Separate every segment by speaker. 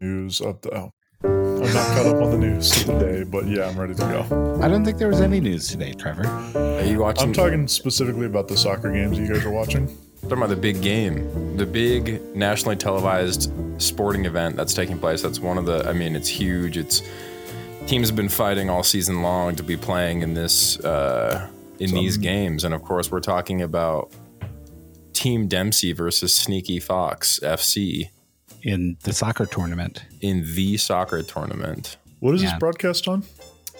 Speaker 1: news of the. Oh, I'm not caught up on the news of the day, but yeah, I'm ready to go.
Speaker 2: I don't think there was any news today, Trevor.
Speaker 3: Are you watching?
Speaker 1: I'm talking specifically about the soccer games you guys are watching.
Speaker 3: talking about the big game, the big nationally televised sporting event that's taking place. That's one of the. I mean, it's huge. It's teams have been fighting all season long to be playing in this uh, in these games, and of course, we're talking about Team Dempsey versus Sneaky Fox FC
Speaker 2: In the soccer tournament,
Speaker 3: in the soccer tournament.
Speaker 1: What is
Speaker 2: Yeah.
Speaker 1: this broadcast on?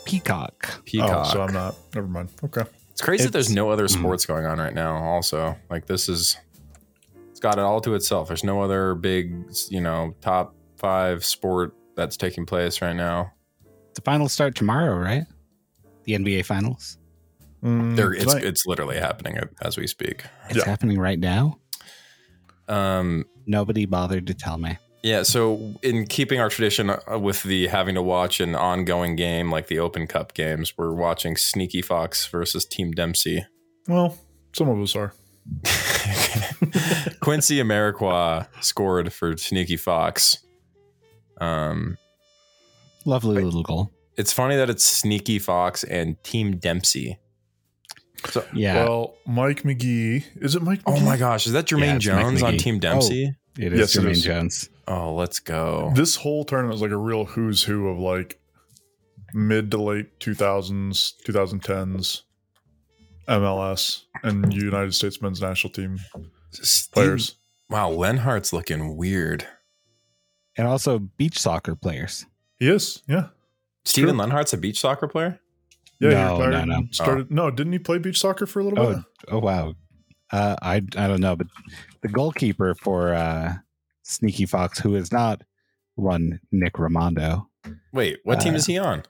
Speaker 2: Peacock.
Speaker 3: Peacock.
Speaker 1: Oh, so I'm not. Never mind. Okay.
Speaker 3: It's crazy that there's no other
Speaker 2: mm.
Speaker 3: sports going on right now. Also, like this is, it's got it all to itself. There's no other big, you know, top five sport that's taking place right now.
Speaker 2: The finals start tomorrow, right? The NBA finals.
Speaker 1: Mm,
Speaker 3: There, it's it's literally happening as we speak.
Speaker 2: It's
Speaker 1: Yeah.
Speaker 2: happening right now.
Speaker 3: Um,
Speaker 2: Nobody bothered to tell me.
Speaker 3: yeah. So, in keeping our tradition uh, with the having to watch an ongoing game like the Open Cup games, we're watching Sneaky Fox versus Team Dempsey.
Speaker 1: well, some of us are.
Speaker 3: Quincy Amarikwa scored for Sneaky Fox. Um,
Speaker 2: Lovely little goal.
Speaker 3: it's funny that it's Sneaky Fox and Team Dempsey. So,
Speaker 2: Yeah,
Speaker 1: Well, Mike Magee. Is it Mike?
Speaker 3: oh my gosh, is that Jermaine
Speaker 2: Yeah, it's
Speaker 3: Jones on
Speaker 2: oh,
Speaker 3: Team Dempsey?
Speaker 2: it is
Speaker 1: yes, it
Speaker 2: Jermaine
Speaker 1: is.
Speaker 2: Jones.
Speaker 3: Oh, let's go.
Speaker 1: This whole tournament is like a real who's who of like mid to late 2000s, 2010s MLS and United States men's national team
Speaker 3: Steve-
Speaker 1: players.
Speaker 3: Wow, Lenhart's looking weird.
Speaker 2: And also beach soccer players.
Speaker 1: He is, yeah.
Speaker 3: Steven
Speaker 1: True.
Speaker 3: Lenhart's a beach soccer player?
Speaker 1: Yeah, he
Speaker 2: No,
Speaker 1: retired
Speaker 2: no, no.
Speaker 1: and Started, no, didn't he play beach soccer for a little
Speaker 2: Oh,
Speaker 1: bit?
Speaker 2: oh wow. Uh, I I don't know, but the goalkeeper for uh, Sneaky Fox, who is not one Nick Rimando.
Speaker 3: Wait, what team
Speaker 2: Uh,
Speaker 3: is he on?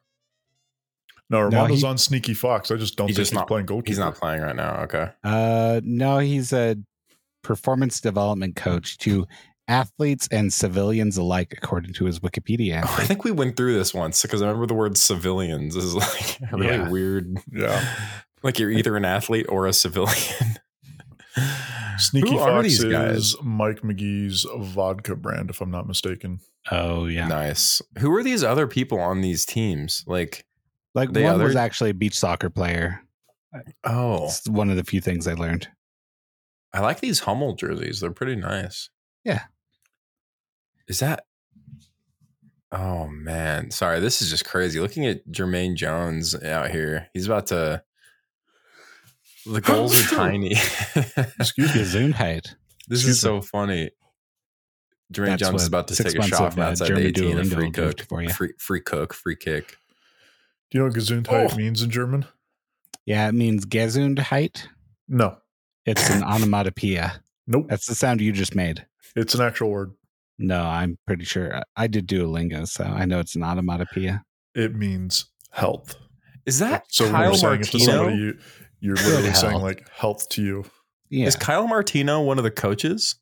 Speaker 1: No, Rimando's
Speaker 2: he-
Speaker 1: on Sneaky Fox. I just don't
Speaker 3: He's
Speaker 1: think
Speaker 3: just
Speaker 1: he's
Speaker 3: not-
Speaker 1: playing goalkeeper.
Speaker 3: He's not playing right now. Okay.
Speaker 2: Uh, no, he's a performance development coach to athletes and civilians alike, according to his Wikipedia.
Speaker 3: Oh, I think we went through this once because I remember the word civilians is like a really
Speaker 2: Yeah.
Speaker 3: weird.
Speaker 1: Yeah.
Speaker 3: Like you're either an athlete or a civilian.
Speaker 1: Sneaky
Speaker 3: Who
Speaker 1: Fox
Speaker 3: these
Speaker 1: is? Mike Magee's vodka brand, if I'm not mistaken.
Speaker 2: Oh yeah,
Speaker 3: Nice. Who are these other people on these teams? Like,
Speaker 2: like
Speaker 3: the
Speaker 2: one
Speaker 3: other-
Speaker 2: was actually a beach soccer player.
Speaker 3: oh,
Speaker 2: It's one of the few things I learned.
Speaker 3: I like these Hummel jerseys. They're pretty nice.
Speaker 2: Yeah.
Speaker 3: Is that? Oh man, sorry. This is just crazy. Looking at Jermaine Jones out here, he's about to. The goals are tiny.
Speaker 1: Excuse me.
Speaker 2: Gesundheit.
Speaker 3: this
Speaker 1: Excuse
Speaker 3: is so funny. Jermaine
Speaker 2: That's
Speaker 3: Jones is about to take a shot
Speaker 2: of,
Speaker 3: from
Speaker 2: uh,
Speaker 3: outside
Speaker 2: German
Speaker 3: the 18 a free
Speaker 2: will do
Speaker 3: cook,
Speaker 2: for you.
Speaker 3: free free cook, free kick.
Speaker 1: Do you know what Gesundheit
Speaker 3: Oh.
Speaker 1: means in German?
Speaker 2: Yeah, it means Gesundheit.
Speaker 1: No.
Speaker 2: It's an onomatopoeia.
Speaker 1: Nope.
Speaker 2: That's the sound you just made.
Speaker 1: It's an actual word.
Speaker 2: No, I'm pretty sure. I- I did Duolingo, so I know it's an onomatopoeia.
Speaker 1: It means health.
Speaker 3: Is that
Speaker 1: So when
Speaker 3: Kyle
Speaker 1: you're saying it to somebody,
Speaker 3: Martino?
Speaker 1: you, you're literally
Speaker 2: Good
Speaker 1: saying like health to you.
Speaker 2: Yeah.
Speaker 3: Is Kyle Martino one of the coaches?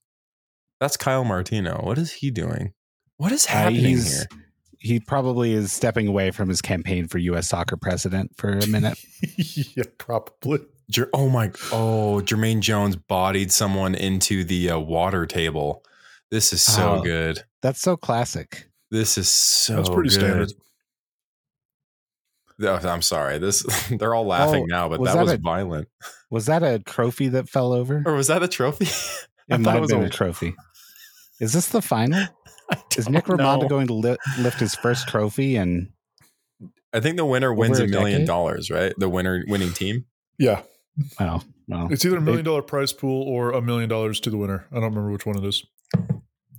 Speaker 3: That's Kyle Martino. What is he doing? What is
Speaker 2: Uh,
Speaker 3: happening
Speaker 2: he's-
Speaker 3: here?
Speaker 2: he probably is stepping away from his campaign for U.S. soccer president for a minute.
Speaker 1: yeah, probably.
Speaker 3: Jer- oh my! Oh, Jermaine Jones bodied someone into the uh, water table. This is so
Speaker 2: Oh.
Speaker 3: good.
Speaker 2: That's so classic.
Speaker 3: This is so.
Speaker 1: That's pretty
Speaker 3: good.
Speaker 1: standard.
Speaker 3: I'm sorry. This they're all laughing
Speaker 2: Oh,
Speaker 3: now, but
Speaker 2: was
Speaker 3: that,
Speaker 2: that
Speaker 3: was
Speaker 2: a-
Speaker 3: violent.
Speaker 2: Was that a trophy that fell over?
Speaker 3: Or was that a trophy? I
Speaker 2: It might
Speaker 3: thought it
Speaker 2: have
Speaker 3: was
Speaker 2: been a
Speaker 3: a.
Speaker 2: trophy. Is this the final? Is Nick
Speaker 3: don't
Speaker 2: Rimando
Speaker 3: know.
Speaker 2: going to li- lift his first trophy? And
Speaker 3: I think the winner wins a
Speaker 2: a
Speaker 3: million
Speaker 2: decade?
Speaker 3: dollars, right? The winner winning team.
Speaker 1: Yeah.
Speaker 2: Wow. well,
Speaker 1: It's either a
Speaker 2: They-
Speaker 1: million dollar prize pool or a million dollars to the winner. I don't remember which one it is.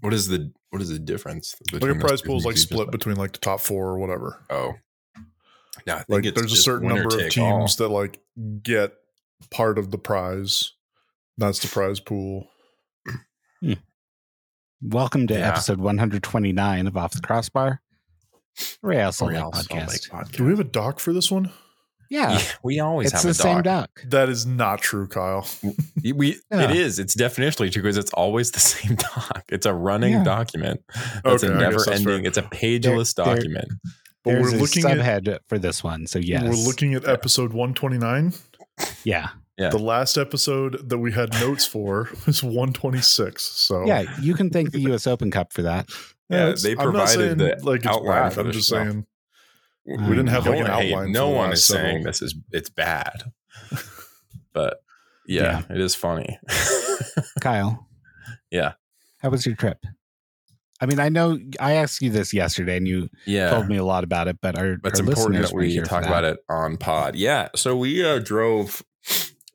Speaker 3: What is the what is the difference?
Speaker 1: Like a prize
Speaker 3: those
Speaker 1: pool is like
Speaker 3: things you just
Speaker 1: split between like the top four or whatever.
Speaker 3: Oh. No, I think
Speaker 1: Like
Speaker 3: it's
Speaker 1: there's a certain number of teams
Speaker 3: all.
Speaker 1: that like get part of the prize. That's the prize pool. Hmm.
Speaker 2: welcome to
Speaker 3: Yeah.
Speaker 2: episode 129 of Off the Crossbar, Real Salt Lake
Speaker 3: Real Salt Lake
Speaker 2: podcast.
Speaker 3: podcast.
Speaker 1: Do we have a doc for this one?
Speaker 2: Yeah,
Speaker 3: Yeah, we always
Speaker 2: it's
Speaker 3: have
Speaker 2: the
Speaker 3: a
Speaker 2: same
Speaker 3: doc.
Speaker 2: doc.
Speaker 1: That is not true, Kyle.
Speaker 3: We
Speaker 2: Yeah.
Speaker 3: it is. It's definitionally true because it's always the same doc. It's a running
Speaker 2: Yeah.
Speaker 3: document. It's
Speaker 1: Okay,
Speaker 3: a
Speaker 1: I guess
Speaker 3: never
Speaker 1: that's fair.
Speaker 3: ending. It's a pageless
Speaker 2: There- there-
Speaker 3: document.
Speaker 1: But we're
Speaker 2: a
Speaker 1: looking at
Speaker 2: for this one, so yes,
Speaker 1: we're looking at episode 129.
Speaker 2: yeah,
Speaker 3: Yeah.
Speaker 1: The last episode that we had notes for was 126. So
Speaker 2: yeah. You can thank the U.S. Open Cup for that.
Speaker 3: Yeah,
Speaker 1: it's-
Speaker 3: they
Speaker 1: I'm not
Speaker 3: provided the
Speaker 1: like it's
Speaker 3: outline
Speaker 1: bad.
Speaker 3: for
Speaker 1: I'm just
Speaker 3: show.
Speaker 1: saying
Speaker 2: We
Speaker 1: we didn't have
Speaker 3: No
Speaker 1: like an
Speaker 3: one- hey,
Speaker 1: outline.
Speaker 3: no one
Speaker 1: last
Speaker 3: is saying this is it's bad, but yeah, it is funny.
Speaker 2: Kyle.
Speaker 3: Yeah.
Speaker 2: How was your trip? I mean, I know I asked you this yesterday and you
Speaker 3: yeah,
Speaker 2: told me a lot about it, but our,
Speaker 3: But it's
Speaker 2: our
Speaker 3: important
Speaker 2: listeners
Speaker 3: that we
Speaker 2: here
Speaker 3: talk about it on pod. Yeah. So we uh, drove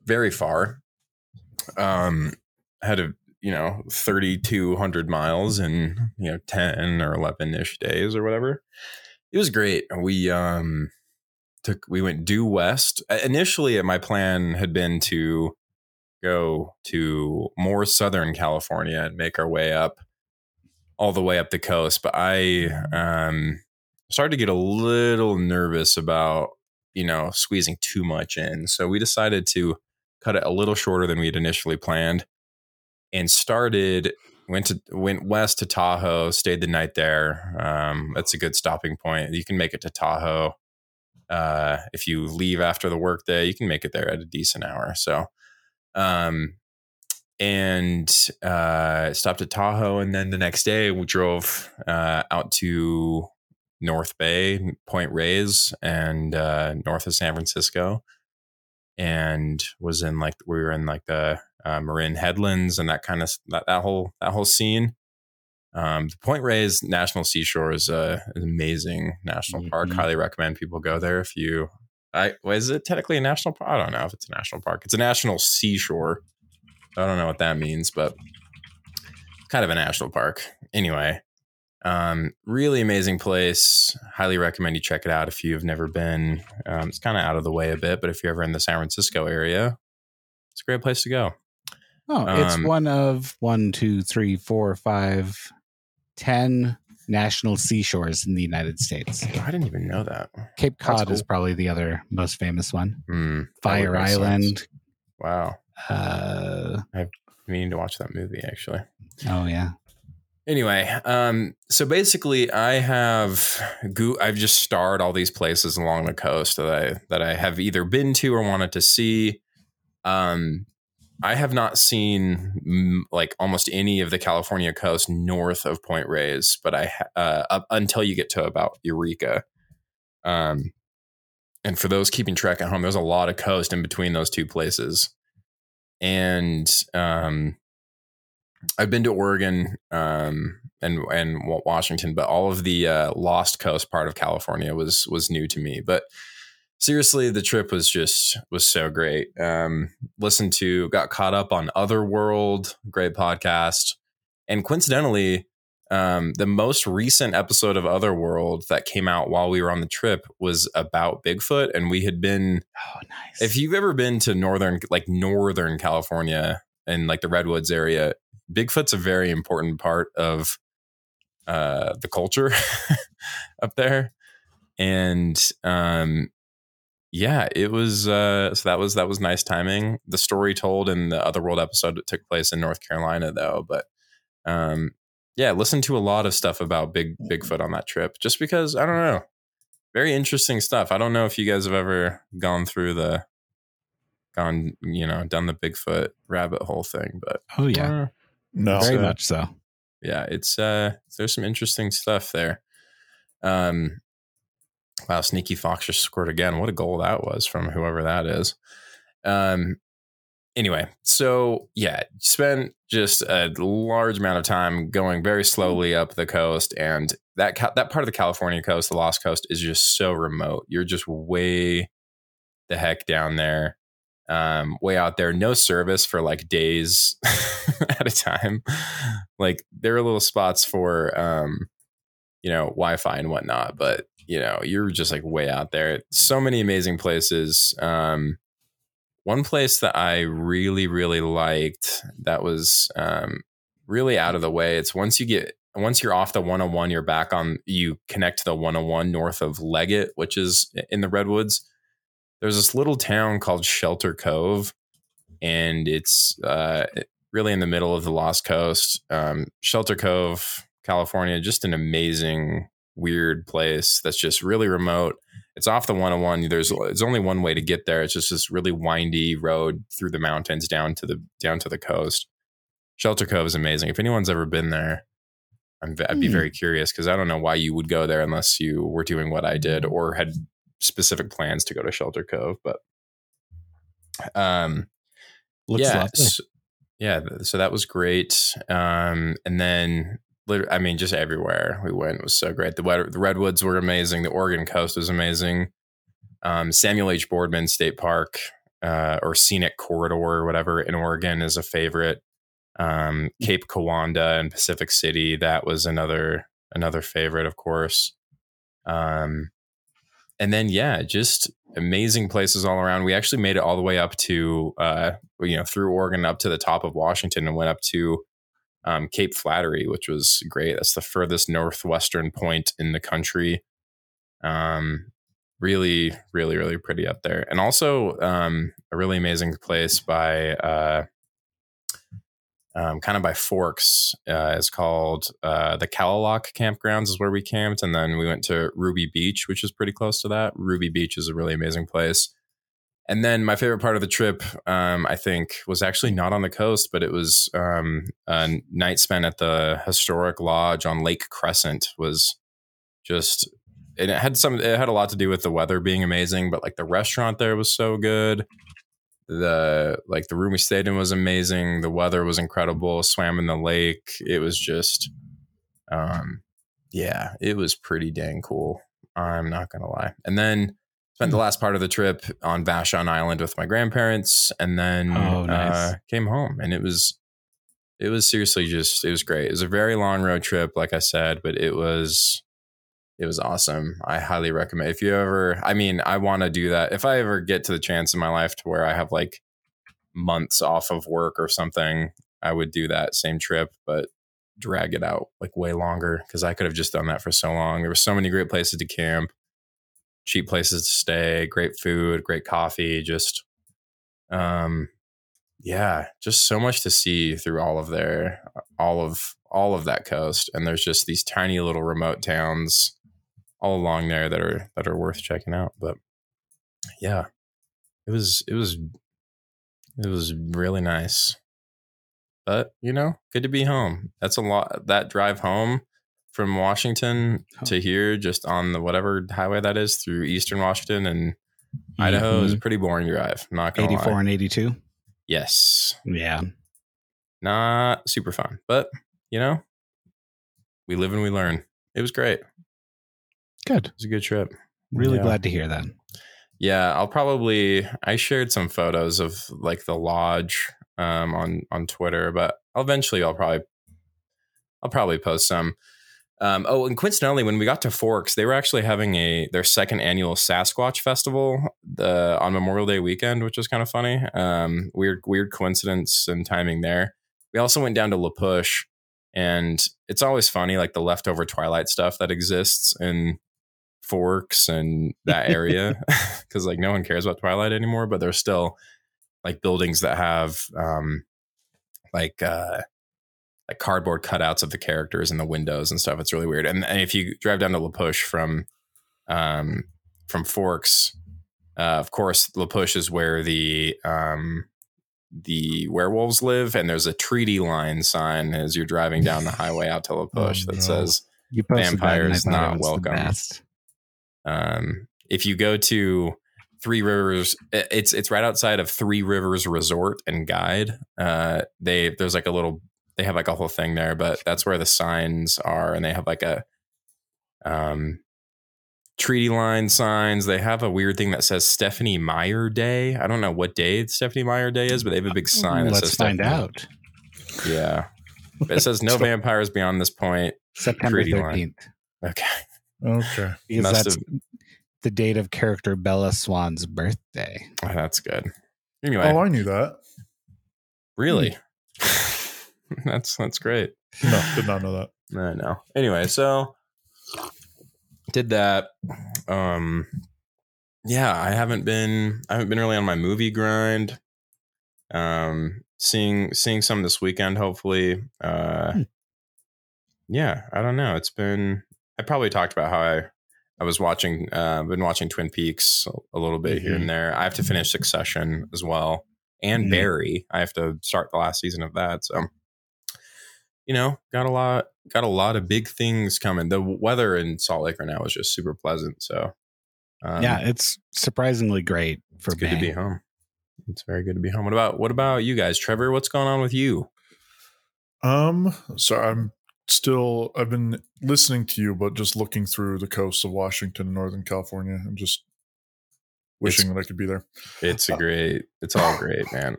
Speaker 3: very far. Um, had a you know thirty two hundred miles in you know ten or eleven ish days or whatever. It was great. We um took we went due west. Initially, my plan had been to go to more southern California and make our way up all the way up the coast. But I um started to get a little nervous about you know squeezing too much in so we decided to cut it a little shorter than we had initially planned and started went to went west to tahoe stayed the night there. Um, that's a good stopping point. You can make it to tahoe. Uh, if you leave after the workday you can make it there at a decent hour. So um, and uh, stopped at tahoe and then the next day we drove uh, out to North Bay, Point Reyes, and uh, north of San Francisco, and was in like we were in like the uh, Marin Headlands and that kind of that, that whole that whole scene. Um, the Point Reyes National Seashore is a an amazing national park.
Speaker 2: Mhm.
Speaker 3: Highly recommend people go there if you. I is it technically a national park? I don't know if it's a national park. It's a national seashore. I don't know what that means, but kind of a national park. Anyway, um, really amazing place. Highly recommend you check it out if you've never been. Um, it's kind of out of the way a bit, but if you're ever in the San Francisco area, it's a great place to go.
Speaker 2: Oh, it's
Speaker 3: Um,
Speaker 2: one of one, two, three, four, five, ten national seashores in the United States.
Speaker 3: I didn't even know that.
Speaker 2: Cape Cod is probably the other most famous one.
Speaker 3: Would
Speaker 2: Fire
Speaker 3: make sense.
Speaker 2: Island.
Speaker 3: Wow,
Speaker 2: Uh,
Speaker 3: meaning to watch that movie actually.
Speaker 2: oh yeah.
Speaker 3: Anyway, um, so basically, I have go- I've just starred all these places along the coast that I that I have either been to or wanted to see. Um, I have not seen mm, like almost any of the California coast north of Point Reyes, but I uh, up until you get to about Eureka. Um, and for those keeping track at home, there's a lot of coast in between those two places, and um, I've been to Oregon um, and and Washington, but all of the uh, Lost Coast part of California was was new to me. But seriously, the trip was just was so great. Um, listened to, got caught up on Otherworld, great podcast, and coincidentally, um, the most recent episode of Otherworld that came out while we were on the trip was about Bigfoot, and we had been
Speaker 2: Oh, nice.
Speaker 3: if you've ever been to northern like northern california and like the redwoods area bigfoot's a very important part of uh the culture up there and um yeah it was uh so that was that was nice timing the story told in the other world episode that took place in north carolina though but um yeah listen to a lot of stuff about big bigfoot on that trip just because i don't know very interesting stuff. I don't know if you guys have ever gone through the gone, you know, done the Bigfoot rabbit hole thing, but
Speaker 2: oh yeah.
Speaker 3: uh,
Speaker 1: No,
Speaker 2: Very
Speaker 3: So-
Speaker 2: much so.
Speaker 3: yeah, it's uh there's some interesting stuff there. Um wow, Sneaky Fox just scored again. What a goal that was from whoever that is. Um anyway, so yeah, spent just a large amount of time going very slowly up the coast and that ca- that part of the California coast, the Lost Coast is just so remote. You're just way the heck down there. Um, way out there, no service for like days at a time. Like there are little spots for um, you know, Wi-Fi and whatnot, but you know, you're just like way out there. So many amazing places. Um, one place that I really, really liked that was um, really out of the way. It's once you get once you're off the 101, you're back on. You connect to the 101 north of Leggett, which is in the redwoods. There's this little town called Shelter Cove, and it's uh, really in the middle of the Lost Coast. Um, Shelter Cove, California, just an amazing, weird place that's just really remote. It's off the 101. There's there's only one way to get there. It's just this really windy road through the mountains down to the down to the coast. Shelter Cove is amazing. If anyone's ever been there, I'm, I'd be
Speaker 2: Hmm.
Speaker 3: very curious because I don't know why you would go there unless you were doing what I did or had specific plans to go to Shelter Cove. But um,
Speaker 2: Looks
Speaker 3: yeah,
Speaker 2: lovely.
Speaker 3: s- yeah. So that was great. Um, and then, I mean, just everywhere we went was so great. The the redwoods were amazing. The Oregon coast was amazing. Um, Samuel H. Boardman State Park uh, or Scenic Corridor or whatever in Oregon is a favorite. Um, Cape Kiwanda and Pacific City that was another another favorite, of course. Um, and then yeah, just amazing places all around. We actually made it all the way up to uh, you know through Oregon up to the top of Washington and went up to um, Cape Flattery, which was great. That's the furthest northwestern point in the country. Um, really, really, really pretty up there, and also um, a really amazing place by uh, um, kind of by Forks. Uh, called uh, the Kalaloch Campgrounds is where we camped, and then we went to Ruby Beach, which is pretty close to that. Ruby Beach is a really amazing place. And then my favorite part of the trip, um, I think, was actually not on the coast, but it was um, a night spent at the historic lodge on Lake Crescent. Was just it had some. It had a lot to do with the weather being amazing, but like the restaurant there was so good the like the room we stayed in was amazing the weather was incredible swam in the lake it was just um yeah it was pretty dang cool i'm not gonna lie and then spent the last part of the trip on vashon island with my grandparents and then
Speaker 2: Oh, nice.
Speaker 3: uh, came home and it was it was seriously just it was great it was a very long road trip like i said but it was it was awesome. I highly recommend. If you ever, I mean, I want to do that. If I ever get to the chance in my life to where I have like months off of work or something, I would do that same trip, but drag it out like way longer because I could have just done that for so long. There were so many great places to camp, cheap places to stay, great food, great coffee, just um yeah, just so much to see through all of there, all of all of that coast and there's just these tiny little remote towns all along there that are that are worth checking out. But yeah, it was it was it was really nice. But you know, good to be home. That's a lot. That drive home from Washington to here, just on the whatever highway that is through Eastern Washington and Idaho, is a pretty boring drive. Not gonna
Speaker 2: 84
Speaker 3: lie.
Speaker 2: and 82.
Speaker 3: Yes,
Speaker 2: Yeah.
Speaker 3: not super fun, but you know, we live and we learn. It was great.
Speaker 2: Good.
Speaker 3: It was a good trip.
Speaker 2: Really
Speaker 3: Yeah.
Speaker 2: glad to hear that.
Speaker 3: Yeah, I'll probably I shared some photos of like the lodge um on on Twitter, but eventually I'll probably I'll probably post some. Um, oh, and coincidentally, when we got to Forks, they were actually having a their second annual Sasquatch festival the on Memorial Day weekend, which was kind of funny. Um, weird weird coincidence and timing there. We also went down to La Push, and it's always funny like the leftover Twilight stuff that exists in Forks and that area because like no one cares about Twilight anymore, but there's still like buildings that have um like uh like cardboard cutouts of the characters in the windows and stuff. It's really weird. And, and if you drive down to La Push from um from Forks, uh, of course La Push is where the um the werewolves live, and there's a treaty line sign as you're driving down the highway out to La Push
Speaker 1: Oh,
Speaker 3: that
Speaker 1: no.
Speaker 3: says
Speaker 2: You
Speaker 3: Vampires
Speaker 2: that and I thought
Speaker 3: not
Speaker 2: it was the
Speaker 3: welcome. Um, if you go to Three Rivers, it's it's right outside of Three Rivers Resort and Guide. Uh, they there's like a little they have like a whole thing there, but that's where the signs are, and they have like a um treaty line signs. They have a weird thing that says Stephenie Meyer Day. I don't know what day Stephenie Meyer Day is, but they have a big sign that
Speaker 2: Let's
Speaker 3: says
Speaker 2: find
Speaker 3: Stephanie-
Speaker 2: out.
Speaker 3: Yeah. It says no vampires beyond this point.
Speaker 2: September
Speaker 3: Treaty
Speaker 2: 13th.
Speaker 3: Okay.
Speaker 1: Okay.
Speaker 2: Because
Speaker 3: Must
Speaker 2: that's the date of character Bella Swan's birthday.
Speaker 3: Oh, that's good. Anyway,
Speaker 1: Oh, I knew that.
Speaker 3: really? that's that's great.
Speaker 1: No, did not know that.
Speaker 3: I know. Anyway, so did that. Um yeah, I haven't been I haven't been really on my movie grind. Um seeing seeing some this weekend hopefully. Uh
Speaker 2: Hmm.
Speaker 3: yeah, I don't know. It's been I probably talked about how I I was watching uh been watching Twin Peaks a little bit here
Speaker 2: Mhm.
Speaker 3: and there. I have to finish Succession as well and
Speaker 2: Mhm.
Speaker 3: Barry. I have to start the last season of that. So you know, got a lot got a lot of big things coming. The weather in Salt Lake right now is just super pleasant. So
Speaker 2: um, yeah, it's surprisingly great for
Speaker 3: it's good to be home. It's very good to be home. What about what about you guys, Trevor? What's going on with you?
Speaker 1: Um, so I'm still I've been listening to you, but just looking through the coast of Washington, and Northern California, and just wishing it's, that I could be there.
Speaker 3: It's a uh, great. It's all great, man.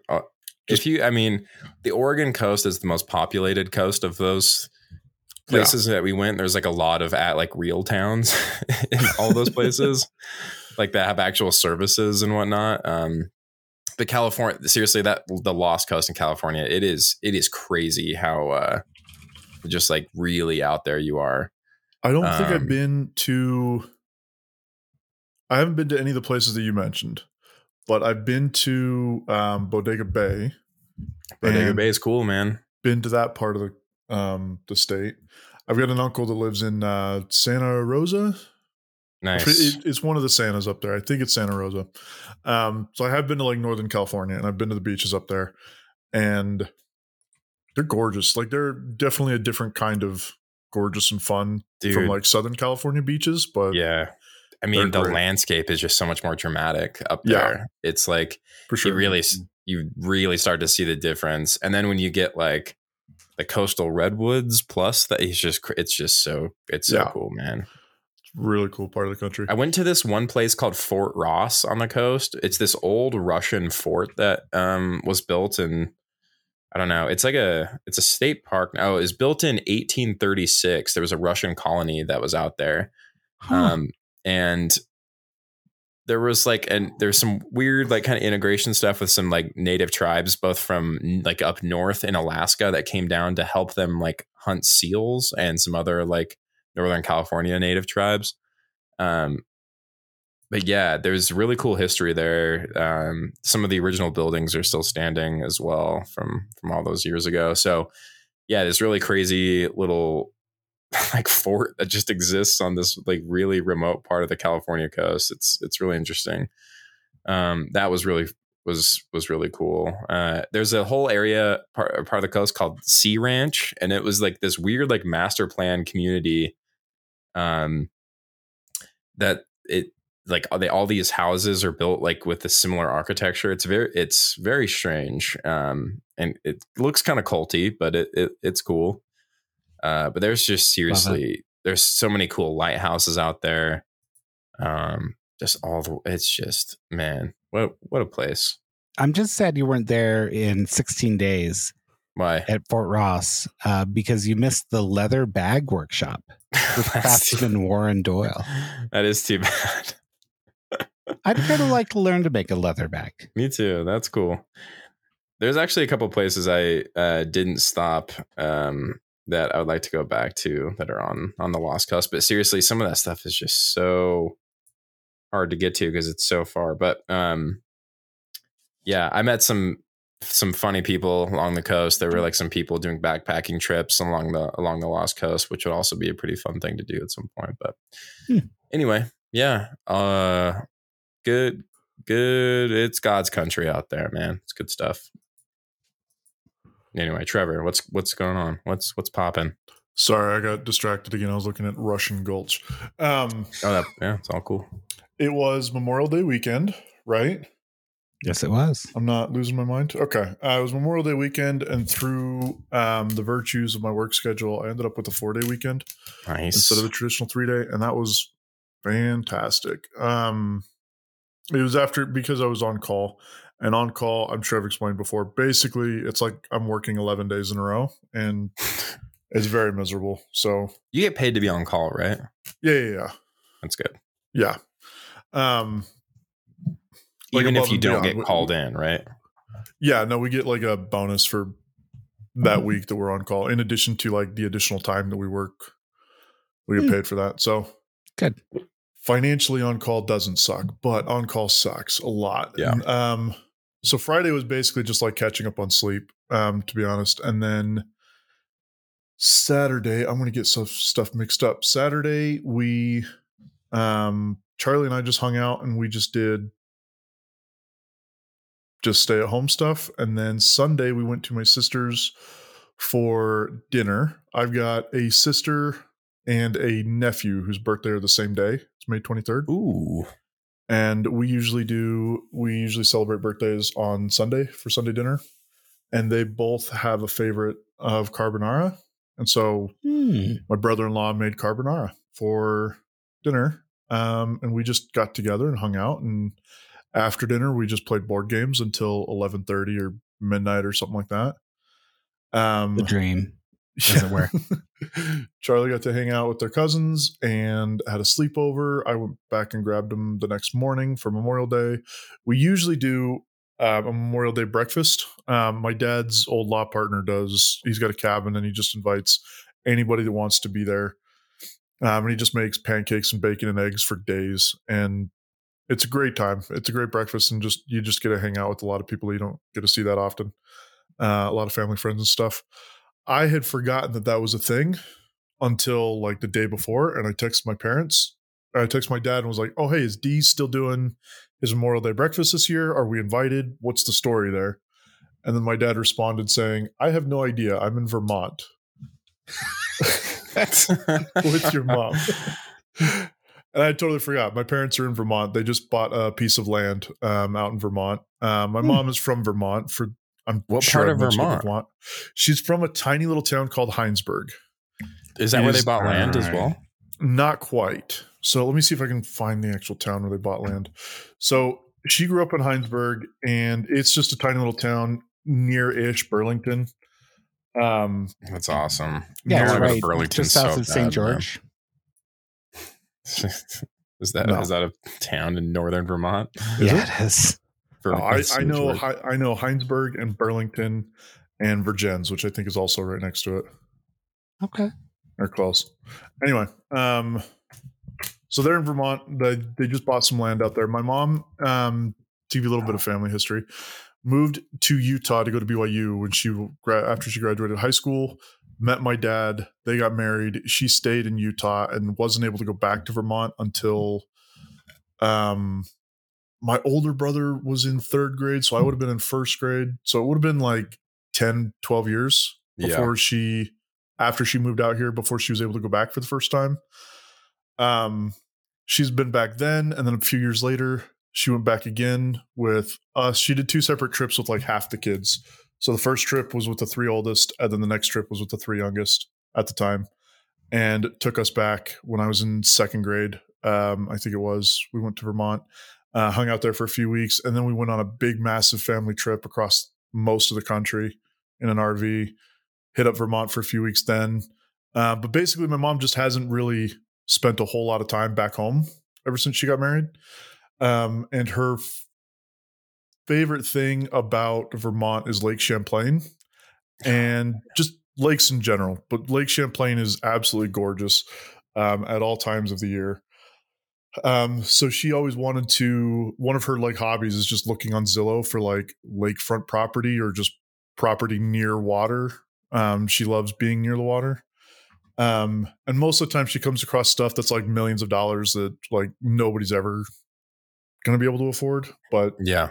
Speaker 3: If you, I mean, the Oregon coast is the most populated coast of those places yeah. that we went. There's like a lot of at like real towns in all those places, like that have actual services and whatnot. Um, but California, seriously, that the Lost Coast in California, it is it is crazy how uh, just like really out there you are.
Speaker 1: I don't um, think I've um, been to. I haven't been to any of the places that you mentioned but I've been to um, Bodega Bay.
Speaker 3: Bodega Bay is cool, man.
Speaker 1: Been to that part of the um, the state. I've got an uncle that lives in uh, Santa Rosa.
Speaker 3: Nice.
Speaker 1: It's one of the Santas up there. I think it's Santa Rosa. Um, so I have been to like Northern California, and I've been to the beaches up there, and they're gorgeous. Like they're definitely a different kind of gorgeous and fun Dude. from like Southern California beaches, but
Speaker 3: yeah, I mean, the landscape is just so much more dramatic up there. Yeah, it's like for sure. you really you really start to see the difference. And then when you get like the coastal redwoods plus that it's just it's just so it's so yeah. cool, man.
Speaker 1: It's really cool part of the country.
Speaker 3: I went to this one place called Fort Ross on the coast. It's this old Russian fort that um, was built in I don't know. It's like a it's a state park. Oh, it was built in 1836. There was a Russian colony that was out there. Huh. Um, and there was like and there's some weird like kind of integration stuff with some like native tribes both from like up north in alaska that came down to help them like hunt seals and some other like northern california native tribes. Um but yeah there's really cool history there. Um some of the original buildings are still standing as well from from all those years ago. So yeah this really crazy little like fort that just exists on this like really remote part of the California coast. It's it's really interesting. Um, that was really was was really cool. Uh, there's a whole area part part of the coast called Sea Ranch, and it was like this weird like master plan community. Um, that it like they all these houses are built like with a similar architecture. It's very it's very strange. Um, and it looks kind of culty, but it, it it's cool. Uh, but there's just seriously, there's so many cool lighthouses out there. Um, just all the, it's just, man, what, what a place.
Speaker 2: I'm just sad you weren't there in 16 days.
Speaker 3: Why?
Speaker 2: At Fort Ross, uh, because you missed the leather bag workshop with craftsman Warren Doyle.
Speaker 3: That is too bad.
Speaker 2: I'd kind of like to learn to make a leather bag.
Speaker 3: Me too. That's cool. There's actually a couple places I uh, didn't stop um, that I would like to go back to that are on on the Lost Coast. But seriously, some of that stuff is just so hard to get to because it's so far. But um, yeah, I met some some funny people along the coast. There were like some people doing backpacking trips along the along the Lost Coast, which would also be a pretty fun thing to do at some point. But hmm. anyway, yeah, uh, good, good. It's God's country out there, man. It's good stuff anyway, Trevor, what's what's going on? What's what's popping?
Speaker 1: Sorry, I got distracted again. I was looking at Russian Gulch. Um,
Speaker 3: oh, that, yeah, it's all cool.
Speaker 1: It was Memorial Day weekend, right?
Speaker 2: Yes, it was.
Speaker 1: I'm not losing my mind. Okay, uh, it was Memorial Day weekend, and through um, the virtues of my work schedule, I ended up with a four day weekend
Speaker 3: nice.
Speaker 1: instead of a traditional three day, and that was fantastic. Um, it was after because I was on call and on call, I'm sure I've explained before. Basically, it's like I'm working 11 days in a row, and it's very miserable. So
Speaker 3: you get paid to be on call, right?
Speaker 1: Yeah, yeah, yeah.
Speaker 3: That's good.
Speaker 1: Yeah. Um,
Speaker 3: even if you don't beyond. get called in, right?
Speaker 1: Yeah, no, we get like a bonus for that week that we're on call, in addition to like the additional time that we work. We get mm. paid for that. So
Speaker 2: good
Speaker 1: financially on call doesn't suck, but on call sucks a lot.
Speaker 3: Yeah.
Speaker 1: Um, so Friday was basically just like catching up on sleep, um, to be honest. And then Saturday, I'm to get some stuff mixed up. Saturday, we, um, Charlie and I just hung out and we just did just stay at home stuff. And then Sunday, we went to my sister's For dinner, I've got a sister and a nephew whose birthday are the same day. It's May 23rd.
Speaker 3: Ooh.
Speaker 1: And we usually do, we usually celebrate birthdays on Sunday for Sunday dinner. And they both have a favorite of carbonara. And so
Speaker 2: Hmm.
Speaker 1: my brother-in-law made carbonara for dinner um, and we just got together and hung out and after dinner we just played board games until 11.30 or midnight or something like that um,
Speaker 2: The dream. As it were.
Speaker 1: charlie got to hang out with their cousins and had a sleepover. I went back and grabbed them the next morning for memorial day. We usually do uh, a memorial day breakfast. Um, my dad's old law partner does. He's got a cabin and he just invites anybody that wants to be there. Um, and he just makes pancakes and bacon and eggs for days. And it's a great time. It's a great breakfast and just you just get to hang out with a lot of people. You don't get to see that often. Uh, a lot of family friends and stuff i had forgotten that that was a thing until like the day before and i texted my parents i texted my dad and was like oh hey is d still doing his memorial day breakfast this year are we invited what's the story there and then my dad responded saying i have no idea i'm in vermont with your mom. and I totally forgot. My parents are in Vermont. They just bought a piece of land um, out in Vermont. Um, my
Speaker 2: Hmm.
Speaker 1: mom is from Vermont. For I'm
Speaker 3: What
Speaker 1: sure
Speaker 3: part
Speaker 1: I
Speaker 3: of
Speaker 1: mentioned
Speaker 3: Vermont?
Speaker 1: She's from a tiny little town called Hinesburg.
Speaker 3: Is that where they bought land as well?
Speaker 1: Not quite. So let me see if I can find the actual town where they bought land. So she grew up in Hinesburg, and it's just a tiny little town near-ish Burlington. Um,
Speaker 3: That's awesome.
Speaker 2: Yeah,
Speaker 3: I
Speaker 2: it's
Speaker 3: wanna go to
Speaker 2: right.
Speaker 3: Burlington
Speaker 2: Just south
Speaker 3: so
Speaker 2: of St. George.
Speaker 3: is that
Speaker 1: No.
Speaker 3: is that a town in northern Vermont?
Speaker 1: Is
Speaker 2: yeah,
Speaker 1: it?
Speaker 2: it is.
Speaker 1: I, I know. Hi- I know Hinesburg and Burlington and Vergennes, which I think is also right next to it.
Speaker 2: Okay.
Speaker 1: Or close. Anyway, um, so they're in Vermont. They they just bought some land out there. My mom, um, to give you a little bit of family history, moved to Utah to go to BYU when she after she graduated high school. Met my dad. They got married. She stayed in Utah and wasn't able to go back to Vermont until um my older brother was in third grade so i would have been in first grade so it would have been like 10 12 years
Speaker 3: Yeah.
Speaker 1: before she after she moved out here before she was able to go back for the first time. Um she's been back then and then a few years later she went back again with us. She did two separate trips with like half the kids. So the first trip was with the three oldest and then the next trip was with the three youngest at the time and took us back when i was in second grade. Um i think it was we went to vermont uh, hung out there for a few weeks, and then we went on a big, massive family trip across most of the country in an RV. Hit up Vermont for a few weeks then, uh, but basically, my mom just hasn't really spent a whole lot of time back home ever since she got married. Um, and her f- favorite thing about Vermont is Lake Champlain, and just lakes in general. But Lake Champlain is absolutely gorgeous um, at all times of the year. Um, so she always wanted to. One of her like hobbies is just looking on Zillow for like lakefront property or just property near water. Um, she loves being near the water. Um, and most of the time she comes across stuff that's like millions of dollars that like nobody's ever going to be able to afford. But
Speaker 3: Yeah.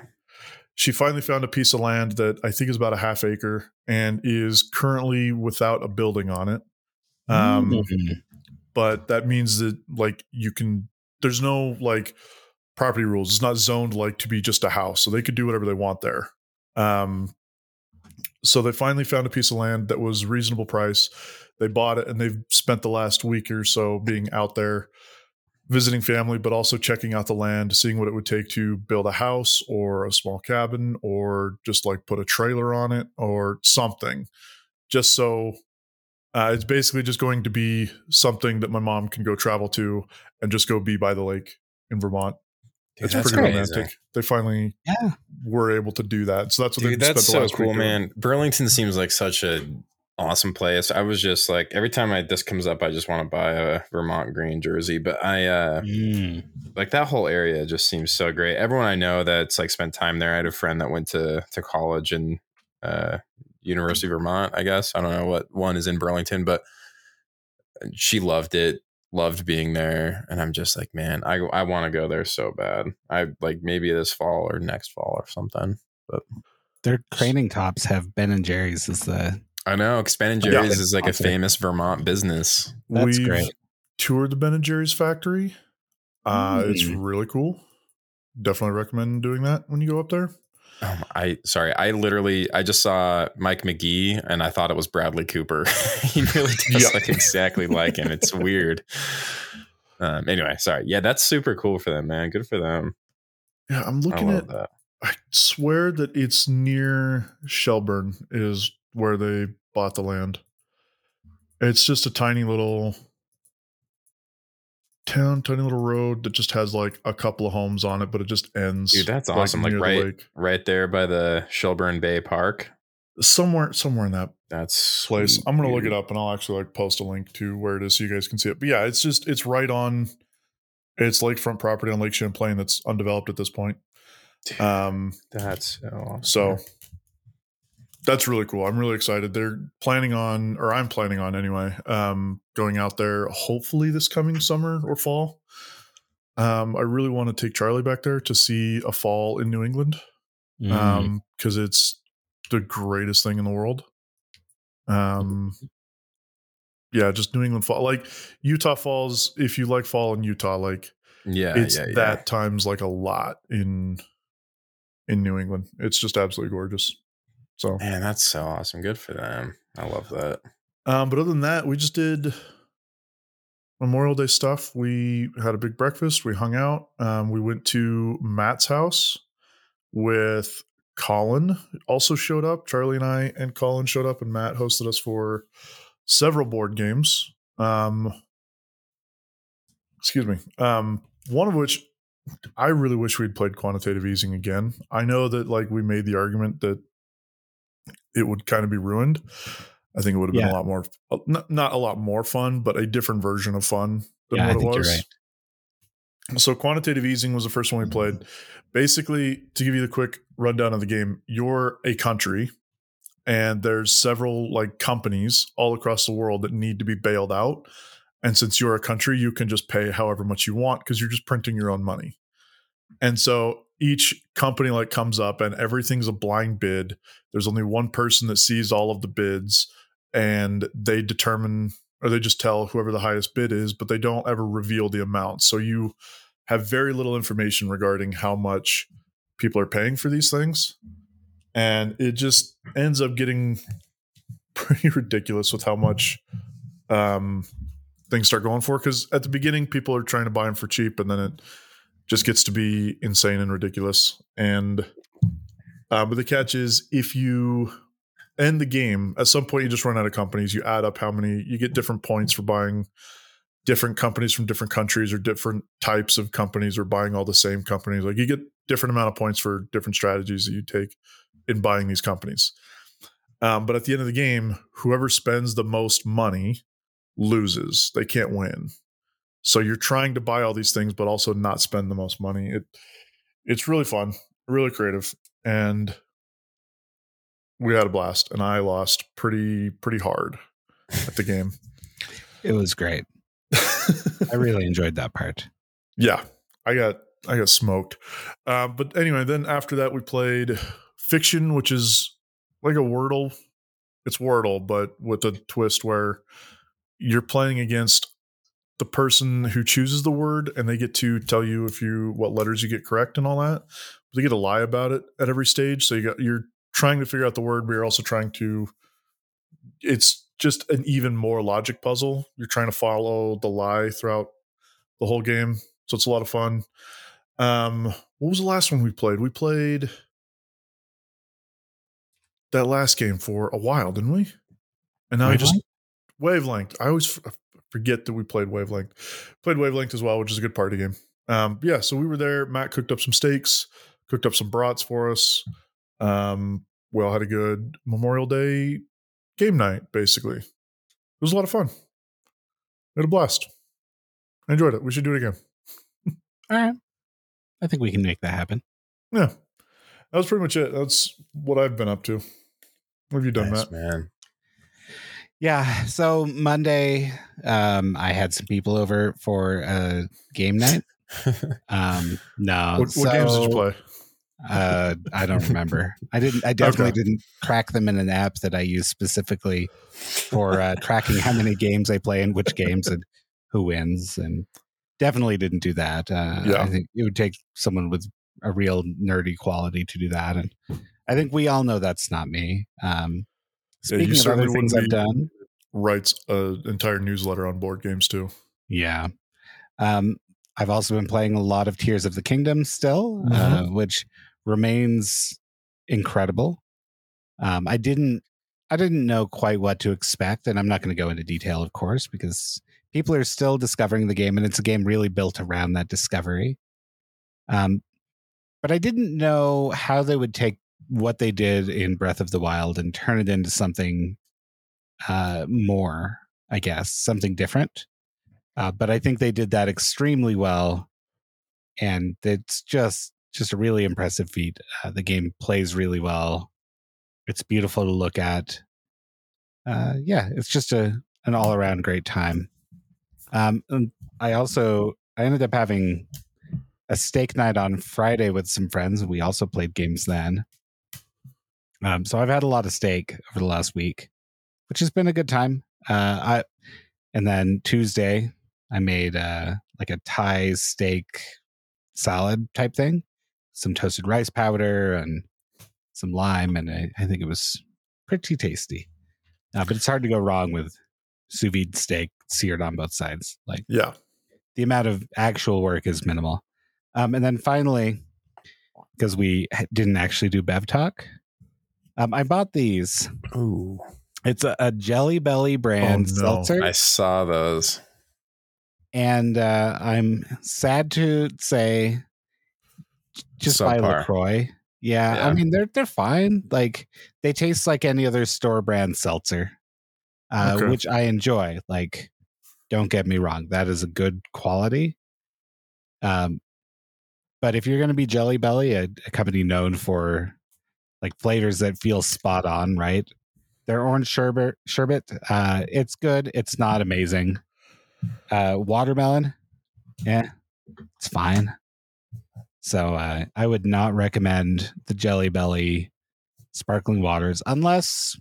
Speaker 1: she finally found a piece of land that I think is about a half acre and is currently without a building on it. Um,
Speaker 2: Mhm.
Speaker 1: but that means that like you can there's no like property rules. It's not zoned like to be just a house so they could do whatever they want there. Um so they finally found a piece of land that was reasonable price. They bought it and they've spent the last week or so being out there visiting family but also checking out the land seeing what it would take to build a house or a small cabin or just like put a trailer on it or something just so uh, it's basically just going to be something that my mom can go travel to and just go be by the lake in Vermont.
Speaker 3: Dude,
Speaker 1: it's
Speaker 3: that's
Speaker 1: pretty
Speaker 3: amazing.
Speaker 1: romantic. They finally
Speaker 2: Yeah.
Speaker 1: were able to do that. So that's what
Speaker 3: Dude,
Speaker 1: they
Speaker 3: that's
Speaker 1: spent the
Speaker 3: so
Speaker 1: last
Speaker 3: cool,
Speaker 1: week doing.
Speaker 3: man. Burlington seems like such a awesome place. I was just like every time I this comes up, I just want to buy a Vermont green jersey. But I uh
Speaker 2: Mm.
Speaker 3: like that whole area just seems so great. Everyone I know that's like spent time there. I had a friend that went to to college and uh University of Vermont, I guess. I don't know what one is in Burlington, but she loved it, loved being there. And I'm just like, man, I I want to go there so bad. I like maybe this fall or next fall or something.
Speaker 2: But their craning tops have Ben and Jerry's as the
Speaker 3: I know. 'cause Ben and
Speaker 1: Yeah.
Speaker 3: Jerry's is like a famous Vermont business.
Speaker 2: That's
Speaker 1: We've
Speaker 2: great.
Speaker 1: toured the Ben and Jerry's factory. Uh, It's
Speaker 2: Mm.
Speaker 1: really cool. Definitely recommend doing that when you go up there.
Speaker 3: Um, I sorry, I literally I just saw Mike Magee and I thought it was Bradley Cooper. he really does
Speaker 1: Yeah.
Speaker 3: look exactly like him. It's weird. Um, anyway, sorry. Yeah, that's super cool for them, man. Good for them.
Speaker 1: Yeah, I'm looking at.
Speaker 3: that.
Speaker 1: I swear that it's near Shelburne is where they bought the land. It's just a tiny little town, tiny little road that just has like a couple of homes on it, but it just ends.
Speaker 3: Dude, that's awesome. Like,
Speaker 1: the
Speaker 3: right-
Speaker 1: lake.
Speaker 3: Right there by the Shelburne Bay Park.
Speaker 1: somewhere, somewhere in that
Speaker 3: That's
Speaker 1: place. I'm gonna look it up and I'll actually like post a link to where it is so you guys can see it. But yeah, it's just it's right on. It's lakefront property on Lake Champlain that's undeveloped at this point. Um,
Speaker 3: That's so awesome.
Speaker 1: so that's really cool. I'm really excited. They're planning on, or I'm planning on anyway, um, going out there hopefully this coming summer or fall. Um, I really want to take Charlie back there to see a fall in New England
Speaker 2: Mm.
Speaker 1: um because it's the greatest thing in the world um yeah just new england fall like utah falls if you like fall in utah like
Speaker 3: yeah,
Speaker 1: it's
Speaker 3: yeah, yeah.
Speaker 1: that times like a lot in in new england it's just absolutely gorgeous so
Speaker 3: Man, that's so awesome. Good for them. I love that.
Speaker 1: um but other than that we just did memorial day stuff we had a big breakfast we hung out um we went to matt's house with Colin also showed up. Charlie and I and Colin showed up, and Matt hosted us for several board games. Um, excuse me. Um, one of which I really wish we'd played quantitative easing again. I know that like we made the argument that it would kind of be ruined. I think it would have been
Speaker 2: Yeah.
Speaker 1: a lot more, uh, not, not a lot more fun, but a different version of fun than
Speaker 2: Yeah,
Speaker 1: what it was.
Speaker 2: right.
Speaker 1: So quantitative easing was the first one we played. Basically, to give you the quick rundown of the game, you're a country and there's several like companies all across the world that need to be bailed out. And since you're a country, you can just pay however much you want because you're just printing your own money. And so each company like comes up and everything's a blind bid. There's only one person that sees all of the bids and they determine or they just tell whoever the highest bid is, but they don't ever reveal the amount. So you have very little information regarding how much people are paying for these things. And it just ends up getting pretty ridiculous with how much um, things start going for. Because at the beginning, people are trying to buy them for cheap, and then it just gets to be insane and ridiculous. And uh, but the catch is, if you end the game, at some point you just run out of companies. You add up how many you get different points for buying different companies from different countries or different types of companies or buying all the same companies. Like you get different amount of points for different strategies that you take in buying these companies. Um, but at the end of the game, whoever spends the most money loses. They can't win. So you're trying to buy all these things, but also not spend the most money. It it's really fun, really creative, and we had a blast. And I lost pretty pretty hard at the game.
Speaker 2: It was great. I really enjoyed that part.
Speaker 1: yeah, I got I got smoked. Uh, but anyway, then after that we played Fiction, which is like a Wordle. It's Wordle, but with a twist where you're playing against the person who chooses the word, and they get to tell you if you what letters you get correct and all that. They get to lie about it at every stage. So you got you're trying to figure out the word, but you're also trying to. It's just an even more logic puzzle. You're trying to follow the lie throughout the whole game, so it's a lot of fun. Um, what was the last one we played? We played that last game for a while, didn't we? And now I just wavelength. I always forget that we played wavelength. Played wavelength as well, which is a good party game. Um, yeah, so we were there. Matt cooked up some steaks, cooked up some brats for us. Um, we all had a good Memorial Day game night. Basically, it was a lot of fun. We had a blast. I enjoyed it. We should do it again.
Speaker 2: All right. I think we can make that happen.
Speaker 1: Yeah, that was pretty much it. That's what I've been up to. What have you done,
Speaker 3: Nice,
Speaker 1: Matt?
Speaker 3: man.
Speaker 2: Yeah. So Monday, um, I had some people over for a game night. Um, no.
Speaker 1: What, what games did you play?
Speaker 2: Uh, I don't remember. I didn't. I definitely
Speaker 1: Okay.
Speaker 2: didn't track them in an app that I use specifically for uh, tracking how many games I play and which games and who wins. And definitely didn't do that. Uh,
Speaker 1: Yeah.
Speaker 2: I think it would take someone with a real nerdy quality to do that. And I think we all know that's not me. Um,
Speaker 1: Yeah, you
Speaker 2: speaking of other
Speaker 1: certainly
Speaker 2: things I've done,
Speaker 1: Writes an entire newsletter on board games too.
Speaker 2: Yeah. Um, I've also been playing a lot of Tears of the Kingdom still, uh, which remains incredible. Um, I didn't, I didn't know quite what to expect, and I'm not going to go into detail, of course, because people are still discovering the game, and it's a game really built around that discovery. Um, but I didn't know how they would take what they did in Breath of the Wild and turn it into something uh, more, I guess, something different. Uh, but I think they did that extremely well, and it's just just a really impressive feat. Uh, the game plays really well. It's beautiful to look at. Uh, yeah, it's just a an all around great time. Um, and I also I ended up having a steak night on Friday with some friends, we also played games then. Um, so I've had a lot of steak over the last week, which has been a good time. Uh, I and then Tuesday I made uh, like a Thai steak salad type thing, some toasted rice powder and some lime, and I, I think it was pretty tasty. Uh, but it's hard to go wrong with sous vide steak seared on both sides. Like
Speaker 1: Yeah.
Speaker 2: the amount of actual work is minimal. Um, and then finally, because we didn't actually do Bev Talk, um, I bought these.
Speaker 3: Ooh,
Speaker 2: It's a, a Jelly Belly brand
Speaker 1: Oh, no.
Speaker 2: seltzer.
Speaker 3: I saw those.
Speaker 2: and uh, I'm sad to say, just buy
Speaker 3: Subpar.
Speaker 2: LaCroix. Yeah,
Speaker 3: Yeah.
Speaker 2: I mean they're they're fine. Like they taste like any other store brand seltzer, uh,
Speaker 1: Okay.
Speaker 2: which I enjoy. Like, don't get me wrong, that is a good quality. Um, but if you're going to be Jelly Belly, a, a company known for like flavors that feel spot on, right? Their orange sherbet, sherbet, uh, it's good. It's not amazing. Uh, watermelon, yeah, it's fine. So uh, I would not recommend the Jelly Belly sparkling waters unless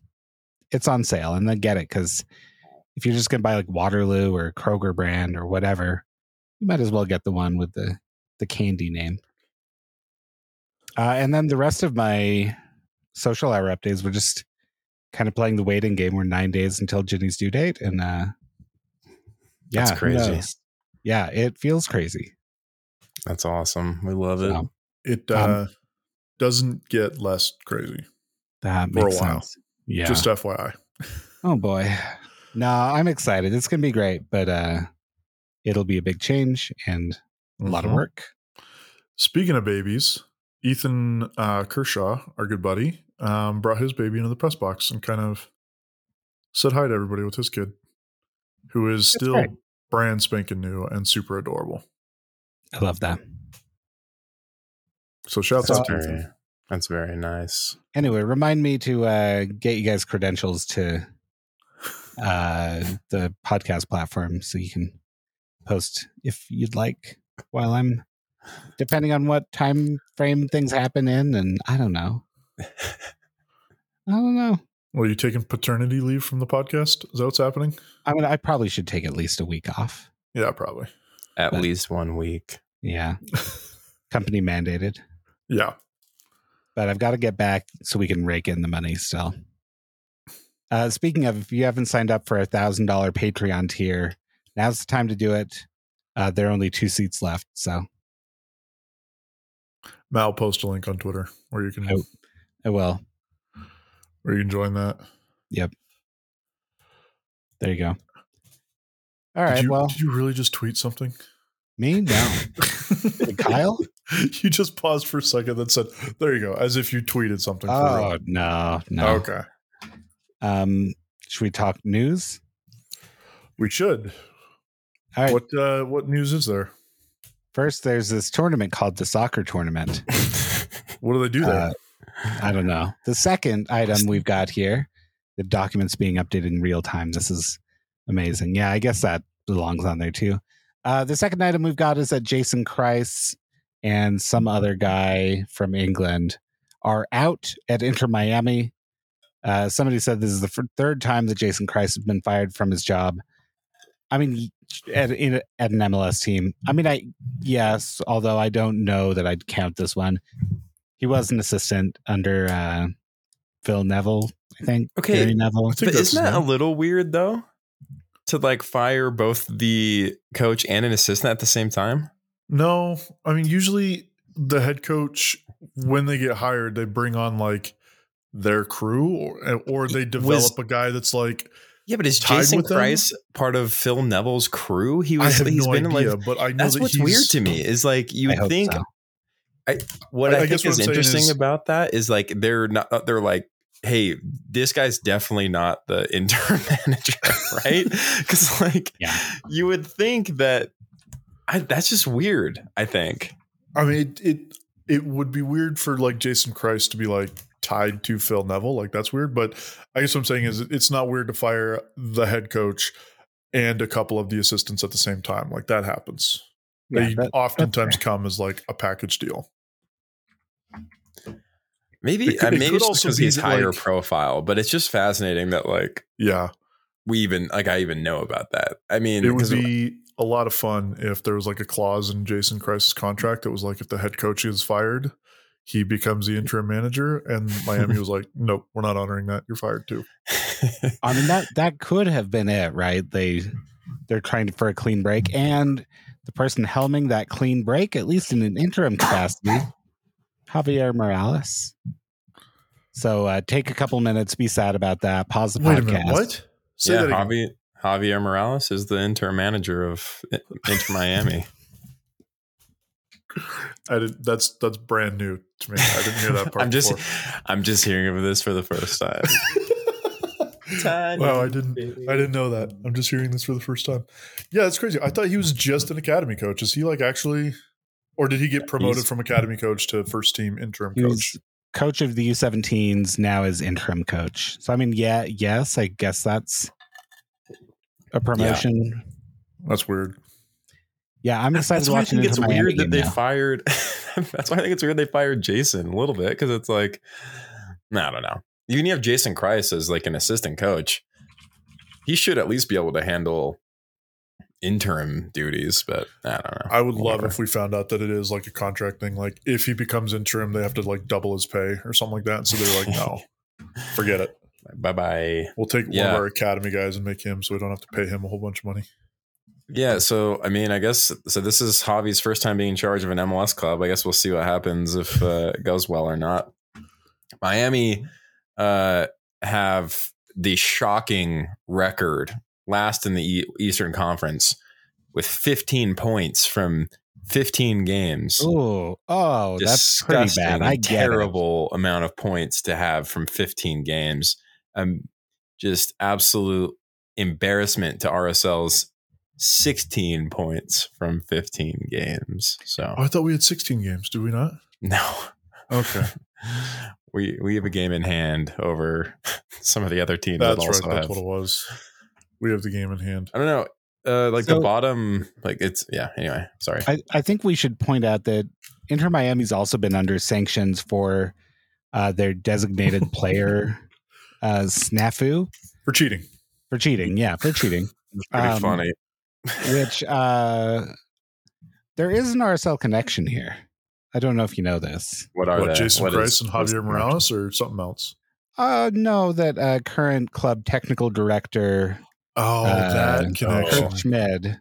Speaker 2: it's on sale, and then get it because if you're just gonna buy like Waterloo or Kroger brand or whatever, you might as well get the one with the the candy name. Uh, and then the rest of my social hour updates we're just kind of playing the waiting game. We're nine days until Ginny's due date, and uh, yeah,
Speaker 3: That's
Speaker 2: who
Speaker 3: crazy.
Speaker 2: Yeah, it feels crazy.
Speaker 3: That's awesome. We love it.
Speaker 2: So,
Speaker 1: It uh,
Speaker 2: Um,
Speaker 1: doesn't get less crazy.
Speaker 2: that
Speaker 1: For a
Speaker 2: makes
Speaker 1: while.
Speaker 2: sense. Yeah.
Speaker 1: Just FYI.
Speaker 2: oh boy. No, I'm excited. It's gonna be great, but uh, it'll be a big change and a lot of
Speaker 1: Mhm.
Speaker 2: work.
Speaker 1: Speaking of babies, Ethan uh, Kershaw, our good buddy, um, brought his baby into the press box and kind of said hi to everybody with his kid, who is
Speaker 2: That's
Speaker 1: still
Speaker 2: great.
Speaker 1: brand spanking new and super adorable.
Speaker 2: I love that.
Speaker 1: So shouts
Speaker 2: So-
Speaker 1: out to
Speaker 3: Very,
Speaker 1: Ethan.
Speaker 3: that's very nice.
Speaker 2: Anyway, remind me to uh, get you guys credentials to uh, the podcast platform so you can post if you'd like while I'm depending on what time frame things happen in and I don't know. I don't know.
Speaker 1: Well, you taking paternity leave from the podcast? Is that what's happening?
Speaker 2: I mean I probably should take at least a week off.
Speaker 1: Yeah, probably.
Speaker 3: At
Speaker 2: But-
Speaker 3: least one week.
Speaker 2: Yeah. Company mandated.
Speaker 1: Yeah.
Speaker 2: but I've got to get back so we can rake in the money still. Uh, speaking of, if you haven't signed up for a thousand dollar Patreon tier, now's the time to do it. Uh, there are only two seats left, so
Speaker 1: Mal post a link on Twitter where you can
Speaker 2: Oh. I will.
Speaker 1: where you can join that. Yep.
Speaker 2: There you go. All
Speaker 1: did
Speaker 2: right.
Speaker 1: you,
Speaker 2: well,
Speaker 1: did you really just tweet something?
Speaker 2: me no. Kyle?
Speaker 1: You just paused for a second, then said, "There you go," as if you tweeted something. for
Speaker 2: Oh
Speaker 1: real.
Speaker 2: no, no.
Speaker 1: okay.
Speaker 2: Um, should we talk news?
Speaker 1: We should.
Speaker 2: All right.
Speaker 1: What uh, what news is there?
Speaker 2: First, there's this tournament called the soccer tournament.
Speaker 1: What do they do there?
Speaker 2: Uh, I don't know. The second item we've got here, the documents being updated in real time. This is amazing. Yeah, I guess that belongs on there too. Uh, the second item we've got is that Jason Kreis and some other guy from England are out at Inter Miami. Uh, somebody said this is the f- third time that Jason Kreis has been fired from his job. I mean, at in, at an MLS team. I mean, I yes, although I don't know that I'd count this one. He was an assistant under uh, Phil Neville, I think.
Speaker 3: Okay,
Speaker 2: Gary Neville.
Speaker 1: I think
Speaker 3: But isn't that a little weird though? To like fire both the coach and an assistant at the same time?
Speaker 1: No, I mean usually the head coach when they get hired, they bring on like their crew or or they develop a guy that's like
Speaker 3: Yeah, but is Jason
Speaker 1: with them?
Speaker 3: Kreis part of Phil Neville's crew? He was.
Speaker 1: I
Speaker 3: was
Speaker 1: have
Speaker 3: he's
Speaker 1: no
Speaker 3: been
Speaker 1: idea,
Speaker 3: like
Speaker 1: but I know
Speaker 3: that's
Speaker 1: that
Speaker 3: what's
Speaker 1: he's,
Speaker 3: weird to me is like you
Speaker 2: I
Speaker 3: think
Speaker 2: so.
Speaker 3: what
Speaker 1: I-
Speaker 3: I,
Speaker 1: I guess
Speaker 3: think
Speaker 1: what
Speaker 3: is interesting
Speaker 1: is-
Speaker 3: about that is like they're not uh, they're like hey this guy's definitely not the interim manager right because like
Speaker 2: Yeah.
Speaker 3: you would think that I, that's just weird i think
Speaker 1: I mean it, it it would be weird for like Jason Kreis to be like tied to Phil Neville, like that's weird. But I guess what I'm saying is it's not weird to fire the head coach and a couple of the assistants at the same time. Like that happens.
Speaker 2: Yeah,
Speaker 1: they
Speaker 2: that-
Speaker 1: oftentimes come as like a package deal.
Speaker 3: maybe
Speaker 1: It could-
Speaker 3: uh,
Speaker 1: it
Speaker 3: maybe
Speaker 1: could
Speaker 3: it's
Speaker 1: also
Speaker 3: because
Speaker 1: be
Speaker 3: he's higher
Speaker 1: like-
Speaker 3: profile but it's just fascinating that like
Speaker 1: Yeah.
Speaker 3: we even like i even know about that i mean
Speaker 1: It would be a lot of fun if there was like a clause in Jason Kreis's contract that was like if the head coach is fired, he becomes the interim manager. And Miami was like, nope, we're not honoring that. You're fired too.
Speaker 2: I mean that that could have been it, right? They they're trying for a clean break, and the person helming that clean break, at least in an interim capacity, Javier Morales. So uh, take a couple minutes, be sad about that. Pause the
Speaker 1: Wait a
Speaker 2: podcast.
Speaker 1: minute. What? Say
Speaker 3: yeah
Speaker 1: that again.
Speaker 3: Javi, javier morales is the interim manager of inter miami
Speaker 1: I did that's that's brand new to me. I didn't hear that part
Speaker 3: i'm just
Speaker 1: before.
Speaker 3: i'm just hearing of this for the first time
Speaker 1: wow, I didn't I didn't know that. I'm just hearing this for the first time. Yeah, that's crazy. I thought he was just an academy coach. Is he like actually or did he get promoted
Speaker 3: He's-
Speaker 1: from academy coach to first team interim
Speaker 2: He
Speaker 1: coach?
Speaker 2: was coach of the U17s, now is interim coach. So I mean, yeah, yes, I guess that's a promotion.
Speaker 1: That's weird.
Speaker 2: Yeah, I'm excited
Speaker 3: that's
Speaker 2: to
Speaker 3: why i
Speaker 2: watch an
Speaker 3: think it's
Speaker 2: Miami
Speaker 3: weird that they
Speaker 2: now.
Speaker 3: fired that's why i think it's weird they fired jason a little bit because it's like i don't know even you have jason Kreis as like an assistant coach he should at least be able to handle interim duties but i don't know
Speaker 1: I would love if we found out that it is like a contract thing. Like if he becomes interim, they have to like double his pay or something like that. So they're like, no, forget it.
Speaker 3: bye-bye
Speaker 1: We'll take one of our academy guys and make him so we don't have to pay him a whole bunch of money.
Speaker 3: Yeah, so I mean, I guess so. This is Javi's first time being in charge of an MLS club. I guess we'll see what happens if uh, it goes well or not. Miami uh, have the shocking record, last in the e- Eastern Conference, with 15 points from 15 games.
Speaker 2: Oh, oh, that's pretty bad. I get it.
Speaker 3: terrible amount of points to have from 15 games. Um, just absolute embarrassment to RSL's 16 points from 15 games. So
Speaker 1: Oh, I thought we had 16 games. Do we not?
Speaker 3: no,
Speaker 1: Okay.
Speaker 3: we we have a game in hand over some of the other teams
Speaker 1: That's
Speaker 3: that
Speaker 1: right. That's
Speaker 3: have.
Speaker 1: what it was. We have the game in hand.
Speaker 3: I don't know. Uh, like
Speaker 2: So-
Speaker 3: the bottom, like it's yeah. Anyway, sorry.
Speaker 2: I, I think we should point out that Inter Miami's also been under sanctions for uh, their designated player uh, snafu
Speaker 1: For cheating.
Speaker 2: for cheating. Yeah, for cheating.
Speaker 3: Pretty
Speaker 2: um,
Speaker 3: funny.
Speaker 2: Which uh, there is an RSL connection here. I don't know if you know this.
Speaker 3: What are
Speaker 1: What,
Speaker 3: they?
Speaker 1: Jason
Speaker 3: What is-
Speaker 1: Kreis and Javier
Speaker 3: the
Speaker 1: Morales or something else?
Speaker 2: Uh, no, that uh, current club technical director
Speaker 1: Oh,
Speaker 2: Uh,
Speaker 1: that connection.
Speaker 2: Kurt Schmid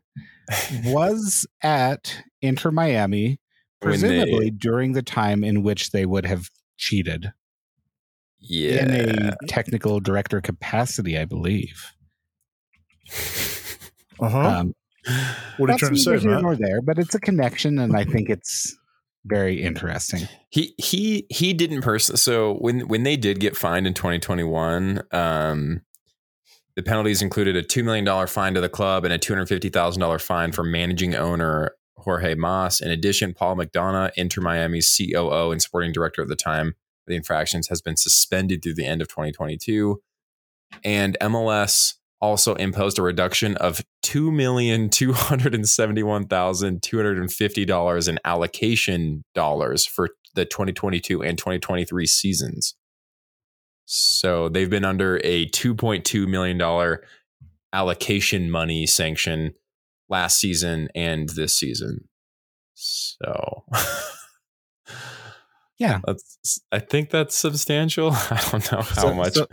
Speaker 2: was at Inter Miami,
Speaker 3: When they-
Speaker 2: presumably during the time in which they would have cheated
Speaker 3: Yeah.
Speaker 2: in a technical director capacity, I believe.
Speaker 1: Uh huh.
Speaker 2: Um,
Speaker 1: what are you trying to say,
Speaker 2: neither here
Speaker 1: Matt?
Speaker 2: there, but it's a connection, and I think it's very interesting.
Speaker 3: he he he didn't person so when when they did get fined in 2021 um the penalties included a $2 million fine to the club and a $250,000 fine for managing owner Jorge Mas. In addition, Paul McDonough, Inter Miami's COO and sporting director at the time the infractions, has been suspended through the end of 2022. And MLS also imposed a reduction of two million two hundred and seventy one thousand two hundred and fifty dollars in allocation dollars for the 2022 and 2023 seasons. So they've been under a 2.2 million dollar allocation money sanction last season and this season. So
Speaker 2: Yeah.
Speaker 3: that's I think that's substantial. I don't know how
Speaker 2: So-
Speaker 3: much.
Speaker 2: so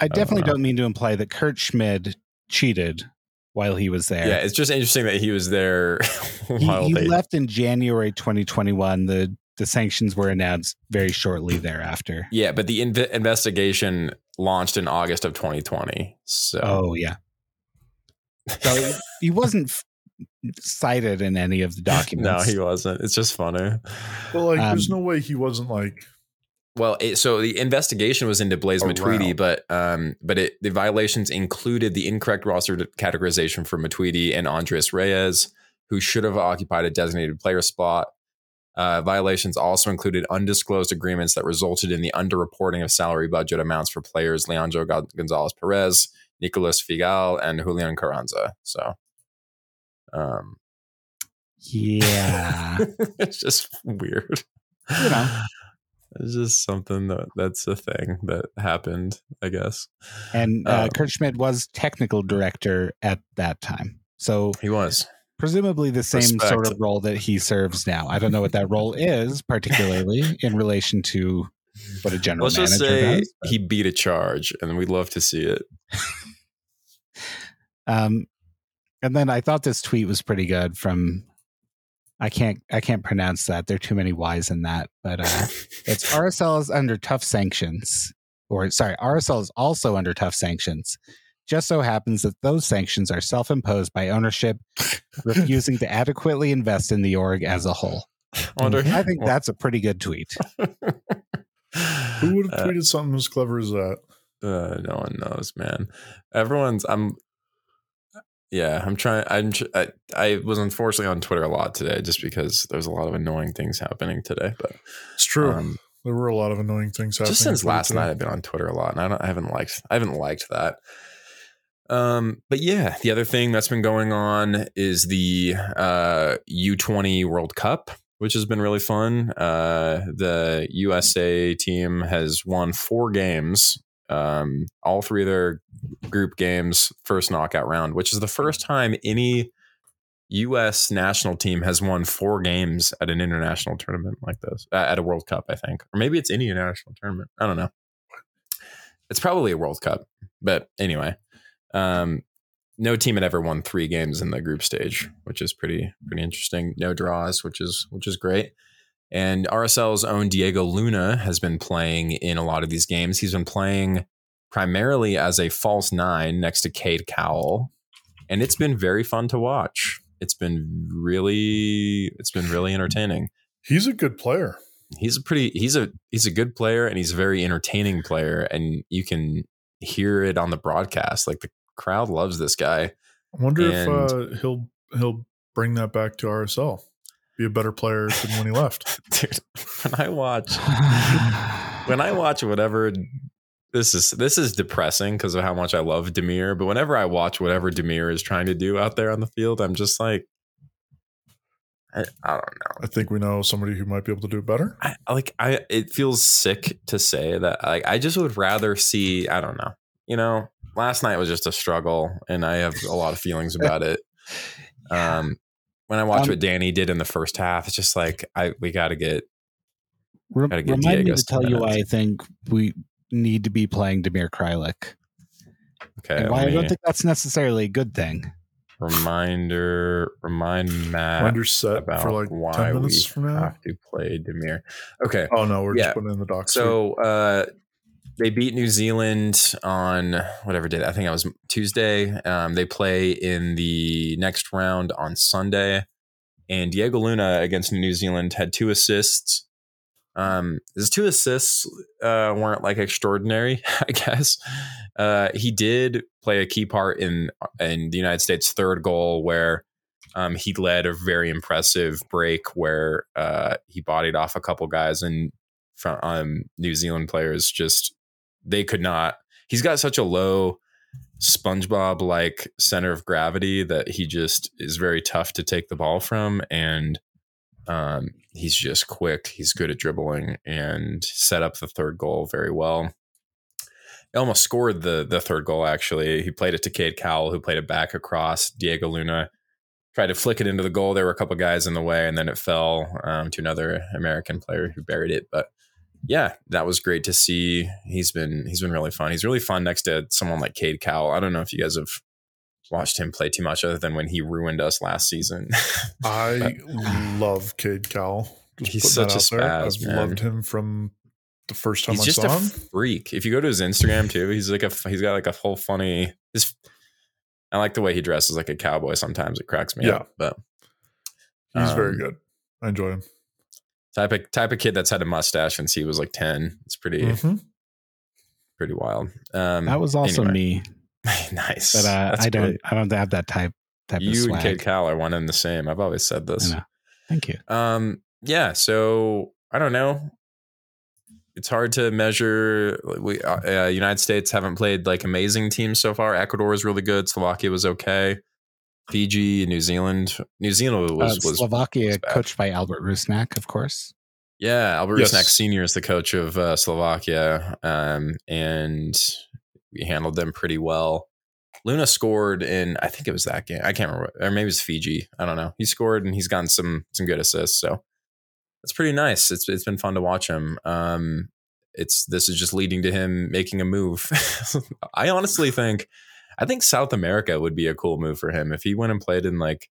Speaker 2: I definitely
Speaker 3: know.
Speaker 2: don't mean to imply that Kurt Schmid cheated while he was there.
Speaker 3: yeah, it's just interesting that he was there
Speaker 2: he,
Speaker 3: while
Speaker 2: he
Speaker 3: they
Speaker 2: left in January 2021. The the sanctions were announced very shortly thereafter.
Speaker 3: Yeah, but the inv- investigation launched in August of 2020. So
Speaker 2: Oh yeah. So he- he wasn't f- cited in any of the documents.
Speaker 3: no, he wasn't. It's just funny.
Speaker 1: But like, there's
Speaker 2: Um,
Speaker 1: no way he wasn't like.
Speaker 3: Well, it, so the investigation was into Blaise Matuidi, but um, but it, the violations included the incorrect roster categorization for Matuidi and Andres Reyes, who should have occupied a designated player spot. Uh, violations also included undisclosed agreements that resulted in the underreporting of salary budget amounts for players Leandro Gon- Gonzalez Perez, Nicolas Figal, and Julian Carranza. So, um,
Speaker 2: yeah.
Speaker 3: it's just weird.
Speaker 2: You know.
Speaker 3: It's just something that that's a thing that happened, I guess.
Speaker 2: And uh,
Speaker 3: Um,
Speaker 2: Kurt Schmid was technical director at that time. So
Speaker 3: He was.
Speaker 2: presumably the same
Speaker 3: Respect.
Speaker 2: sort of role that he serves now. I don't know what that role is, particularly in relation to what a general
Speaker 3: Let's
Speaker 2: manager
Speaker 3: just say
Speaker 2: does.
Speaker 3: he beat a charge, and we'd love to see it.
Speaker 2: Um, and then I thought this tweet was pretty good from I can't I can't pronounce that. There are too many Y's in that, but uh, it's RSL is under tough sanctions, or sorry, RSL is also under tough sanctions. Just so happens that those sanctions are self-imposed by ownership refusing to adequately invest in the org as a whole.
Speaker 3: I.
Speaker 2: I think that's a pretty good tweet.
Speaker 1: Who would have
Speaker 3: Uh,
Speaker 1: tweeted something as clever as that?
Speaker 3: Uh, no one knows, man. Everyone's. I'm. Yeah, I'm trying. I'm. I, I was unfortunately on Twitter a lot today, just because there's a lot of annoying things happening today. But
Speaker 1: It's true.
Speaker 3: um,
Speaker 1: there were a lot of annoying things happening.
Speaker 3: just since last night, I've been on Twitter a lot, and I don't. I haven't liked. I haven't liked that. Um, but yeah, the other thing that's been going on is the uh, U20 World Cup, which has been really fun. Uh, the USA team has won four games, um, all three of their group games, first knockout round, which is the first time any U.S. national team has won four games at an international tournament like this, at a World Cup, I think, or maybe it's any international tournament. I don't know. It's probably a World Cup, but anyway, um, no team had ever won three games in the group stage, which is pretty pretty interesting. No draws, which is which is great. And RSL's own Diego Luna has been playing in a lot of these games. He's been playing primarily as a false nine next to Cade Cowell, and it's been very fun to watch. It's been really it's been really entertaining.
Speaker 1: He's a good player.
Speaker 3: He's a pretty he's a he's a good player and he's a very entertaining player and you can hear it on the broadcast. Like the crowd loves this guy.
Speaker 1: I wonder
Speaker 3: And-
Speaker 1: if uh, he'll he'll bring that back to RSL. Be a better player than when he left.
Speaker 3: Dude, when I watch when I watch whatever this is this is depressing because of how much I love Damir, but whenever I watch whatever Damir is trying to do out there on the field, I'm just like I, I don't know.
Speaker 1: I think we know somebody who might be able to do it better.
Speaker 3: I like I it feels sick to say that like I just would rather see I don't know. You know, last night was just a struggle and I have a lot of feelings about it. Um when I watch
Speaker 2: Um,
Speaker 3: what Danny did in the first half, it's just like I we got to get
Speaker 2: Re-
Speaker 3: Gotta get
Speaker 2: remind me to
Speaker 3: some
Speaker 2: tell you why I think we need to be playing Damir Kreilach.
Speaker 3: okay.
Speaker 2: and why
Speaker 3: let
Speaker 2: I don't think that's necessarily a good thing.
Speaker 3: reminder remind Matt
Speaker 1: Reminder set
Speaker 3: about
Speaker 1: for like
Speaker 3: why
Speaker 1: ten
Speaker 3: we
Speaker 1: minutes from now.
Speaker 3: have to play Damir. Okay.
Speaker 1: Oh no, we're
Speaker 3: Yeah.
Speaker 1: just putting in the doc.
Speaker 3: So uh, they beat New Zealand on whatever day. I think it was Tuesday. Um, they play in the next round on Sunday, and Diego Luna against New Zealand had two assists. Um, his two assists uh, weren't like extraordinary, I guess. Uh, he did play a key part in in the United States' third goal, where um, he led a very impressive break where uh, he bodied off a couple guys and from um, New Zealand players just they could not. He's got such a low SpongeBob like center of gravity that he just is very tough to take the ball from. And um, he's just quick. He's good at dribbling and set up the third goal very well. He almost scored the the third goal. Actually, he played it to Cade Cowell, who played it back across. Diego Luna tried to flick it into the goal. There were a couple guys in the way, and then it fell um, to another American player who buried it. But yeah, that was great to see. He's been he's been really fun. He's really fun next to someone like Cade Cowell. I don't know if you guys have watched him play too much other than when he ruined us last season.
Speaker 1: I love Cade Cowell.
Speaker 3: Just he's such a spaz,
Speaker 1: I've man. loved him from the first time
Speaker 3: he's
Speaker 1: I
Speaker 3: just
Speaker 1: saw
Speaker 3: a
Speaker 1: him.
Speaker 3: freak. If you go to his Instagram too, he's like a he's got like a whole funny. His, I like the way he dresses like a cowboy. Sometimes it cracks me
Speaker 1: Yeah.
Speaker 3: up, but
Speaker 1: He's very
Speaker 3: um,
Speaker 1: good. I enjoy him.
Speaker 3: Type of type of kid that's had a mustache since he was like ten. It's pretty
Speaker 1: Mhm.
Speaker 3: pretty wild. Um,
Speaker 2: That was also
Speaker 3: anyway.
Speaker 2: me,
Speaker 3: nice.
Speaker 2: but uh, I don't.
Speaker 3: great.
Speaker 2: I don't have that type type of
Speaker 3: You and. Cade Cowell are one and the same. I've always said this.
Speaker 2: Thank you.
Speaker 3: Um, yeah. So I don't know. It's hard to measure. We uh, uh, United States haven't played like amazing teams so far. Ecuador was really good. Slovakia was okay. Fiji, New Zealand. New Zealand
Speaker 2: Uh,
Speaker 3: was was
Speaker 2: Slovakia,
Speaker 3: was
Speaker 2: coached by Albert Rusnak, of course.
Speaker 3: Yeah, Albert
Speaker 1: Yes.
Speaker 3: Rusnak Senior is the coach of uh, Slovakia, um, and we handled them pretty well. Luna scored in, I think it was that game. I can't remember, or maybe it was Fiji. I don't know. He scored and he's gotten some some good assists, so that's pretty nice. It's it's been fun to watch him. Um, it's this is just leading to him making a move. I honestly think, I think South America would be a cool move for him if he went and played in like,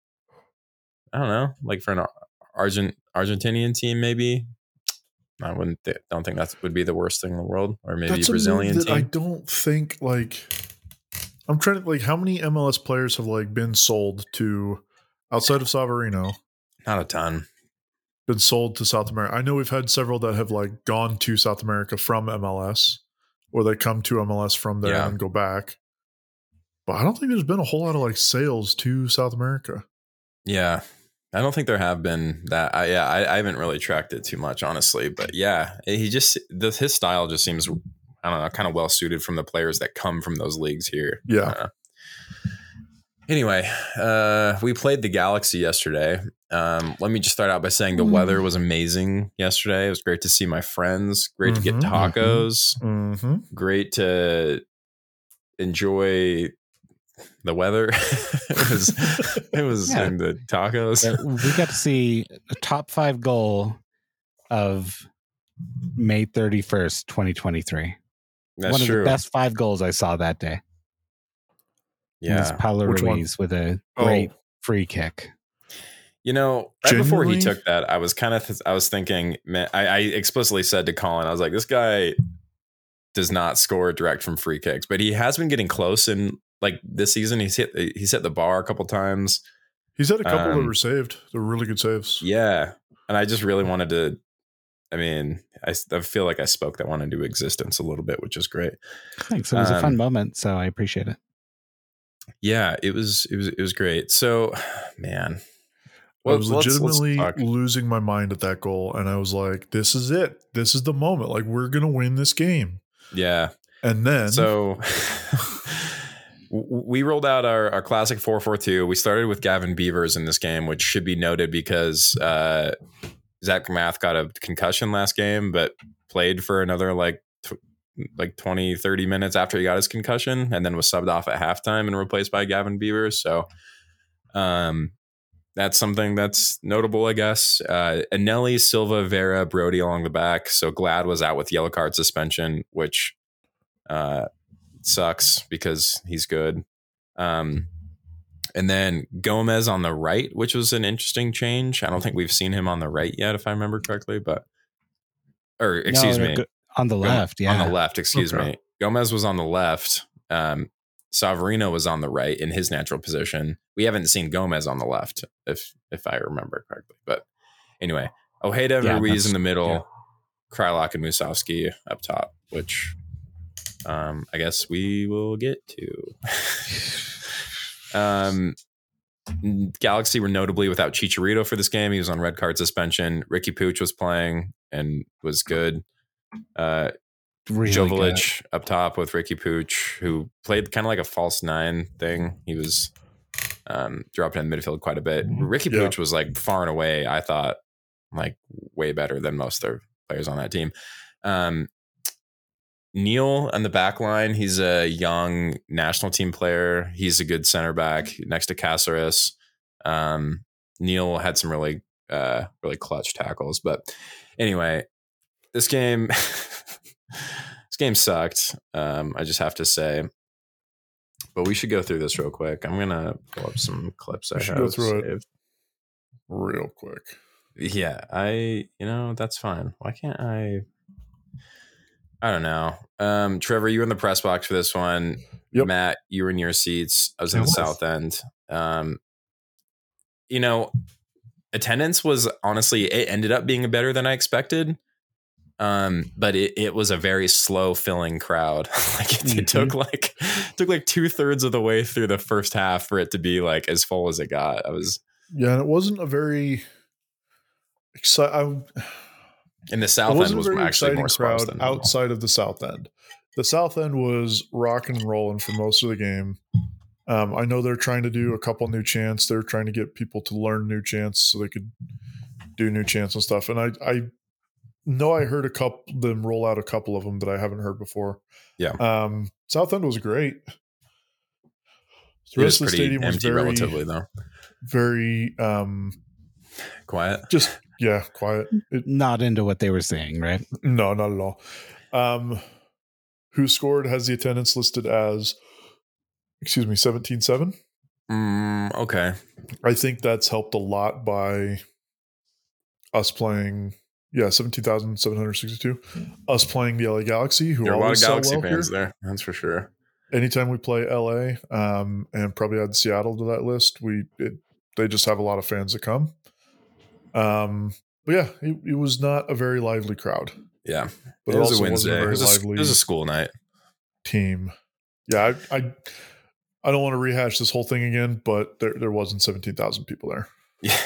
Speaker 3: I don't know, like for an Argent Argentinian team maybe. I wouldn't th- don't think that would be the worst thing in the world, or maybe
Speaker 1: That's
Speaker 3: Brazilian
Speaker 1: a move I don't think like. I'm trying to like how many MLS players have like been sold to outside of Savarino
Speaker 3: Not a ton.
Speaker 1: been sold to South America. I know we've had several that have like gone to South America from MLS, or they come to MLS from there
Speaker 3: Yeah.
Speaker 1: and go back. But I don't think there's been a whole lot of like sales to South America.
Speaker 3: Yeah, I don't think there have been that. I, yeah, I, I haven't really tracked it too much, honestly. But yeah, he just the, his style just seems I don't know, kind of well suited from the players that come from those leagues here.
Speaker 1: Yeah.
Speaker 3: Uh, anyway, uh, we played the Galaxy yesterday. Um, let me just start out by saying the
Speaker 1: Mm.
Speaker 3: weather was amazing yesterday. It was great to see my friends. Great to get
Speaker 1: Mhm, mhm.
Speaker 3: tacos.
Speaker 1: Mm-hmm.
Speaker 3: Great to enjoy the weather. it was it was
Speaker 2: Yeah.
Speaker 3: in the tacos.
Speaker 2: We got to see a top five goal of May 31st, 2023.
Speaker 3: That's
Speaker 2: One of
Speaker 3: true.
Speaker 2: the best five goals I saw that day. It was
Speaker 3: yeah.
Speaker 2: Paulo
Speaker 1: Which one?
Speaker 2: With a
Speaker 1: Oh.
Speaker 2: great free kick.
Speaker 3: You know, right before he took that, I was kind of th- I was thinking, man, I, I explicitly said to Colin, I was like, this guy does not score direct from free kicks, but he has been getting close in like this season. He's hit he's hit the bar a couple times.
Speaker 1: He's had a couple
Speaker 3: Um,
Speaker 1: that were saved. They're really good saves.
Speaker 3: Yeah, and I just really wanted to. I mean, I, I feel like I spoke that one into existence a little bit, which is great.
Speaker 2: Thanks. It was a
Speaker 3: Um,
Speaker 2: fun moment, so I appreciate it.
Speaker 3: Yeah, it was it was it was great. So, man,
Speaker 1: I was
Speaker 3: let's- let's
Speaker 1: legitimately losing my mind at that goal, and I was like, "This is it. This is the moment. Like we're gonna win this game."
Speaker 3: yeah.
Speaker 1: And then,
Speaker 3: So w- we rolled out our, our classic 442. We started with Gavin Beavers in this game, which should be noted because uh, Zac MacMath got a concussion last game, but played for another like tw- like 20, 30 minutes after he got his concussion and then was subbed off at halftime and replaced by Gavin Beavers. So um, that's something that's notable, I guess. Uh, Eneli, Silva, Vera, Brody along the back. So Glad was out with yellow card suspension, which uh, sucks because he's good. Um, and then Gomez on the right, which was an interesting change. I don't think we've seen him on the right yet, if I remember correctly. But or excuse
Speaker 2: No,
Speaker 3: me,
Speaker 2: go- On the left, yeah.
Speaker 3: on the left. Excuse
Speaker 1: Okay.
Speaker 3: me. Gomez was on the left. Um, Savarino was on the right in his natural position. We haven't seen Gomez on the left, if if I remember correctly. But anyway, Ojeda,
Speaker 2: Yeah,
Speaker 3: Ruiz in the middle,
Speaker 2: yeah.
Speaker 3: Kreilach and Musovski up top, which um, I guess we will get to. um, Galaxy were notably without Chicharito for this game. He was on red card suspension. Riqui Puig was playing and was good. Uh,
Speaker 2: really
Speaker 3: Jovic up top with Riqui Puig, who played kind of like a false nine thing. He was um, dropping in midfield quite a bit. Riqui
Speaker 1: Yeah.
Speaker 3: Puig was like far and away, I thought, like way better than most of the players on that team. Um, Neal on the back line, he's a young national team player. He's a good center back next to Caceres. Um, Neal had some really, uh, really clutch tackles. But anyway, this game, this game sucked. Um, I just have to say. But we should go through this real quick. I'm gonna pull up some clips I
Speaker 1: should
Speaker 3: have
Speaker 1: go through it.
Speaker 3: saved.
Speaker 1: Real quick.
Speaker 3: Yeah, I you know that's fine. Why can't I? I don't know. Um, Trevor, you were in the press box for this one.
Speaker 1: Yep.
Speaker 3: Matt, you were in your seats. I was in
Speaker 2: I
Speaker 3: the
Speaker 2: was.
Speaker 3: south end. Um, you know, attendance was honestly it ended up being better than I expected. Um, but it, it was a very slow filling crowd. like it, it took like took like two thirds of the way through the first half for it to be like as full as it got. I was
Speaker 1: Yeah, and it wasn't a very exciting.
Speaker 3: In the south end
Speaker 1: wasn't a very
Speaker 3: actually
Speaker 1: exciting
Speaker 3: more
Speaker 1: crowd outside of the south end. The south end was rocking and rolling for most of the game. Um, I know they're trying to do a couple new chants. They're trying to get people to learn new chants so they could do new chants and stuff. And I, I know I heard a couple them roll out a couple of them that I haven't heard before.
Speaker 3: Yeah.
Speaker 1: Um, south end was great. The
Speaker 3: It was
Speaker 1: rest of the stadium was very,
Speaker 3: relatively though.
Speaker 1: very, um,
Speaker 3: Quiet.
Speaker 1: just yeah, quiet. It,
Speaker 2: Not into what they were saying, right?
Speaker 1: No, not at all. Um, WhoScored has the attendance listed as, excuse me, 17 7.
Speaker 3: Mm, okay.
Speaker 1: I think that's helped a lot by us playing, yeah, 17,762. Us playing the LA Galaxy, who
Speaker 3: There are a lot of Galaxy
Speaker 1: well
Speaker 3: fans
Speaker 1: here.
Speaker 3: there. That's for sure.
Speaker 1: Anytime we play LA, um, and probably add Seattle to that list, we it, they just have a lot of fans that come. Um, but yeah, it, it was not a very lively crowd.
Speaker 3: Yeah.
Speaker 1: But
Speaker 3: it was
Speaker 1: also
Speaker 3: a
Speaker 1: wasn't
Speaker 3: Wednesday. It was a, it was a school night.
Speaker 1: team. Yeah, I, I I don't want to rehash this whole thing again, but there there wasn't seventeen thousand people there.
Speaker 3: Yeah.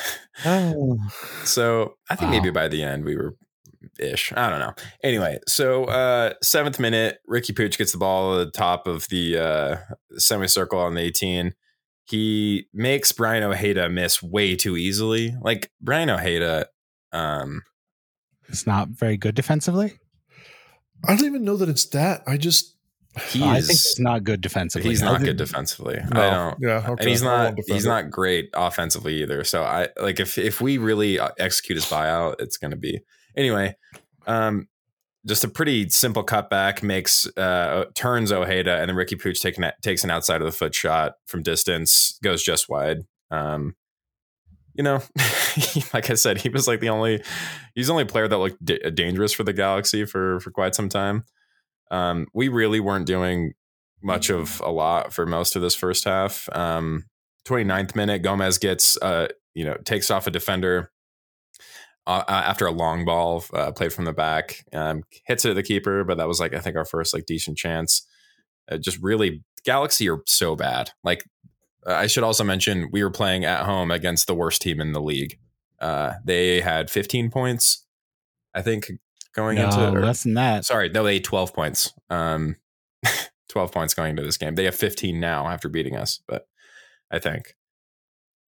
Speaker 2: Oh,
Speaker 3: So I think
Speaker 2: Wow.
Speaker 3: maybe by the end we were ish. I don't know. Anyway, so uh seventh minute, Riqui Puig gets the ball at the top of the uh semicircle on the 18. He makes Brian Ojeda miss way too easily. Like Brian Ojeda, um,
Speaker 2: it's not very good defensively.
Speaker 1: I don't even know that it's that. I just
Speaker 3: he's
Speaker 2: I think it's not good defensively.
Speaker 3: he's not good defensively.
Speaker 1: no,
Speaker 3: I don't.
Speaker 1: Yeah, okay.
Speaker 3: and he's not he's not great offensively either. So I like if if we really uh, execute his buyout, it's going to be anyway. Um, just a pretty simple cutback makes uh turns Ojeda and then Riqui Puig taking takes an outside of the foot shot from distance goes just wide. Um, you know, like I said, he was like the only he's the only player that looked da- dangerous for the Galaxy for for quite some time. Um, we really weren't doing much of a lot for most of this first half. Um, 29th minute, Gomez gets, uh, you know, takes off a defender uh, after a long ball uh, played from the back, um, hits it at the keeper, but that was like, I think our first like decent chance. Uh, just really, Galaxy are so bad. Like, uh, I should also mention we were playing at home against the worst team in the league. Uh, they had 15 points, I think, going
Speaker 2: No,
Speaker 3: into or-
Speaker 2: less than that.
Speaker 3: Sorry, no, they had 12 points. Um, 12 points going into this game. They have 15 now after beating us, but I think.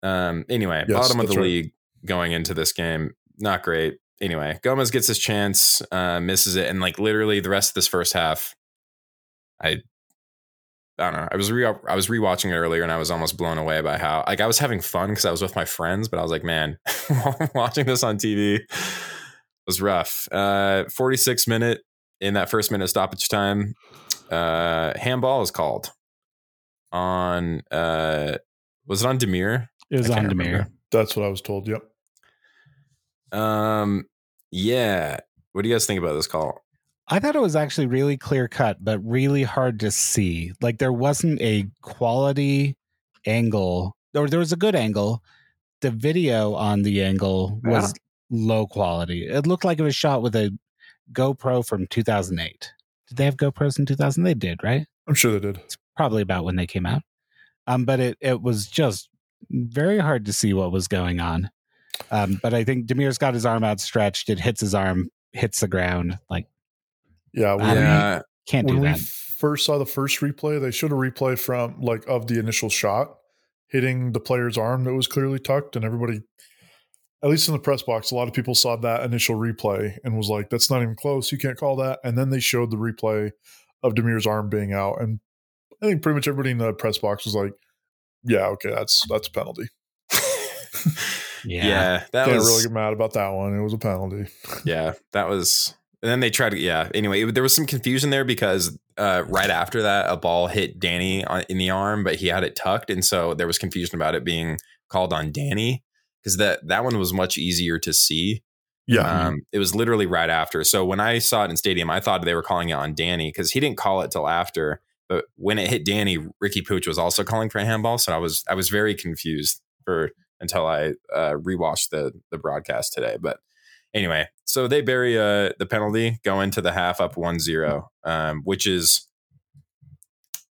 Speaker 3: Um, anyway,
Speaker 1: Yes,
Speaker 3: bottom of the
Speaker 1: right.
Speaker 3: league going into this game, not great. Anyway, Gomez gets his chance, uh, misses it, and like literally the rest of this first half, I, I don't know. I was re I was rewatching it earlier, and I was almost blown away by how like I was having fun because I was with my friends, but I was like, man, watching this on TV was rough. Uh, 46 minute in that first minute stoppage time, uh, handball is called on. Uh, was it on Damir?
Speaker 2: It was on Damir.
Speaker 3: remember.
Speaker 1: That's what I was told. Yep.
Speaker 3: Um, yeah. What do you guys think about this call?
Speaker 2: I thought it was actually really clear cut, but really hard to see. Like there wasn't a quality angle, or there was a good angle. The video on the angle was low quality. It looked like it was shot with a GoPro from 2008. Did they have GoPros in 2000? They did, right?
Speaker 1: I'm sure they did.
Speaker 2: It's probably about when they came out. Um, but it it was just very hard to see what was going on. Um, but I think Damir's got his arm outstretched. It hits his arm, hits the ground. Like
Speaker 1: Yeah, when,
Speaker 2: Um,
Speaker 3: yeah,
Speaker 2: Can't
Speaker 1: we,
Speaker 2: do
Speaker 1: when we
Speaker 2: that.
Speaker 1: first saw the first replay, they showed a replay from like of the initial shot hitting the player's arm that was clearly tucked, and everybody, at least in the press box, a lot of people saw that initial replay and was like, "That's not even close. You can't call that." And then they showed the replay of Damir's arm being out, and I think pretty much everybody in the press box was like, "Yeah, okay, that's that's a penalty."
Speaker 2: Yeah.
Speaker 3: yeah, that
Speaker 1: Can't
Speaker 3: was
Speaker 1: really get mad about that one. It was a penalty.
Speaker 3: yeah, that was. And then they tried to yeah. Anyway, it- there was some confusion there because uh, right after that, a ball hit Danny on, in the arm, but he had it tucked, and so there was confusion about it being called on Danny because that that one was much easier to see.
Speaker 1: Yeah,
Speaker 3: Um, it was literally right after. So when I saw it in stadium, I thought they were calling it on Danny because he didn't call it till after. But when it hit Danny, Riqui Puig was also calling for a handball. So I was I was very confused for until I uh, rewatched the the broadcast today. But anyway, so they bury uh, the penalty, go into the half up 1-0, um, which is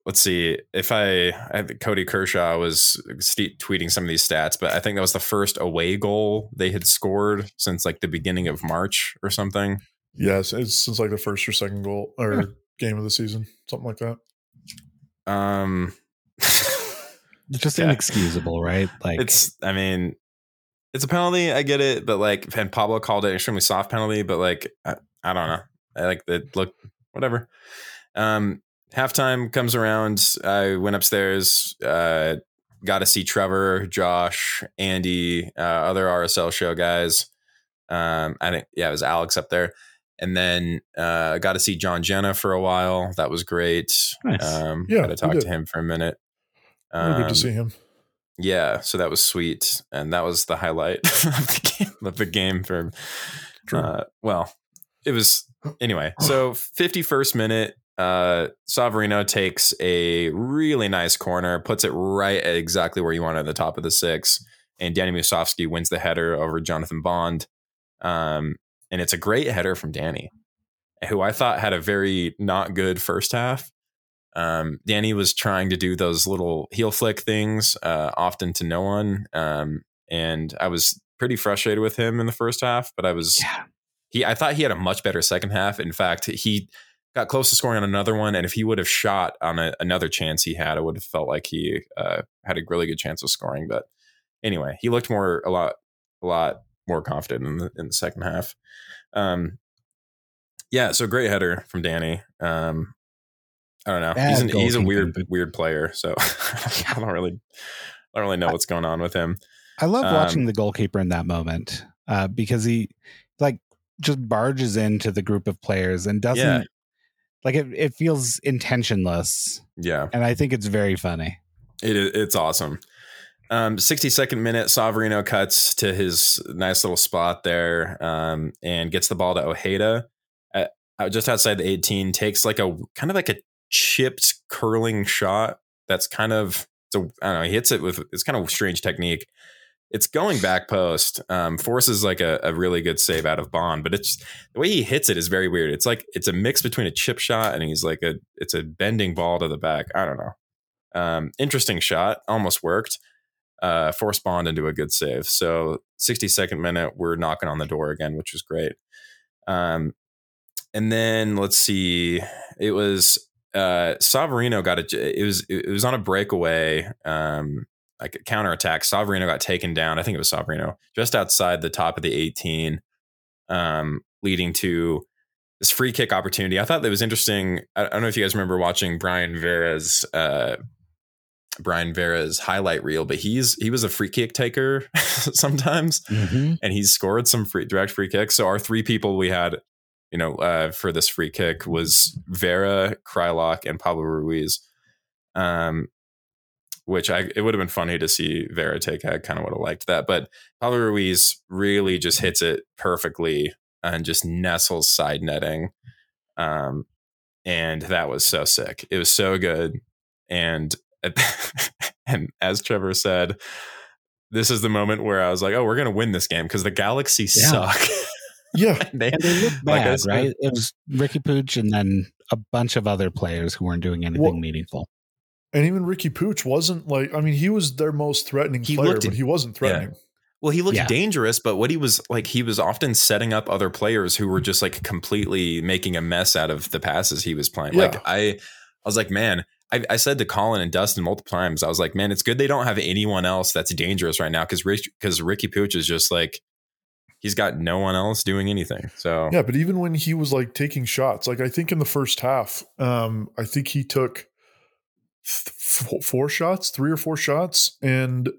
Speaker 3: let's see if I, I Cody Kershaw was st- tweeting some of these stats, but I think that was the first away goal they had scored since like the beginning of March or something.
Speaker 1: yes, it's since like the first or second goal or
Speaker 2: Huh.
Speaker 1: game of the season, something like that.
Speaker 3: Um,
Speaker 2: just
Speaker 3: Yeah.
Speaker 2: inexcusable, right? Like
Speaker 3: it's I mean, it's a penalty. I get it, but like, and Pablo called it an extremely soft penalty, but like, I, I don't know. I like that. Look, whatever. Um, halftime comes around. I went upstairs. Uh, got to see Trevor, Josh, Andy, uh, other RSL show guys. Um, I think yeah, it was Alex up there, and then uh, got to see John Jenna for a while. That was great.
Speaker 2: Nice.
Speaker 3: Um,
Speaker 1: Yeah,
Speaker 3: got to talk to him for a minute.
Speaker 1: Really good
Speaker 3: Um,
Speaker 1: to see him.
Speaker 3: yeah, so that was sweet, and that was the highlight of the game. Of the game for, uh, well, it was anyway. So fifty first minute, uh, Savarino takes a really nice corner, puts it right at exactly where you want it at the top of the six, and Danny Musovski wins the header over Jonathan Bond, um, and it's a great header from Danny, who I thought had a very not good first half. Um, Danny was trying to do those little heel flick things, uh, often to no one. Um, and I was pretty frustrated with him in the first half, but I was
Speaker 2: yeah.
Speaker 3: he I thought he had a much better second half. In fact, he got close to scoring on another one, and if he would have shot on a, another chance he had, it would have felt like he uh, had a really good chance of scoring. But anyway, he looked more a lot a lot more confident in the in the second half. Um, yeah, so great header from Danny. Um, I don't know.
Speaker 2: Bad
Speaker 3: he's an, he's a weird weird player, so I don't really I don't really know what's going on with him.
Speaker 2: I love
Speaker 3: Um,
Speaker 2: watching the goalkeeper in that moment uh, because he like just barges into the group of players and doesn't
Speaker 3: Yeah.
Speaker 2: like it. It feels intentionless,
Speaker 3: Yeah.
Speaker 2: and I think it's very funny.
Speaker 3: It is, it's awesome. Um, 62nd minute, Savarino cuts to his nice little spot there um, and gets the ball to Ojeda at, uh, just outside the 18. Takes like a kind of like a chipped curling shot. That's kind of I don't know. He hits it with it's kind of strange technique. It's going back post. Um, forces like a, a really good save out of Bond, but it's the way he hits it is very weird. It's like it's a mix between a chip shot and he's like a it's a bending ball to the back. I don't know. Um, interesting shot, almost worked. Uh, forced Bond into a good save. So 62nd minute, we're knocking on the door again, which was great. Um, and then let's see, it was uh, Savarino got a. It was it was on a breakaway, um, like a counterattack. Savarino got taken down. I think it was Savarino just outside the top of the 18, um, leading to this free kick opportunity. I thought that was interesting. I, I don't know if you guys remember watching Brian Vera's uh, Brian Vera's highlight reel, but he's he was a free kick taker sometimes,
Speaker 2: Mm-hmm.
Speaker 3: and he's scored some free direct free kicks. So our three people we had, you know, uh, for this free kick was Vera, Kreilach, and Pablo Ruiz. Um, which I it would have been funny to see Vera take. I kind of would have liked that, but Pablo Ruiz really just hits it perfectly and just nestles side netting. Um, and that was so sick. It was so good. And and as Trevor said, this is the moment where I was like, "Oh, we're gonna win this game because the Galaxy
Speaker 2: Yeah.
Speaker 3: suck."
Speaker 1: Yeah,
Speaker 3: they,
Speaker 2: And they look
Speaker 3: Like
Speaker 2: bad,
Speaker 3: said-
Speaker 2: right? It was Riqui Puig and then a bunch of other players who weren't doing anything
Speaker 1: Well,
Speaker 2: meaningful.
Speaker 1: and even Riqui Puig wasn't like. I mean, he was their most threatening
Speaker 3: He
Speaker 1: player,
Speaker 3: looked-
Speaker 1: but he wasn't threatening.
Speaker 3: Well, he looked
Speaker 2: Yeah.
Speaker 3: dangerous, but what he was like, he was often setting up other players who were just like completely making a mess out of the passes he was playing.
Speaker 1: Yeah.
Speaker 3: Like I, I was like, man, I, I said to Colin and Dustin multiple times, I was like, man, it's good they don't have anyone else that's dangerous right now because because Riqui Puig is just like he's got no one else doing anything. So
Speaker 1: Yeah, but even when he was like taking shots, like I think in the first half, um, I think he took th- four shots, three or four shots, and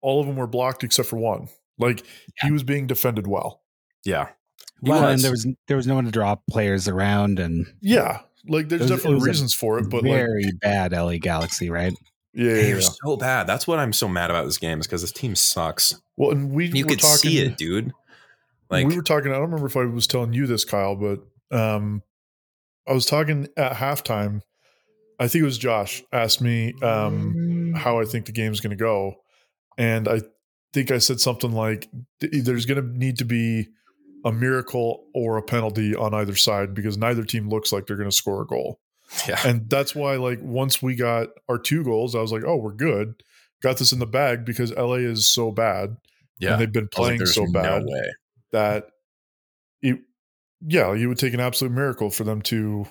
Speaker 1: all of them were blocked except for one. Like he was being defended well.
Speaker 3: yeah, He
Speaker 2: Well,
Speaker 3: was.
Speaker 2: and there was there was no one to draw players around, and
Speaker 1: Yeah, like there's
Speaker 2: was-
Speaker 1: definitely
Speaker 2: was a
Speaker 1: reasons for it, but like
Speaker 2: very bad LA Galaxy, right?
Speaker 1: Yeah, yeah,
Speaker 3: they're
Speaker 1: yeah.
Speaker 3: so bad. That's what I'm so mad about this game is because this team sucks.
Speaker 1: Well, and we
Speaker 3: You
Speaker 1: were
Speaker 3: could
Speaker 1: talking,
Speaker 3: see it, dude. Like
Speaker 1: we were talking. I don't remember if I was telling you this, Kyle, but um, I was talking at halftime. I think it was Josh asked me um, how I think the game's going to go, and I think I said something like, "There's going to need to be a miracle or a penalty on either side because neither team looks like they're going to score a goal."
Speaker 3: Yeah,
Speaker 1: And that's why, like, once we got our two goals, I was like, "Oh, we're good." Got this in the bag because LA is so bad,
Speaker 3: yeah.
Speaker 1: and they've been
Speaker 3: like,
Speaker 1: playing
Speaker 3: there's
Speaker 1: so
Speaker 3: no
Speaker 1: bad
Speaker 3: way.
Speaker 1: that it yeah you would take an absolute miracle for them to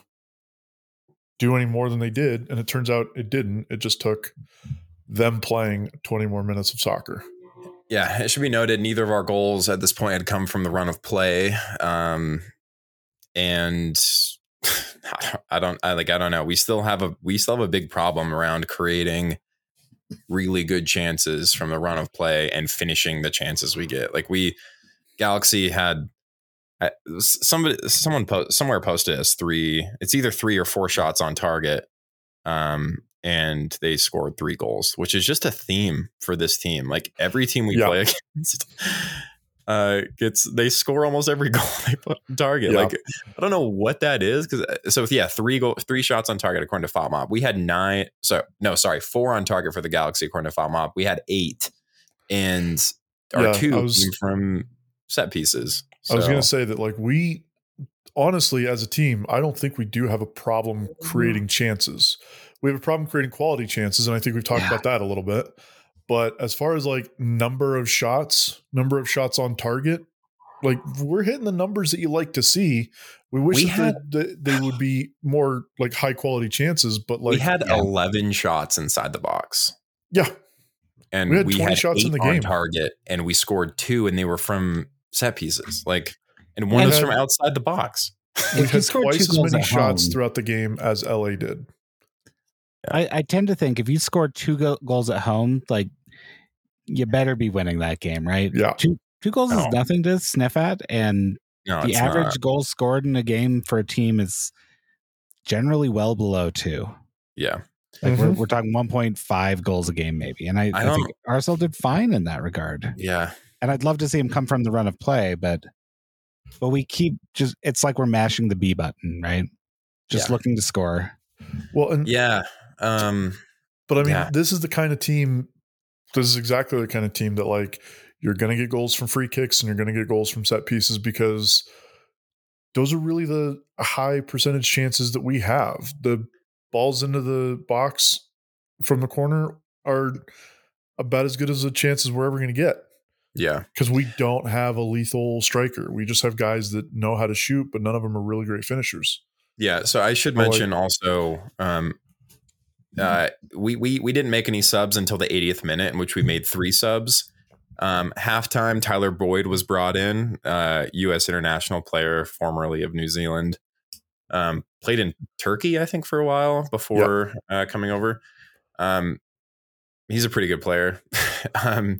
Speaker 1: do any more than they did and it turns out it didn't it just took them playing 20 more minutes of soccer
Speaker 3: Yeah, it should be noted neither of our goals at this point had come from the run of play. Um, and I don't I like I don't know. We still have a we still have a big problem around creating really good chances from the run of play and finishing the chances we get. Like we Galaxy had somebody someone po- somewhere posted us three it's either three or four shots on target um and they scored three goals which is just a theme for this team like every team we
Speaker 1: Yeah.
Speaker 3: play against uh gets they score almost every goal they put on target
Speaker 1: Yeah.
Speaker 3: like i don't know what that is because so yeah three goal three shots on target according to FotMob. we had nine so no sorry four on target for the galaxy according to FotMob. we had eight and our
Speaker 1: Yeah,
Speaker 3: two
Speaker 1: was-
Speaker 3: from set pieces
Speaker 1: i was going to say that like we honestly as a team i don't think we do have a problem creating chances we have a problem creating quality chances and i think we've talked
Speaker 2: Yeah.
Speaker 1: about that a little bit but as far as like number of shots number of shots on target like we're hitting the numbers that you like to see. We wish
Speaker 3: We
Speaker 1: that,
Speaker 3: had-
Speaker 1: they, that they would be more like high quality chances but like
Speaker 3: we had
Speaker 2: yeah.
Speaker 3: 11 shots inside the box.
Speaker 1: Yeah.
Speaker 3: And
Speaker 1: We
Speaker 3: we
Speaker 1: had
Speaker 3: had,
Speaker 1: 20 shots in
Speaker 3: eight
Speaker 1: the
Speaker 3: on
Speaker 1: game.
Speaker 3: target and we scored two and they were from set pieces like and one
Speaker 2: And-
Speaker 3: was from outside the box.
Speaker 1: we
Speaker 2: If
Speaker 1: had
Speaker 2: scored
Speaker 1: twice
Speaker 2: two
Speaker 1: as many shots
Speaker 2: home-
Speaker 1: throughout the game as la did.
Speaker 2: I, I tend to think if you score two go- goals at home, like you better be winning that game, right?
Speaker 1: Yeah.
Speaker 2: Two two goals
Speaker 3: No.
Speaker 2: is nothing to sniff at, and
Speaker 3: no
Speaker 2: the average
Speaker 3: not.
Speaker 2: goals scored in a game for a team is generally well below two.
Speaker 3: yeah
Speaker 2: Like we're,
Speaker 1: Mhm.
Speaker 2: we're talking 1.5 goals a game, maybe. And I,
Speaker 3: I
Speaker 2: I, think
Speaker 3: don't-
Speaker 2: Arsenal did fine in that regard.
Speaker 3: yeah
Speaker 2: And I'd love to see him come from the run of play, but but we keep just it's like we're mashing the B button, right? Just
Speaker 3: Yeah.
Speaker 2: looking to score.
Speaker 1: well and
Speaker 3: yeah um
Speaker 1: But I mean,
Speaker 3: Yeah.
Speaker 1: this is the kind of team. This is exactly the kind of team that like you're going to get goals from free kicks and you're going to get goals from set pieces because those are really the high percentage chances that we have. The balls into the box from the corner are about as good as the chances we're ever going to get
Speaker 3: yeah
Speaker 1: because we don't have a lethal striker. We just have guys that know how to shoot, but none of them are really great finishers.
Speaker 3: Yeah, so I should mention also um uh we we we didn't make any subs until the 80th minute in which we made three subs. Um halftime Tyler Boyd was brought in, uh US international player formerly of New Zealand. Um played in Turkey I think for a while before uh coming over. Um he's a pretty good player. um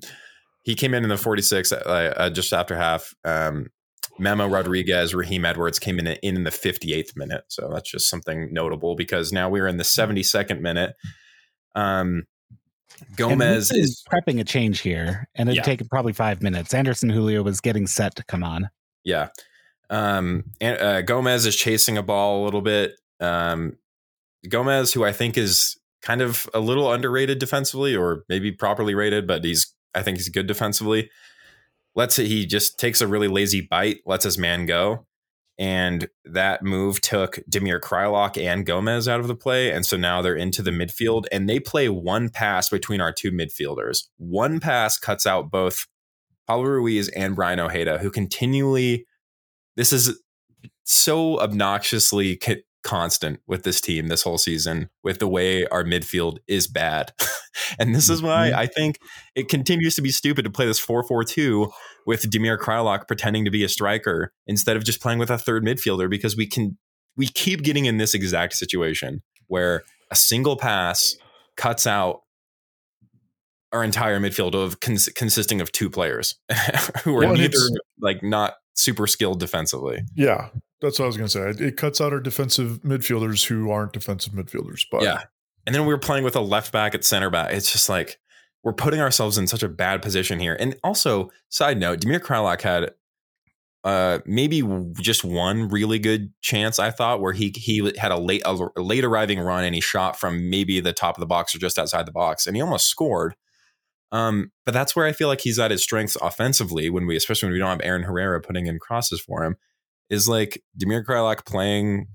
Speaker 3: he came in in the 46 uh, uh, just after half. Memo Rodriguez, Raheem Edwards came in in the 58th minute. So that's just something notable because now we're in the 72nd minute. Um, Gomez is,
Speaker 2: prepping a change here, and it'd
Speaker 3: Yeah.
Speaker 2: taken probably five minutes. Anderson Julio was getting set to come on.
Speaker 3: yeah. Um, and, uh, Gomez is chasing a ball a little bit. Um, Gomez, who I think is kind of a little underrated defensively or maybe properly rated, but he's, I think he's good defensively. Let's say he just takes a really lazy bite, lets his man go. And that move took Damir Kreilach and Gomez out of the play. And so now they're into the midfield and they play one pass between our two midfielders. One pass cuts out both Pablo Ruiz and Braian Ojeda, who continually, this is so obnoxiously constant with this team this whole season with the way our midfield is bad. and this is why mm-hmm. I think it continues to be stupid to play this 4-4-2 with Damir Kreilach pretending to be a striker instead of just playing with a third midfielder because we can we keep getting in this exact situation where a single pass cuts out our entire midfield of cons- consisting of two players who are well, neither like not super skilled defensively.
Speaker 1: Yeah, that's what I was going to say. It cuts out our defensive midfielders who aren't defensive midfielders. But
Speaker 3: yeah, and then we were playing with a left back at center back. It's just like we're putting ourselves in such a bad position here. And also, side note, Damir Kreilach had uh, maybe just one really good chance. I thought where he he had a late a late arriving run and he shot from maybe the top of the box or just outside the box, and he almost scored. Um, but that's where I feel like he's at his strengths offensively when we, especially when we don't have Aaron Herrera putting in crosses for him is like Damir Kreilach playing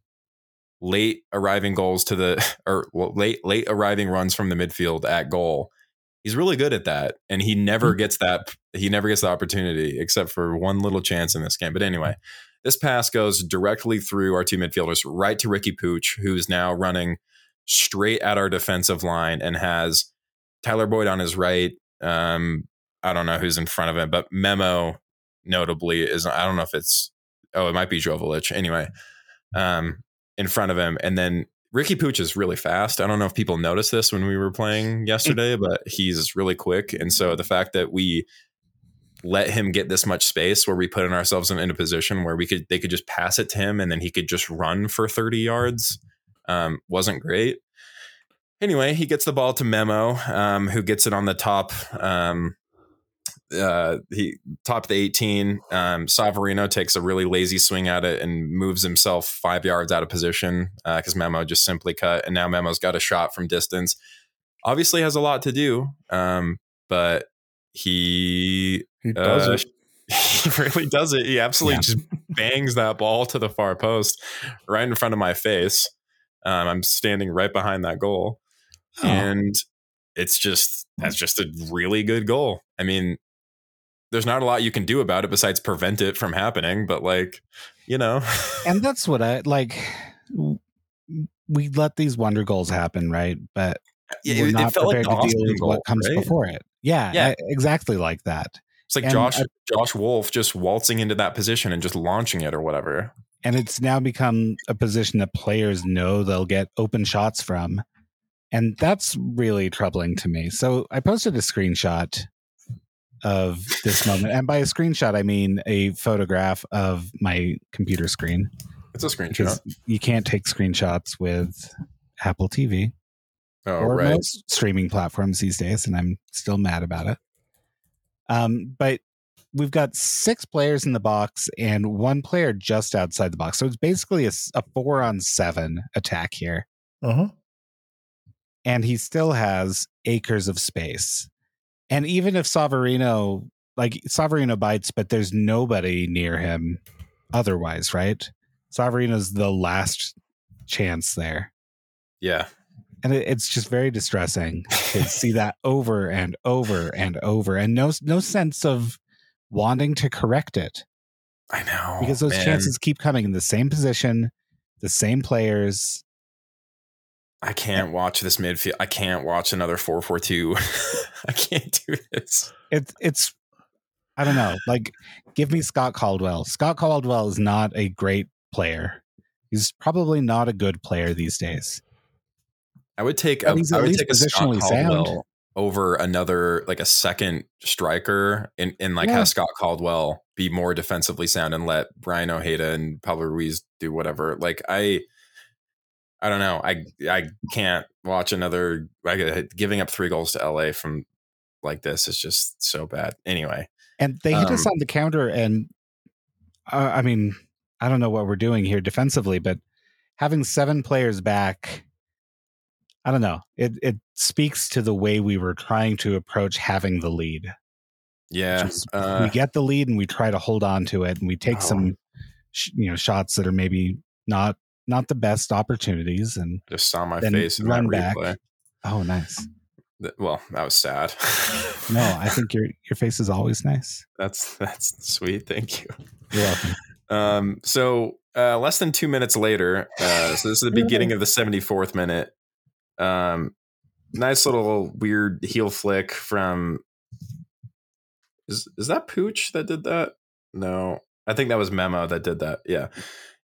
Speaker 3: late arriving goals to the or well, late late arriving runs from the midfield at goal. He's really good at that, and he never mm-hmm. gets that. He never gets the opportunity except for one little chance in this game. But anyway, this pass goes directly through our two midfielders, right to Riqui Puig, who's now running straight at our defensive line and has Tyler Boyd on his right. Um, I don't know who's in front of him, but Memo notably is. I don't know if it's oh, it might be Joveljic. Anyway, um, in front of him, and then Riqui Puig is really fast. I don't know if people noticed this when we were playing yesterday, but he's really quick. And so the fact that we let him get this much space where we put in ourselves in, in a position where we could they could just pass it to him and then he could just run for 30 yards um, wasn't great. Anyway, he gets the ball to Memo, um, who gets it on the top um, uh, he topped the 18. Um, Savarino takes a really lazy swing at it and moves himself five yards out of position because uh, Memo just simply cut. And now Memo's got a shot from distance. Obviously, has a lot to do, um, but he
Speaker 1: he does uh, it.
Speaker 3: He really does it. He absolutely yeah. just bangs that ball to the far post right in front of my face. Um, I'm standing right behind that goal. Oh. And it's just that's just a really good goal. I mean, there's not a lot you can do about it besides prevent it from happening but like you know
Speaker 2: and that's what i like we let these wonder goals happen right but uh, yeah, we're it, not it prepared like to deal with goal, what comes right? before it yeah, yeah. I, exactly like that
Speaker 3: it's like and josh I, josh wolf just waltzing into that position and just launching it or whatever
Speaker 2: and it's now become a position that players know they'll get open shots from and that's really troubling to me so i posted a screenshot of this moment. And by a screenshot, I mean a photograph of my computer screen.
Speaker 3: It's a screenshot.
Speaker 2: You can't take screenshots with Apple TV
Speaker 3: oh, or right.
Speaker 2: most streaming platforms these days, and I'm still mad about it. Um, but we've got six players in the box and one player just outside the box. So it's basically a, a four on seven attack here.
Speaker 1: Uh-huh.
Speaker 2: And he still has acres of space. And even if Savarino, like Savarino bites, but there's nobody near him otherwise, right? Savarino's the last chance there.
Speaker 3: Yeah.
Speaker 2: And it, it's just very distressing to see that over and over and over and no no sense of wanting to correct it.
Speaker 3: I know.
Speaker 2: Because those man. chances keep coming in the same position, the same players,
Speaker 3: I can't watch this midfield. I can't watch another 442. I can't do this.
Speaker 2: It's it's I don't know. Like give me Scott Caldwell. Scott Caldwell is not a great player. He's probably not a good player these days.
Speaker 3: I would take a, I would take a Scott Caldwell sound. over another like a second striker and, and like yeah. have Scott Caldwell be more defensively sound and let Braian Ojeda and Pablo Ruiz do whatever. Like I I don't know. I I can't watch another like giving up three goals to LA from like this is just so bad. Anyway,
Speaker 2: and they hit um, us on the counter, and uh, I mean, I don't know what we're doing here defensively, but having seven players back, I don't know. It it speaks to the way we were trying to approach having the lead.
Speaker 3: Yeah,
Speaker 2: is, uh, we get the lead and we try to hold on to it, and we take oh. some sh- you know shots that are maybe not not the best opportunities and
Speaker 3: Just saw my face in
Speaker 2: run
Speaker 3: that
Speaker 2: back.
Speaker 3: replay.
Speaker 2: oh nice
Speaker 3: Well, that was sad.
Speaker 2: no i think your your face is always nice
Speaker 3: that's that's sweet. Thank you.
Speaker 2: you're welcome
Speaker 3: Um, so uh, less than two minutes later, uh, so this is the beginning of the 74th minute. Um, nice little weird heel flick from. Is is that Puig that did that? No, I think that was Memo that did that. Yeah.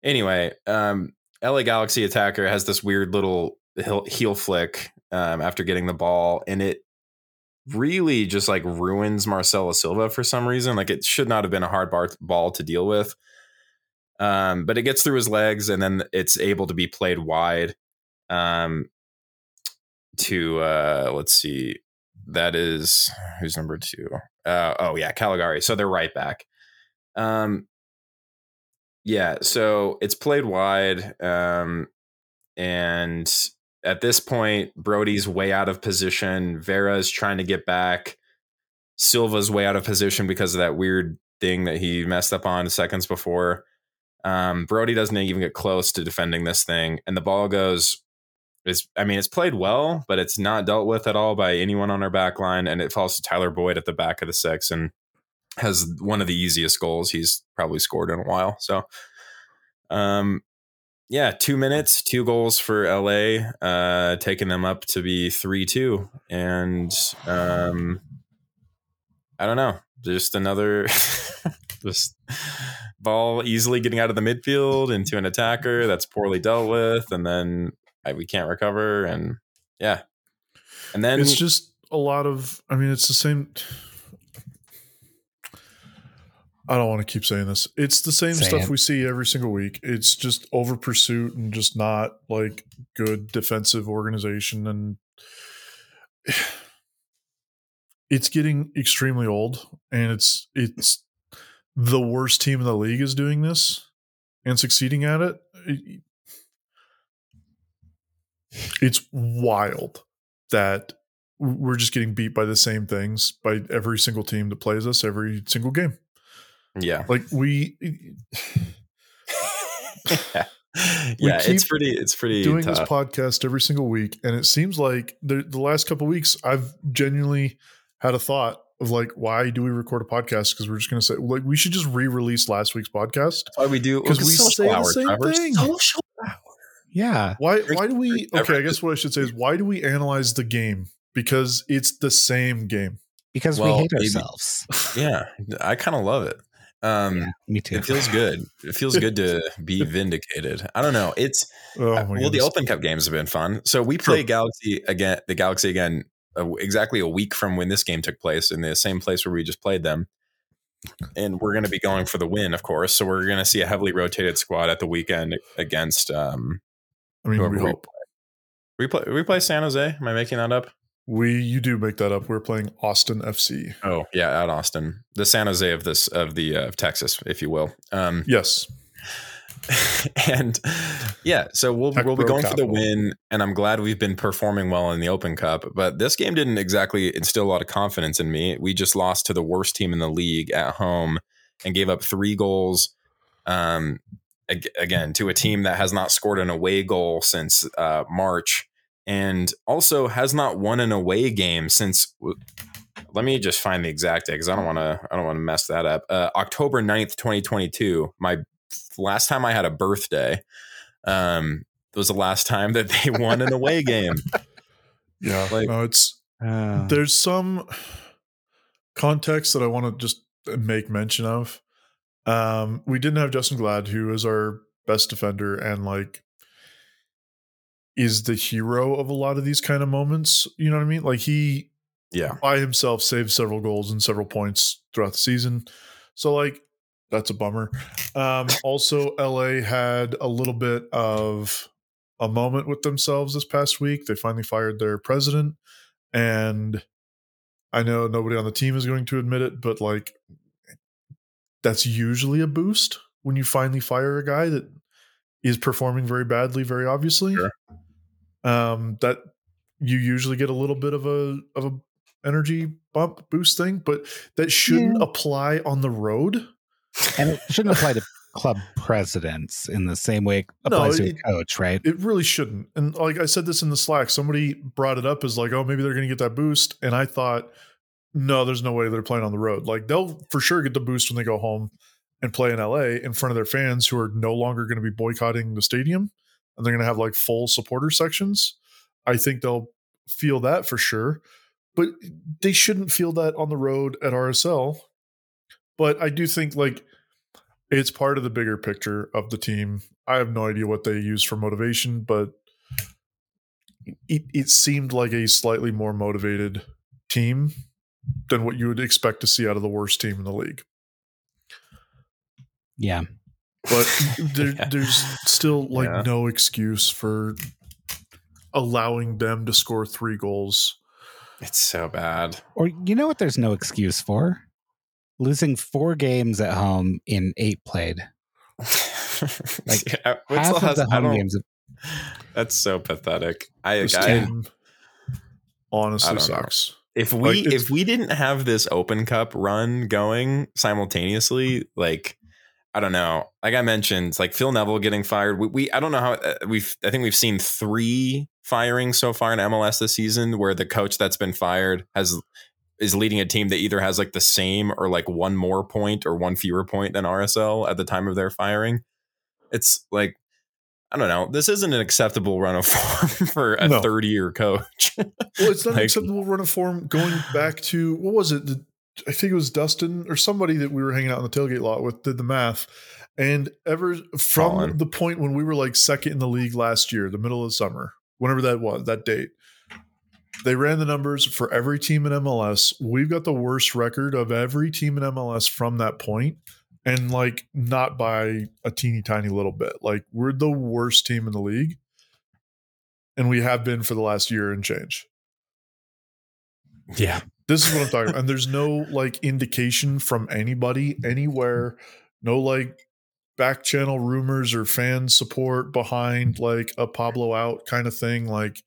Speaker 3: Anyway, um, LA Galaxy attacker has this weird little heel, flick um, after getting the ball, and it really just like ruins Marcelo Silva for some reason. Like it should not have been a hard bar- ball to deal with. Um, but it gets through his legs and then it's able to be played wide. Um, to uh, let's see, that is who's number two? Uh, oh yeah, Calegari. So they're right back. Um, yeah, so it's played wide. Um, and at this point, Brody's way out of position. Vera's trying to get back. Silva's way out of position because of that weird thing that he messed up on seconds before. Um, Brody doesn't even get close to defending this thing, and the ball goes. Is I mean, it's played well, but it's not dealt with at all by anyone on our back line, and it falls to Tyler Boyd at the back of the six and has one of the easiest goals he's probably scored in a while. So, um, yeah, two minutes, two goals for LA, uh, taking them up to be three two, and um, I don't know, just another just ball easily getting out of the midfield into an attacker that's poorly dealt with, and then uh, we can't recover, and yeah, and then
Speaker 1: it's just a lot of i mean it's the same i don't want to keep saying this it's the same
Speaker 2: Say
Speaker 1: stuff
Speaker 2: it.
Speaker 1: we see every single week it's just over pursuit and just not like good defensive organization and it's getting extremely old and it's it's the worst team in the league is doing this and succeeding at it, it it's wild that we're just getting beat by the same things by every single team that plays us every single game.
Speaker 3: Yeah,
Speaker 1: Like we
Speaker 3: yeah,
Speaker 1: We
Speaker 3: it's pretty, it's pretty
Speaker 1: doing
Speaker 3: tough.
Speaker 1: this podcast every single week, and it seems like the the last couple of weeks I've genuinely had a thought of like, why do we record a podcast? Because we're just going to say like we should just re-release last week's podcast
Speaker 3: That's why we do
Speaker 1: because we
Speaker 3: social
Speaker 1: say the same
Speaker 3: Trevor.
Speaker 1: thing.
Speaker 3: Social hour.
Speaker 2: yeah
Speaker 1: Why why do we okay, I guess what I should say is why do we analyze the game? Because it's the same game.
Speaker 2: because
Speaker 3: Well,
Speaker 2: we hate
Speaker 3: maybe-
Speaker 2: ourselves
Speaker 3: Yeah, I kind of love it. Um,
Speaker 2: yeah me too
Speaker 3: It feels good. It feels good to be vindicated. I don't know. It's
Speaker 1: Oh
Speaker 3: well, the. Open Cup games have been fun. So we play Galaxy again. The Galaxy again, uh, exactly a week from when this game took place, in the same place where we just played them. And we're going to be going for the win, of course. So we're going to see a heavily rotated squad at the weekend against. Um,
Speaker 1: I mean, we hope.
Speaker 3: we play. We play San Jose. Am I making that up?
Speaker 1: We you do make that up. We're playing Austin FC.
Speaker 3: Oh yeah, at Austin, the San Jose of this of the uh, of Texas, if you will. Um,
Speaker 1: Yes.
Speaker 3: and yeah, so we'll
Speaker 1: Tech
Speaker 3: we'll be going for the win, and I'm glad we've been performing well in the Open Cup. But this game didn't exactly instill a lot of confidence in me. We just lost to the worst team in the league at home and gave up three goals. Um, again to a team that has not scored an away goal since uh, March, and also has not won an away game since. Let me just find the exact date because I don't want to. I don't want to mess that up. Uh, October 9th, 2022. My last time I had a birthday, um, was the last time that they won an away game.
Speaker 1: Yeah.
Speaker 3: Like-
Speaker 1: no, it's
Speaker 2: Uh,
Speaker 1: there's some context that I want to just make mention of. Um, we didn't have Justen Glad, who is our best defender and like is the hero of a lot of these kind of moments. You know what I mean? Like he
Speaker 3: Yeah,
Speaker 1: by himself saved several goals and several points throughout the season. So like that's a bummer. Um, also, LA had a little bit of a moment with themselves this past week. They finally fired their president, and I know nobody on the team is going to admit it, but like that's usually a boost when you finally fire a guy that is performing very badly, very obviously.
Speaker 3: Sure.
Speaker 1: Um, that you usually get a little bit of a of a energy bump boost thing, but that shouldn't
Speaker 2: Yeah.
Speaker 1: apply on the road.
Speaker 2: and it shouldn't apply to club presidents in the same way it applies
Speaker 1: No,
Speaker 2: to a coach, right?
Speaker 1: It really shouldn't. And like I said this in the Slack, somebody brought it up as like, oh, maybe they're going to get that boost. And I thought, no, there's no way they're playing on the road. Like they'll for sure get the boost when they go home and play in LA in front of their fans who are no longer going to be boycotting the stadium and they're going to have like full supporter sections. I think they'll feel that for sure. But they shouldn't feel that on the road at RSL. But I do think like it's part of the bigger picture of the team. I have no idea what they use for motivation, but it, it seemed like a slightly more motivated team than what you would expect to see out of the worst team in the league.
Speaker 2: Yeah.
Speaker 1: But there,
Speaker 3: Yeah.
Speaker 1: there's still like
Speaker 3: Yeah.
Speaker 1: no excuse for allowing them to score three goals.
Speaker 3: It's so bad.
Speaker 2: Or you know what there's no excuse for? Losing four games at home in eight played.
Speaker 3: like
Speaker 2: Half
Speaker 3: what's the
Speaker 2: of the home
Speaker 3: don't-
Speaker 2: games.
Speaker 3: That's so pathetic. I,
Speaker 1: This
Speaker 3: I I
Speaker 1: honestly
Speaker 3: don't know.
Speaker 1: sucks.
Speaker 3: if we
Speaker 1: Like,
Speaker 3: if we didn't have this Open Cup run going simultaneously, like I don't know, like I mentioned, like Phil Neville getting fired. We, we I don't know how uh, we've I think we've seen three firings so far in MLS this season where the coach that's been fired has is leading a team that either has like the same or like one more point or one fewer point than RSL at the time of their firing. It's like I don't know. This isn't an acceptable run of form for a
Speaker 1: No.
Speaker 3: third year coach.
Speaker 1: Well, it's not an
Speaker 3: Like-
Speaker 1: acceptable run of form going back to what was it? The, I think it was Dustin or somebody that we were hanging out in the tailgate lot with did the math. And ever from
Speaker 3: Colin.
Speaker 1: the point when we were like second in the league last year, the middle of the summer, whenever that was, that date, they ran the numbers for every team in MLS. We've got the worst record of every team in MLS from that point, and like not by a teeny tiny little bit. Like we're the worst team in the league, and we have been for the last year and change.
Speaker 3: yeah.
Speaker 1: This is what I'm talking about. And there's no like indication from anybody anywhere, no like back channel rumors or fan support behind like a Pablo out kind of thing. Like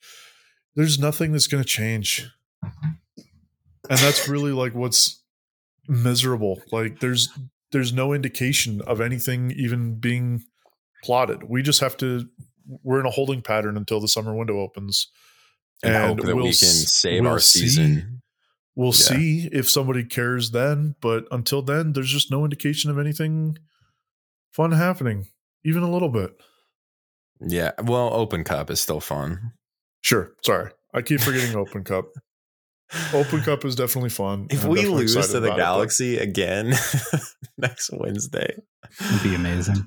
Speaker 1: there's nothing that's going to change. And that's really like what's miserable. Like there's there's no indication of anything even being plotted. We just have to we're in a holding pattern until the summer window opens.
Speaker 3: and,
Speaker 1: And
Speaker 3: hope that
Speaker 1: we'll
Speaker 3: we can save
Speaker 1: we'll
Speaker 3: our season.
Speaker 1: We'll
Speaker 3: Yeah.
Speaker 1: see if somebody cares then, but until then, there's just no indication of anything fun happening, even a little bit.
Speaker 3: Yeah. Well, Open Cup is still fun.
Speaker 1: Sure. Sorry. I keep forgetting Open Cup. Open Cup is definitely fun.
Speaker 3: If
Speaker 1: I'm
Speaker 3: we lose to the
Speaker 1: about it,
Speaker 3: Galaxy again next Wednesday,
Speaker 2: It'd be amazing.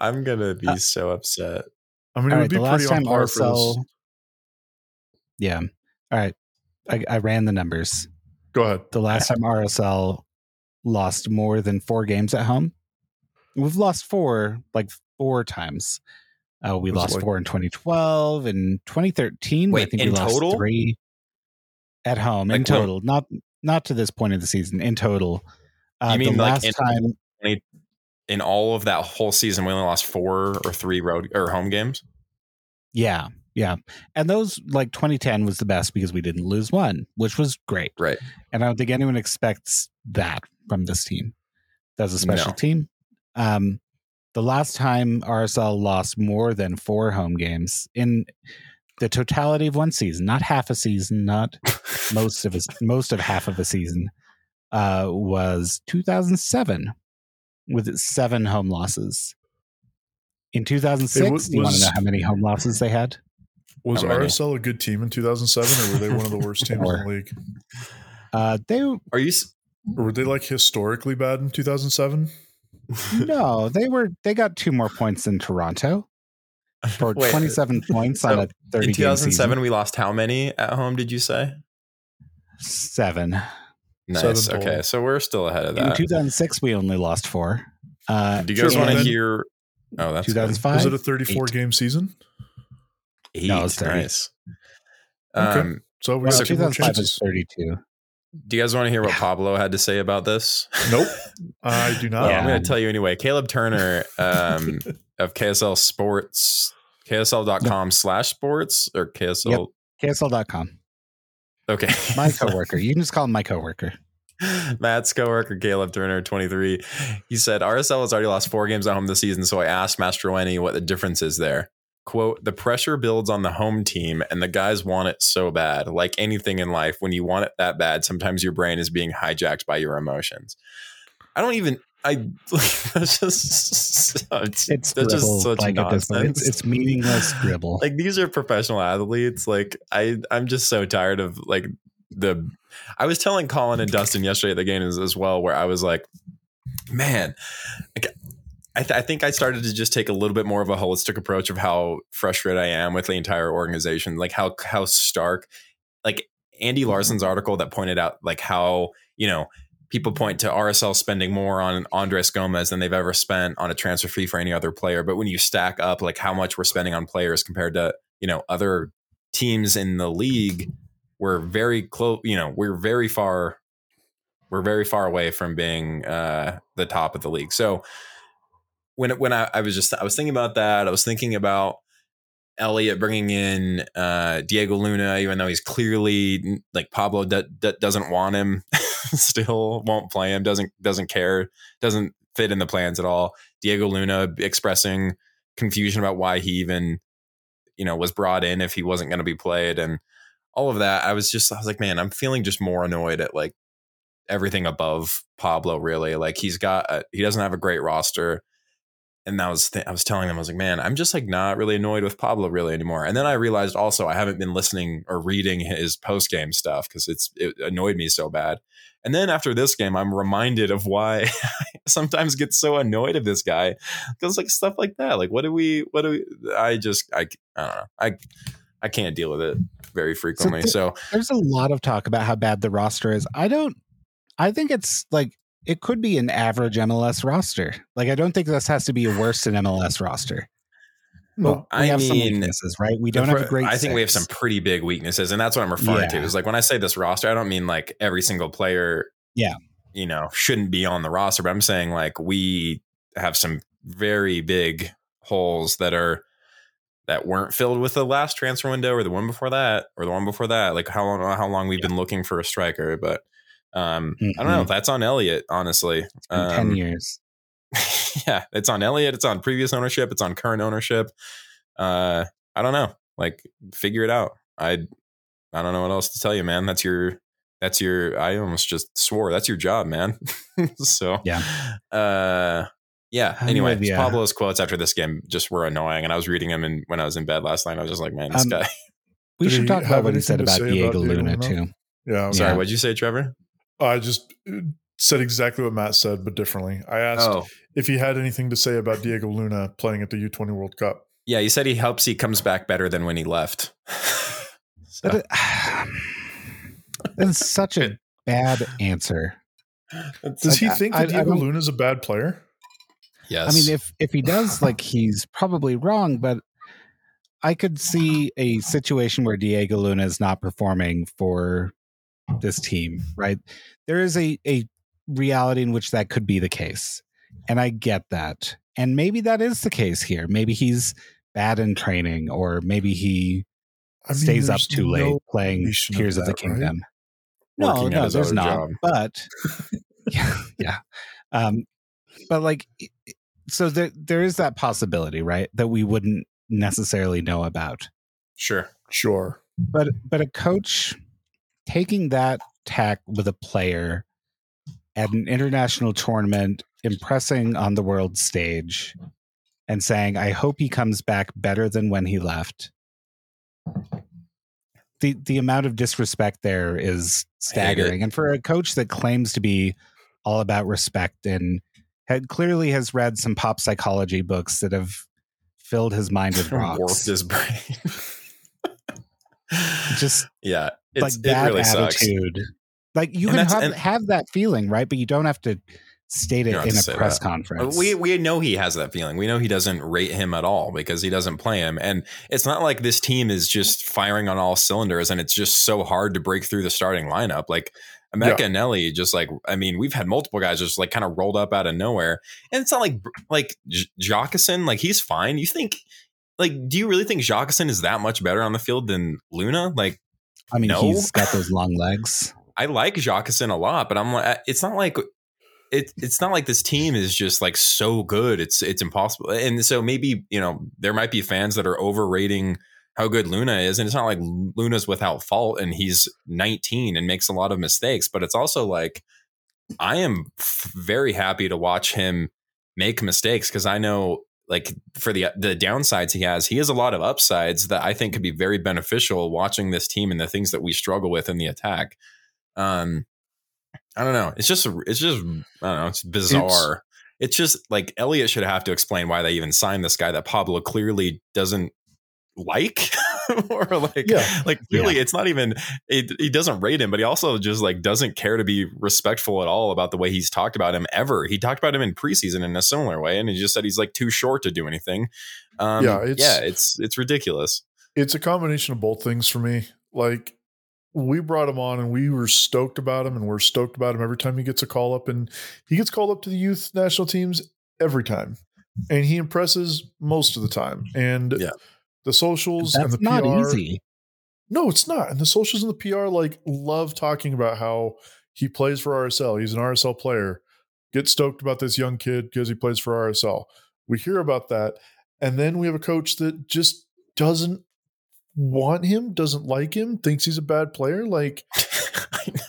Speaker 3: I'm gonna be
Speaker 2: Uh,
Speaker 3: so upset.
Speaker 1: I mean,
Speaker 2: All
Speaker 1: it
Speaker 2: right,
Speaker 1: would be
Speaker 2: the
Speaker 1: pretty
Speaker 2: last
Speaker 1: on
Speaker 2: time
Speaker 1: par for this.
Speaker 2: Yeah. All right. I, I ran the numbers.
Speaker 1: Go ahead.
Speaker 2: The last time RSL lost more than four games at home, we've lost four like four times. Uh, we
Speaker 1: Was
Speaker 2: lost
Speaker 1: like-
Speaker 2: four in 2012 and 2013. I
Speaker 3: Wait,
Speaker 2: think
Speaker 3: in
Speaker 2: we lost
Speaker 3: total?
Speaker 2: three at home in
Speaker 3: Like, when-
Speaker 2: total. Not not to this point of the season. In total, uh,
Speaker 3: You mean
Speaker 2: the
Speaker 3: like
Speaker 2: last
Speaker 3: in-
Speaker 2: time?
Speaker 3: In all of that whole season, we only lost four or three road or home games.
Speaker 2: Yeah, yeah, and those like 2010 was the best because we didn't lose one, which was great.
Speaker 3: Right.
Speaker 2: And I don't think anyone expects that from this team. That's a special
Speaker 3: No.
Speaker 2: team. Um, the last time RSL lost more than four home games in the totality of one season, not half a season, not most of a, most of half of a season, uh, was 2007 with seven home losses. In 2006,
Speaker 1: It wa-
Speaker 2: do you want to know how many home losses they had?
Speaker 1: Was
Speaker 3: How many?
Speaker 1: RSL a good team in 2007, or were they one of the worst teams in the league?
Speaker 2: Uh, they
Speaker 3: Are you?
Speaker 1: Or were they like historically bad in 2007?
Speaker 2: no, they were they got two more points than Toronto for
Speaker 3: Wait,
Speaker 2: 27 points on a 30
Speaker 3: In 2007,
Speaker 2: season.
Speaker 3: we lost how many at home? Did you say?
Speaker 2: Seven.
Speaker 3: Nice.
Speaker 1: Seven
Speaker 3: Okay, so we're still ahead of that.
Speaker 2: In 2006, we only lost four. Uh,
Speaker 3: Do you guys want to hear? Oh, that's good.
Speaker 2: 2005.
Speaker 1: Was it a 34
Speaker 2: eight.
Speaker 1: game season?
Speaker 3: Eight.
Speaker 2: No, it's
Speaker 3: nice.
Speaker 1: Okay.
Speaker 3: Um,
Speaker 1: So we
Speaker 2: well,
Speaker 1: got two
Speaker 2: 2005 is 32.
Speaker 3: do you guys want to hear what Pablo had to say about this?
Speaker 1: Nope. I do not.
Speaker 3: Well,
Speaker 2: Yeah.
Speaker 3: I'm going to tell you anyway. Caleb Turner um, of KSL Sports, KSL.com slash sports or KSL.
Speaker 2: KSL.com.
Speaker 3: Okay.
Speaker 2: My coworker. you can just call him my coworker.
Speaker 3: Matt's coworker Caleb Turner, 23. He said RSL has already lost four games at home this season, so I asked Master Mastroeni what the difference is there. Quote, the pressure builds on the home team and the guys want it so bad. Like anything in life, when you want it that bad, sometimes your brain is being hijacked by your emotions. I don't even I that's just it's,
Speaker 2: It's
Speaker 3: that's just such
Speaker 2: like, at this point.
Speaker 3: nonsense.
Speaker 2: It's, it's meaningless scribble.
Speaker 3: like these are professional athletes. Like I I'm just so tired of like the I was telling Colin and Dustin yesterday at the game as, as well, where I was like, man, like, I, th- I think I started to just take a little bit more of a holistic approach of how frustrated I am with the entire organization, like how how stark, like Andy Larsen's article that pointed out like how you know people point to RSL spending more on Andres Gomez than they've ever spent on a transfer fee for any other player, but when you stack up like how much we're spending on players compared to you know other teams in the league, we're very close. You know, we're very far. We're very far away from being uh, the top of the league. So when when I, I was just I was thinking about that, I was thinking about Elliot bringing in uh, Diego Luna, even though he's clearly like Pablo d- d- doesn't want him, still won't play him, doesn't doesn't care, doesn't fit in the plans at all. Diego Luna expressing confusion about why he even you know was brought in if he wasn't going to be played and all of that. I was just I was like, man, I'm feeling just more annoyed at like everything above Pablo. Really, like he's got a, he doesn't have a great roster and that was th- I was telling them I was like, man, I'm just like not really annoyed with Pablo really anymore. And then I realized also I haven't been listening or reading his post game stuff because it's it annoyed me so bad. And then after this game, I'm reminded of why I sometimes get so annoyed of this guy because like stuff like that. Like, what do we? What do we? I just I I don't know. I I can't deal with it very frequently.
Speaker 2: th-
Speaker 3: So,
Speaker 2: There's a lot of talk about how bad the roster is. I don't. I think it's like it could be an average MLS roster. Like I don't think this has to be a worse than MLS roster.
Speaker 1: No,
Speaker 2: we
Speaker 3: I
Speaker 2: have some
Speaker 3: mean,
Speaker 2: weaknesses, right? We don't have a great.
Speaker 3: I think we have some pretty big weaknesses, and that's what I'm referring to. Is like when I say this roster, I don't mean like every single player.
Speaker 2: Yeah.
Speaker 3: you know, shouldn't be on the roster, but I'm saying like we have some very big holes that are that weren't filled with the last transfer window or the one before that or the one before that. Like how long how long we've been looking for a striker, but um, I don't know.
Speaker 2: Mhm.
Speaker 3: That's on Elliot, honestly.
Speaker 2: It's been ten
Speaker 3: Um,
Speaker 2: years.
Speaker 3: yeah, it's on Elliot. It's on previous ownership. It's on current ownership. Uh, I don't know. Like, figure it out. I, I don't know what else to tell you, man. That's your, that's your. I almost just swore. That's your job, man. so
Speaker 2: Yeah.
Speaker 3: Uh, yeah. Anyway,
Speaker 2: with ya.
Speaker 3: Pablo's quotes after this game just were annoying, and I was reading them and when I was in bed last night. I was just like, man, this
Speaker 2: Um,
Speaker 3: guy.
Speaker 2: We should talk about what he said about
Speaker 1: say about
Speaker 2: Diego
Speaker 1: Diego
Speaker 2: Luna
Speaker 1: Luna?
Speaker 2: too.
Speaker 1: yeah.
Speaker 3: Sorry,
Speaker 2: yeah.
Speaker 3: what'd you say, Trevor?
Speaker 1: I just uh, said exactly what Matt said, but differently. I asked
Speaker 3: Oh,
Speaker 1: if he had anything to say about Diego Luna playing at the U20 World Cup.
Speaker 3: yeah. He said he helps. He comes back better than when he left. So-
Speaker 2: But it, that's such a bad answer.
Speaker 1: Does he think
Speaker 2: I- I
Speaker 1: that Diego Luna is a bad player?
Speaker 3: yes.
Speaker 2: I mean, if if he does, like he's probably wrong, but I could see a situation where Diego Luna is not performing for this team, right? There is a a reality in which that could be the case. And I get that. And maybe that is the case here. Maybe he's bad in training, or maybe he
Speaker 1: I mean,
Speaker 2: stays up
Speaker 1: there's
Speaker 2: too late playing
Speaker 1: explanation of
Speaker 2: Tears of the
Speaker 1: that, right?
Speaker 2: Kingdom. No,
Speaker 3: Working
Speaker 2: no, there's not.
Speaker 3: job.
Speaker 2: But yeah, yeah. Um, but like, i- i- so there there is that possibility, right? That we wouldn't necessarily know about.
Speaker 3: sure.
Speaker 1: Sure.
Speaker 2: But but a coach taking that tack with a player at an international tournament, impressing on the world stage, and saying, "I hope he comes back better than when he left." The the amount of disrespect there is
Speaker 3: I hate it.
Speaker 2: staggering, and for a coach that claims to be all about respect and had clearly has read some pop psychology books that have filled his mind with
Speaker 3: warped his brain.
Speaker 2: Just
Speaker 3: yeah,
Speaker 2: like that
Speaker 3: really sucks.
Speaker 2: attitude. Like you
Speaker 3: And
Speaker 2: can have, have that feeling, right? But you don't have to state it in a press
Speaker 3: that.
Speaker 2: conference.
Speaker 3: We we know he has that feeling. We know he doesn't rate him at all because he doesn't play him. And it's not like this team is just firing on all cylinders and it's just so hard to break through the starting lineup. Like Emeka
Speaker 1: Yeah.
Speaker 3: and Nelly, just like I mean, we've had multiple guys just like kind of rolled up out of nowhere. And it's not like like J- Jockeson, like he's fine. You think like do you really think Jockeson is that much better on the field than Luna? Like
Speaker 2: I mean,
Speaker 3: no.
Speaker 2: he's got those long legs.
Speaker 3: I like Jacqueline a lot, but I'm like, it's not like it, it's not like this team is just like so good. It's it's impossible. And so maybe you know there might be fans that are overrating how good Luna is, and it's not like Luna's without fault, and he's 19 and makes a lot of mistakes. But it's also like I am f- very happy to watch him make mistakes because I know like for the the downsides he has, he has a lot of upsides that I think could be very beneficial watching this team and the things that we struggle with in the attack. Um, I don't know. It's just it's just I don't know. It's bizarre. It's, it's just like Elliot should have to explain why they even signed this guy that Pablo clearly doesn't like or like yeah. like really yeah. it's not even it, he doesn't rate him but he also just like doesn't care to be respectful at all about the way he's talked about him ever. He talked about him in preseason in a similar way and he just said he's like too short to do anything. Um, yeah it's, yeah it's it's ridiculous.
Speaker 1: it's a combination of both things for me. Like we brought him on and we were stoked about him and we're stoked about him every time he gets a call up and he gets called up to the youth national teams every time and he impresses most of the time and yeah the socials That's and the not PR. Easy. No, it's not. And the socials and the PR like love talking about how he plays for RSL. He's an RSL player. Get stoked about this young kid because he plays for RSL. We hear about that. And then we have a coach that just doesn't want him, doesn't like him, thinks he's a bad player. Like, I know.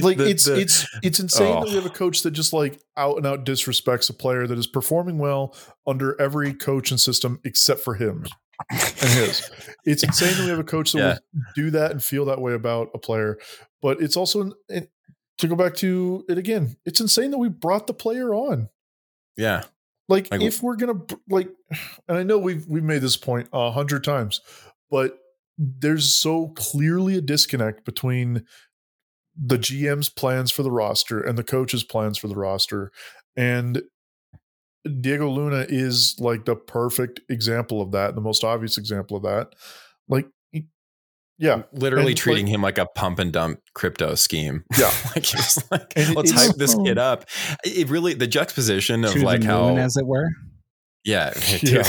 Speaker 1: Like the, it's the, it's it's insane oh. that we have a oh. coach that just like out and out disrespects a player that is performing well under every coach and system except for him and his. It's insane that we have a coach that yeah. will do that and feel that way about a player. But it's also it, to go back to it again. It's insane that we brought the player on.
Speaker 3: Yeah.
Speaker 1: Like, like if we're gonna like, and I know we've we've made this point a hundred times, but there's so clearly a disconnect between the GM's plans for the roster and the coach's plans for the roster. And Diego Luna is like the perfect example of that, the most obvious example of that. Like, yeah,
Speaker 3: literally and treating like, him like a pump and dump crypto scheme.
Speaker 1: Yeah,
Speaker 3: like he's like, let's hype this kid up. It really the juxtaposition of like how,
Speaker 2: as it were.
Speaker 3: Yeah, yeah,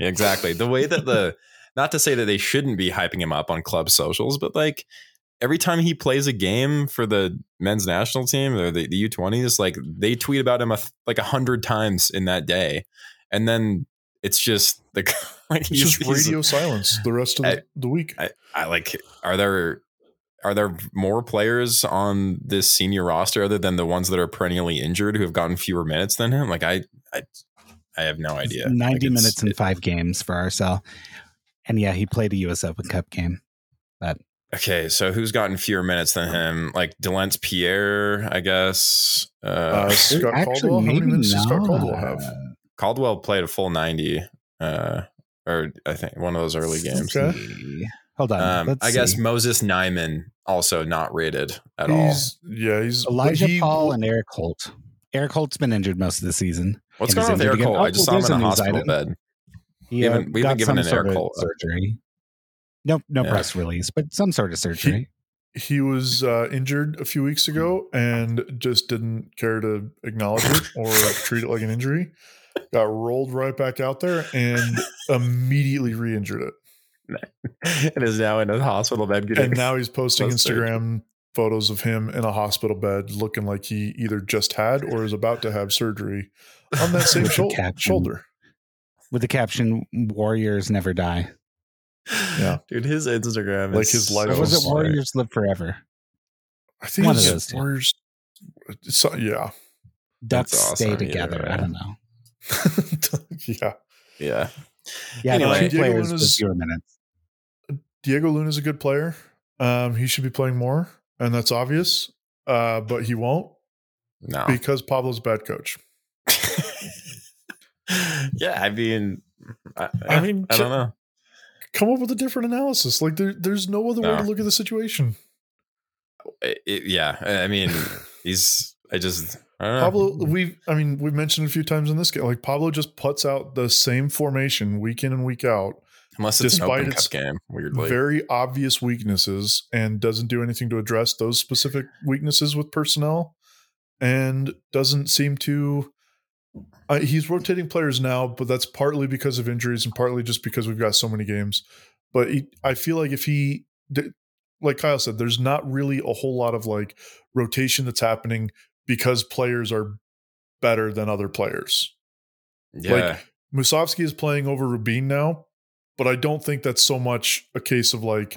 Speaker 3: exactly. The way that the not to say that they shouldn't be hyping him up on club socials, but like every time he plays a game for the men's national team or the, the U20s, like they tweet about him a, like a hundred times in that day. And then it's just like,
Speaker 1: like it's just radio silence the rest of the, I, the week.
Speaker 3: I, I like, are there, are there more players on this senior roster other than the ones that are perennially injured who have gotten fewer minutes than him? Like I, I, I have no idea.
Speaker 2: 90 like minutes in five games for RSL. And yeah, he played a US Open Cup game. But
Speaker 3: Okay, so who's gotten fewer minutes than him? Like Delentz Pierre, I guess. Uh, uh
Speaker 1: Scott actually, Caldwell. How many minutes does Scott Caldwell have?
Speaker 3: Caldwell played a full ninety, uh, or I think one of those early games. Okay.
Speaker 2: Hold on.
Speaker 3: Um, I guess. Moses Nyeman also not rated at he's,
Speaker 1: all. Yeah, he's
Speaker 2: Elijah he, Paul and Erik Holt. Erik Holt's been injured most of the season.
Speaker 3: What's going on with Erik Holt? Oh, I just saw him in a hospital item. bed.
Speaker 2: He, uh, we haven't given an Erik Holt surgery. No, no yeah. press release, but some sort of surgery.
Speaker 1: He, he was uh, injured a few weeks ago and just didn't care to acknowledge it or treat it like an injury. Got rolled right back out there and immediately re-injured it.
Speaker 3: and is now in a hospital bed.
Speaker 1: and now he's posting Instagram photos of him in a hospital bed, looking like he either just had or is about to have surgery on that same shoulder.
Speaker 2: With the caption "Warriors never die."
Speaker 3: Yeah, dude, his Instagram
Speaker 1: like his life.
Speaker 2: So was it Warriors live forever?
Speaker 1: I think one of those Warriors. So, yeah,
Speaker 2: ducks awesome. stay together. Yeah. I don't know.
Speaker 1: yeah,
Speaker 3: yeah,
Speaker 2: yeah. Anyway, Diego players Luna's, fewer minutes.
Speaker 1: Diego Luna's a good player. Um, he should be playing more, and that's obvious. Uh, but he won't.
Speaker 3: No,
Speaker 1: because Pablo's a bad coach.
Speaker 3: yeah, I mean, I, I mean, I don't know
Speaker 1: come up with a different analysis. Like there, there's no other no. way to look at the situation.
Speaker 3: It, it, yeah, I mean, he's. I just I
Speaker 1: Pablo. We, I mean, we've mentioned a few times in this game. Like Pablo just puts out the same formation week in and week out.
Speaker 3: Unless it's despite an its game, weirdly.
Speaker 1: very obvious weaknesses, and doesn't do anything to address those specific weaknesses with personnel, and doesn't seem to uh, he's rotating players now, but that's partly because of injuries and partly just because we've got so many games. But he, I feel like if he like Kyle said, there's not really a whole lot of like rotation that's happening because players are better than other players.
Speaker 3: Yeah.
Speaker 1: Like Musovski is playing over Rubin now, but I don't think that's so much a case of like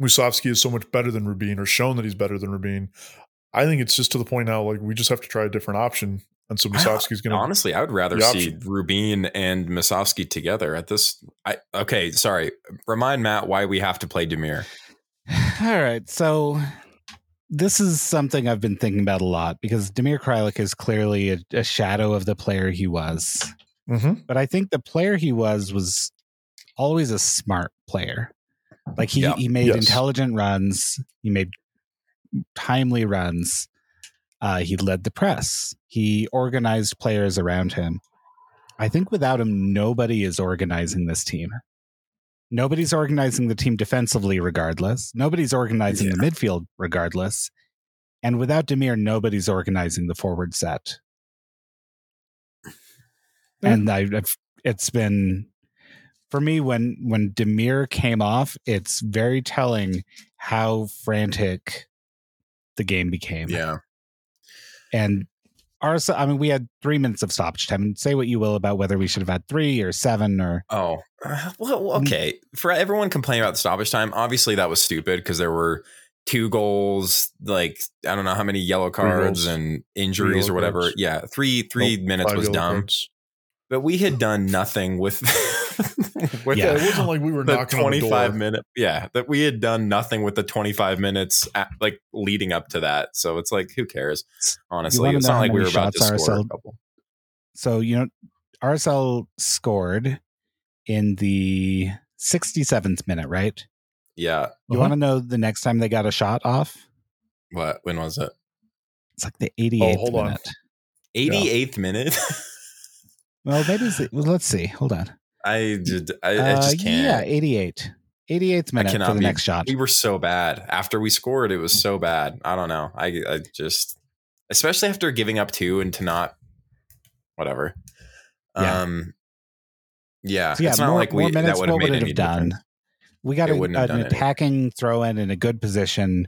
Speaker 1: Musovski is so much better than Rubin or shown that he's better than Rubin. I think it's just to the point now, like we just have to try a different option. And so Musovski's going to
Speaker 3: honestly, I would rather see Rubin and Musovsky together at this. I okay, sorry. Remind Matt why we have to play Damir.
Speaker 2: All right, so this is something I've been thinking about a lot because Damir Kreilach is clearly a, a shadow of the player he was.
Speaker 1: Mm-hmm.
Speaker 2: But I think the player he was was always a smart player. Like he, he made yes. intelligent runs, he made timely runs. Uh, he led the press. He organized players around him. I think without him, nobody is organizing this team. Nobody's organizing the team defensively, regardless. Nobody's organizing yeah. the midfield, regardless. And without Damir, nobody's organizing the forward set. And I, I've, it's been for me when when Damir came off, it's very telling how frantic the game became.
Speaker 3: Yeah.
Speaker 2: And our, I mean, we had three minutes of stoppage time. And say what you will about whether we should have had three or seven or.
Speaker 3: Oh, uh, well, okay. For everyone complaining about the stoppage time, obviously that was stupid because there were two goals, like I don't know how many yellow cards and injuries or whatever. Cards. Yeah, three three nope, minutes was dumb. Cards. But we had done nothing with
Speaker 1: with yeah, it wasn't like we were the knocking 25
Speaker 3: minute yeah that we had done nothing with the 25 minutes at, like leading up to that. So it's like who cares honestly. it's not like we were about to RSL, score a couple.
Speaker 2: So you know RSL scored in the 67th minute right?
Speaker 3: Yeah.
Speaker 2: You uh-huh. want to know the next time they got a shot off?
Speaker 3: What? When was it?
Speaker 2: It's like the 88th oh, minute on.
Speaker 3: 88th yeah. minute
Speaker 2: well maybe well, let's see hold on
Speaker 3: I did. I, I just uh, can't.
Speaker 2: Yeah, 88. 88th minute for the be, next shot.
Speaker 3: We were so bad after we scored. It was so bad. I don't know. I, I just, especially after giving up two and to not, whatever. Yeah. Um, yeah. So yeah, it's not like we minutes, that would have made any done. Difference.
Speaker 2: We got a, an attacking throw in in a good position,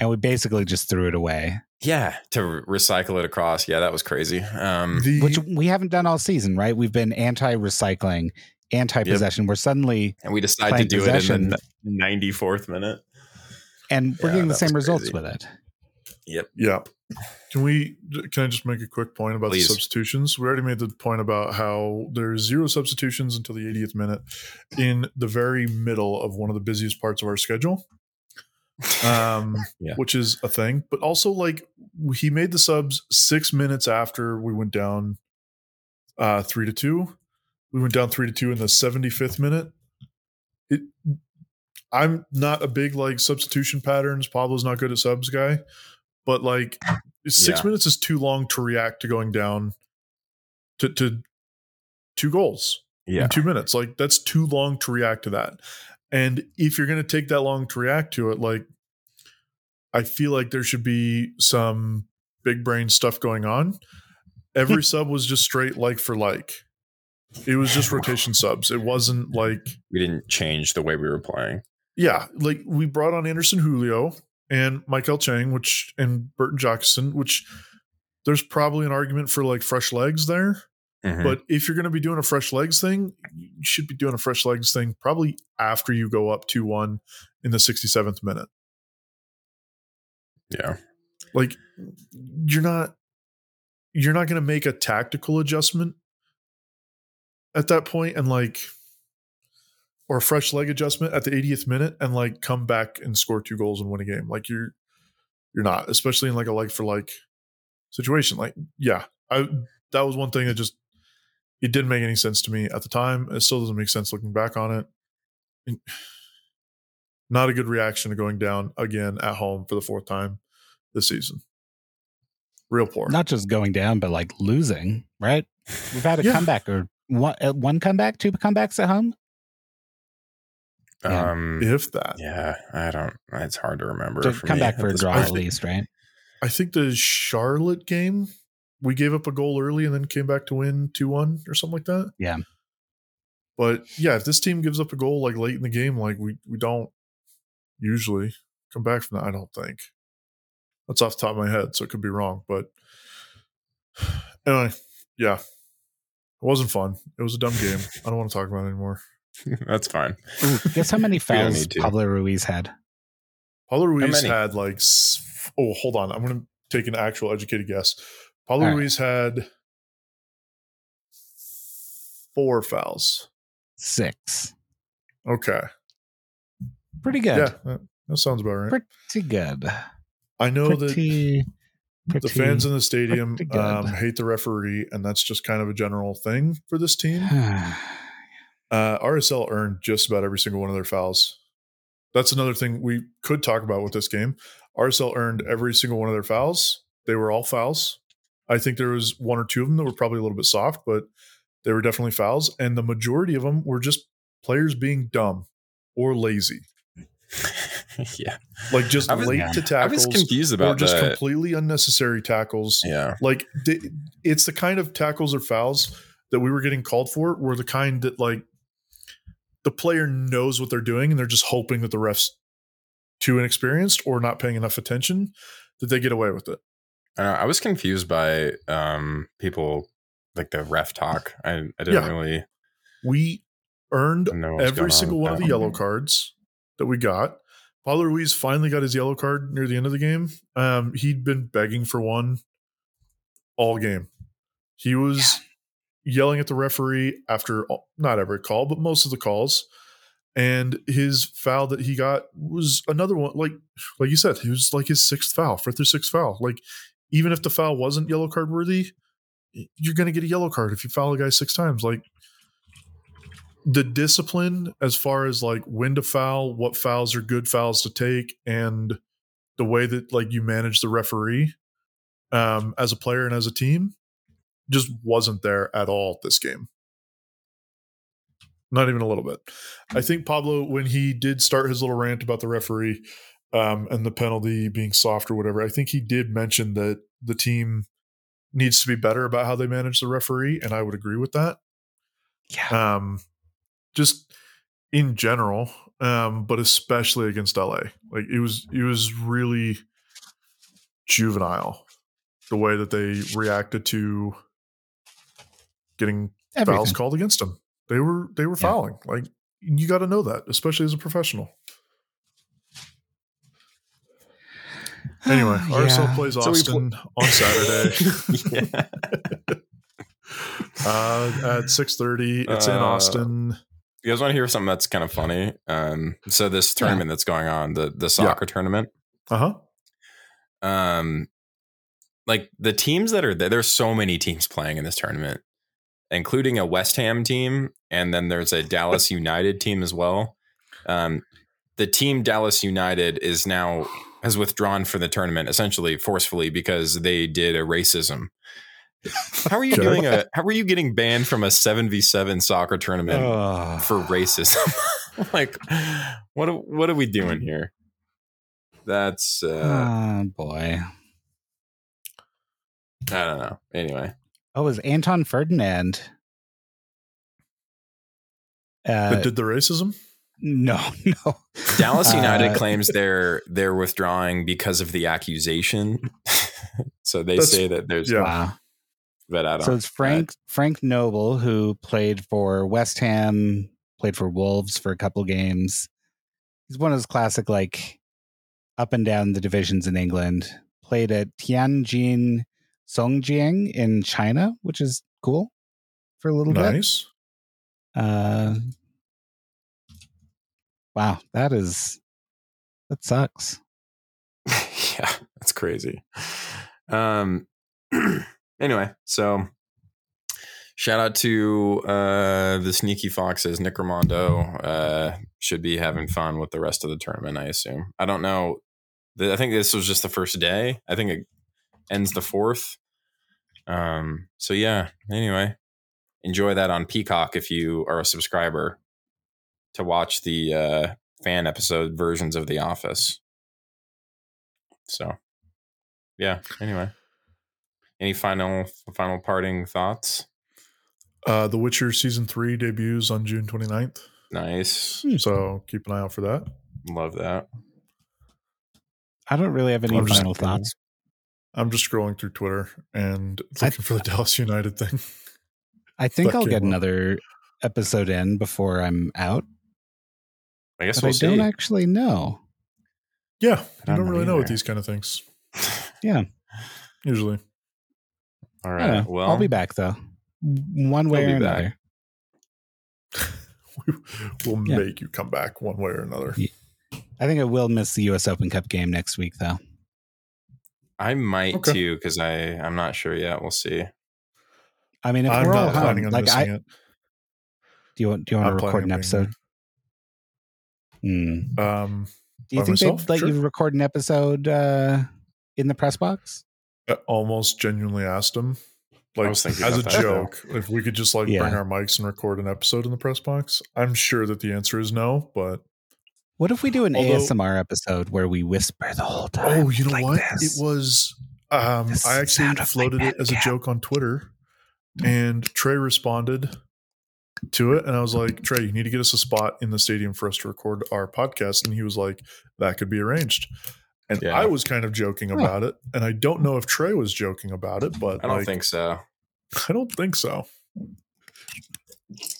Speaker 2: and we basically just threw it away.
Speaker 3: Yeah, to recycle it across. Yeah, that was crazy. Um,
Speaker 2: the, Which we haven't done all season, right? We've been anti-recycling, anti-possession. Yep. We're suddenly
Speaker 3: and we decide to do possession. it in the 94th minute,
Speaker 2: and we're yeah, getting the same results with it.
Speaker 3: Yep.
Speaker 1: Yeah. Can we? Can I just make a quick point about Please. the substitutions? We already made the point about how there's zero substitutions until the 80th minute, in the very middle of one of the busiest parts of our schedule um, yeah. which is a thing. But also, like, he made the subs six minutes after we went down uh, three to two. We went down three to two in the 75th minute. It, I'm not a big like substitution patterns. Pablo's not good at subs guy, but like six yeah. minutes is too long to react to going down to to two goals yeah. in two minutes. Like that's too long to react to that. And if you're going to take that long to react to it, like I feel like there should be some big brain stuff going on. Every sub was just straight like for like. It was just rotation subs. It wasn't like
Speaker 3: we didn't change the way we were playing.
Speaker 1: Yeah, like we brought on Anderson Julio and Maikel Chang, which and Burton Jackson, which there's probably an argument for like fresh legs there. Mm-hmm. But if you're going to be doing a fresh legs thing, you should be doing a fresh legs thing probably after you go up 2 1 in the 67th minute.
Speaker 3: Yeah.
Speaker 1: Like you're not you're not going to make a tactical adjustment at that point and like or a fresh leg adjustment at the 80th minute and like come back and score two goals and win a game. Like you're you're not, especially in like a like for like situation. Like yeah, I that was one thing that just it didn't make any sense to me at the time. It still doesn't make sense looking back on it. Not a good reaction to going down again at home for the fourth time this season. Real poor.
Speaker 2: Not just going down, but like losing, right? We've had a yeah. comeback or one, uh, one comeback, two comebacks at home.
Speaker 3: Um,
Speaker 1: if that,
Speaker 3: yeah, I don't. It's hard to remember.
Speaker 2: To come back for a draw at least, right?
Speaker 1: I think the Charlotte game we gave up a goal early and then came back to win 2-1 or something like that.
Speaker 2: Yeah.
Speaker 1: But yeah, if this team gives up a goal like late in the game, like we we don't usually come back from that. I don't think. That's off the top of my head, so it could be wrong. But anyway, yeah. It wasn't fun. It was a dumb game. I don't want to talk about it anymore.
Speaker 3: That's fine.
Speaker 2: Ooh, guess how many fouls. Pablo Ruiz had?
Speaker 1: Pablo Ruiz had like, oh, hold on. I'm going to take an actual educated guess. Pablo
Speaker 2: All right.
Speaker 1: Ruiz had four fouls.
Speaker 2: Six.
Speaker 1: Okay.
Speaker 2: Pretty good.
Speaker 1: Yeah, that, that sounds about right.
Speaker 2: Pretty good.
Speaker 1: I know that
Speaker 2: Pretty,
Speaker 1: the fans in the stadium um, hate the referee, and that's just kind of a general thing for this team. Uh, RSL earned just about every single one of their fouls. That's another thing we could talk about with this game. RSL earned every single one of their fouls. They were all fouls. I think there was one or two of them that were probably a little bit soft, but they were definitely fouls. And the majority of them were just players being dumb or lazy,
Speaker 3: yeah.
Speaker 1: like just
Speaker 3: was-
Speaker 1: late
Speaker 2: yeah.
Speaker 1: to
Speaker 3: I was
Speaker 1: tackles
Speaker 3: confused
Speaker 1: or
Speaker 3: about
Speaker 1: just
Speaker 3: the,
Speaker 1: completely unnecessary tackles.
Speaker 3: Yeah.
Speaker 1: Like th- it's the kind of tackles or fouls that we were getting called for were the kind that like the player knows what they're doing and they're just hoping that the refs too inexperienced or not paying enough attention that they get away with it.
Speaker 3: I, know, I was confused by um people like the ref talk. I, I didn't
Speaker 1: Yeah.
Speaker 3: really
Speaker 1: We earned
Speaker 3: know what's going
Speaker 1: every single
Speaker 3: with
Speaker 1: one of the yellow cards that we got. Pablo Ruiz finally got his yellow card near the end of the game. Um, he'd been begging for one all game. He was yelling at the referee after all- not every call, but most of the calls. And his foul that he got was another one. Like, like you said, it was like his sixth foul, fifth or sixth foul. Like, even if the foul wasn't yellow card worthy, you're going to get a yellow card if you foul a guy six times. Like, the discipline as far as like when to foul, what fouls are good fouls to take, and the way that like you manage the referee um, as a player and as a team just wasn't there at all this game. Not even a little bit. I think Pablo, when he did start his little rant about the referee um, and the penalty being soft or whatever, I think he did mention that the team needs to be better about how they manage the referee, and I would agree with that.
Speaker 2: Yeah.
Speaker 1: um just in general um but especially against LA like it was it was really juvenile the way that they reacted to getting fouls called against them. They were they were
Speaker 2: Yeah.
Speaker 1: fouling. Like you got to know that especially as a professional anyway RSL
Speaker 2: Yeah.
Speaker 1: plays
Speaker 3: So pl-
Speaker 1: Austin on Saturday. Uh at 6:30 it's in
Speaker 3: Uh,
Speaker 1: Austin.
Speaker 3: You guys want to hear something that's kind of funny? Um, so this tournament that's going on, the the soccer tournament,
Speaker 1: uh-huh.
Speaker 3: Um, like the teams that are there, there's so many teams playing in this tournament, including a West Ham team, and then there's a Dallas United team as well. Um, the team Dallas United is now has withdrawn from the tournament essentially forcefully because they did a racism. How are you
Speaker 1: Okay.
Speaker 3: doing a? How are you getting banned from a seven v seven soccer tournament
Speaker 2: Oh.
Speaker 3: for racism. like, what are, what are we doing here? That's uh,
Speaker 2: oh boy.
Speaker 3: I don't know. Anyway,
Speaker 2: Oh, it was Anton Ferdinand. Uh,
Speaker 1: that did the racism
Speaker 2: no, no.
Speaker 3: Dallas United
Speaker 2: Uh,
Speaker 3: claims they're they're withdrawing because of the accusation. so they say that there's,
Speaker 1: yeah.
Speaker 2: Wow.
Speaker 3: but I don't.
Speaker 2: So it's Frank Frank Nouble who played for West Ham, played for Wolves for a couple games. He's one of those classic like up and down the divisions in England. Played at Tianjin Songjiang in China, which is cool for a little bit.
Speaker 1: nice
Speaker 2: Uh, wow, that is that sucks.
Speaker 3: yeah, that's crazy. Um. anyway, so shout out to uh the sneaky foxes. Nick Rimando uh, should be having fun with the rest of the tournament. I assume. I don't know. I think this was just the first day. I think it ends the fourth. Um. So yeah. Anyway, enjoy that on Peacock if you are a subscriber to watch the uh, fan episode versions of The Office. So, yeah. Anyway, any final final parting thoughts?
Speaker 1: Uh, the Witcher season three debuts on June 29th.
Speaker 3: Nice.
Speaker 1: So keep an eye out for that.
Speaker 3: love that.
Speaker 2: I don't really have any
Speaker 1: I'm just-
Speaker 2: final thoughts.
Speaker 1: I'm just scrolling through Twitter and
Speaker 2: I-
Speaker 1: looking for the Dallas United thing.
Speaker 2: I think I'll get
Speaker 1: up.
Speaker 2: another episode in before I'm out,
Speaker 3: I guess
Speaker 2: but
Speaker 3: we'll
Speaker 2: I
Speaker 3: see.
Speaker 2: don't actually know.
Speaker 1: Yeah, you
Speaker 2: don't
Speaker 1: don't
Speaker 2: know
Speaker 1: really know with these kind of things.
Speaker 2: Yeah.
Speaker 1: Usually.
Speaker 3: All
Speaker 2: I
Speaker 3: right.
Speaker 2: don't know.
Speaker 3: Well,
Speaker 2: I'll be back though, one way
Speaker 3: He'll
Speaker 2: or another.
Speaker 1: We- we'll
Speaker 2: Yeah.
Speaker 1: make you come back one way or another.
Speaker 2: Yeah. I think I will miss the U.S. Open Cup game next week though.
Speaker 3: I might
Speaker 1: Okay.
Speaker 3: too because I I'm not sure yet. We'll see.
Speaker 2: I mean, if
Speaker 1: I'm
Speaker 2: we're all
Speaker 1: not
Speaker 2: home,
Speaker 1: planning on
Speaker 2: like I,
Speaker 1: it.
Speaker 2: do you want do you want
Speaker 1: I'm
Speaker 2: to record an
Speaker 1: on being
Speaker 2: episode? Hmm.
Speaker 1: Um,
Speaker 2: Do you think
Speaker 1: myself?
Speaker 2: they'd let
Speaker 1: Sure.
Speaker 2: you record an episode uh, in the press box?
Speaker 1: I almost genuinely asked him, like as a
Speaker 3: about that, too.
Speaker 1: joke, if we could just like
Speaker 2: Yeah.
Speaker 1: bring our mics and record an episode in the press box. I'm sure that the answer is no, but
Speaker 2: What if we do an
Speaker 1: Although-
Speaker 2: ASMR episode where we whisper the whole time?
Speaker 1: oh, you know
Speaker 2: like
Speaker 1: what?
Speaker 2: this?
Speaker 1: It was. Um, I actually floated
Speaker 2: like
Speaker 1: it as a joke on Twitter, and Trey responded to it, and I was like, Trey, you need to get us a spot in the stadium for us to record our podcast, and he was like, that could be arranged. And
Speaker 3: Yeah.
Speaker 1: I was kind of joking
Speaker 2: Huh.
Speaker 1: about it, and I don't know if Trey was joking about it, but
Speaker 3: I don't
Speaker 1: like,
Speaker 3: think so.
Speaker 1: I don't think so.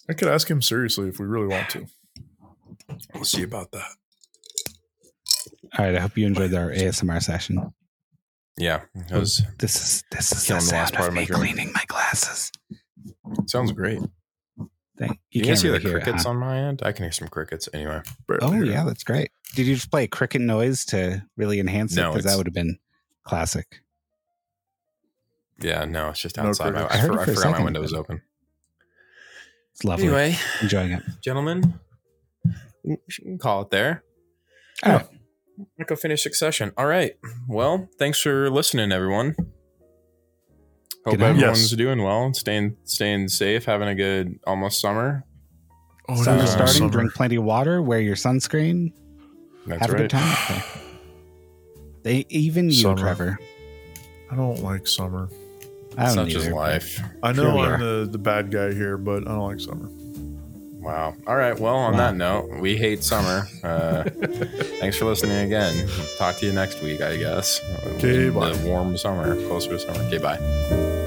Speaker 1: I could ask him seriously if we really want to.
Speaker 3: We'll see about that.
Speaker 2: All right. I hope you enjoyed our ASMR session.
Speaker 3: Yeah, it was,
Speaker 2: This is this is the
Speaker 3: the last
Speaker 2: sound
Speaker 3: part
Speaker 2: of
Speaker 3: of my
Speaker 2: me cleaning my glasses.
Speaker 3: sounds great.
Speaker 2: Thank,
Speaker 3: You,
Speaker 2: you
Speaker 3: can
Speaker 2: can't
Speaker 3: see
Speaker 2: really
Speaker 3: the
Speaker 2: hear it,
Speaker 3: crickets
Speaker 2: huh?
Speaker 3: on my end. I can hear some crickets anyway.
Speaker 2: Oh
Speaker 1: hear
Speaker 2: yeah, that's great. Did you just play a cricket noise to really enhance it?
Speaker 3: No,
Speaker 2: Because that would have been classic.
Speaker 3: Yeah, no, it's just
Speaker 1: No
Speaker 3: outside. my. I,
Speaker 2: I heard
Speaker 3: for,
Speaker 2: it
Speaker 3: I
Speaker 2: for a
Speaker 3: forgot my window was open.
Speaker 2: It's lovely.
Speaker 3: Anyway,
Speaker 2: Enjoying it.
Speaker 3: gentlemen, we can call it there.
Speaker 2: All right.
Speaker 3: Let's go finish succession. All right. Well, thanks for listening, everyone. Hope
Speaker 2: Good
Speaker 3: everyone's
Speaker 1: Yes.
Speaker 3: doing well, staying staying safe, having a good almost summer.
Speaker 1: Oh, it
Speaker 2: Summer's
Speaker 1: is
Speaker 2: starting.
Speaker 1: summer.
Speaker 2: Drink plenty of water. Wear your sunscreen.
Speaker 3: That's
Speaker 2: have a good time out there. They even you,
Speaker 1: Summer.
Speaker 2: Trevor.
Speaker 1: I don't like summer.
Speaker 2: I don't
Speaker 3: Such is life.
Speaker 1: I know
Speaker 2: Sure
Speaker 1: I'm the, the bad guy here, but I don't like summer.
Speaker 3: Wow. All right. Well, on
Speaker 2: Wow.
Speaker 3: that note, we hate summer. Uh, thanks for listening again. Talk to you next week, I guess.
Speaker 1: Okay.
Speaker 3: The warm summer, closer to summer. Okay, bye.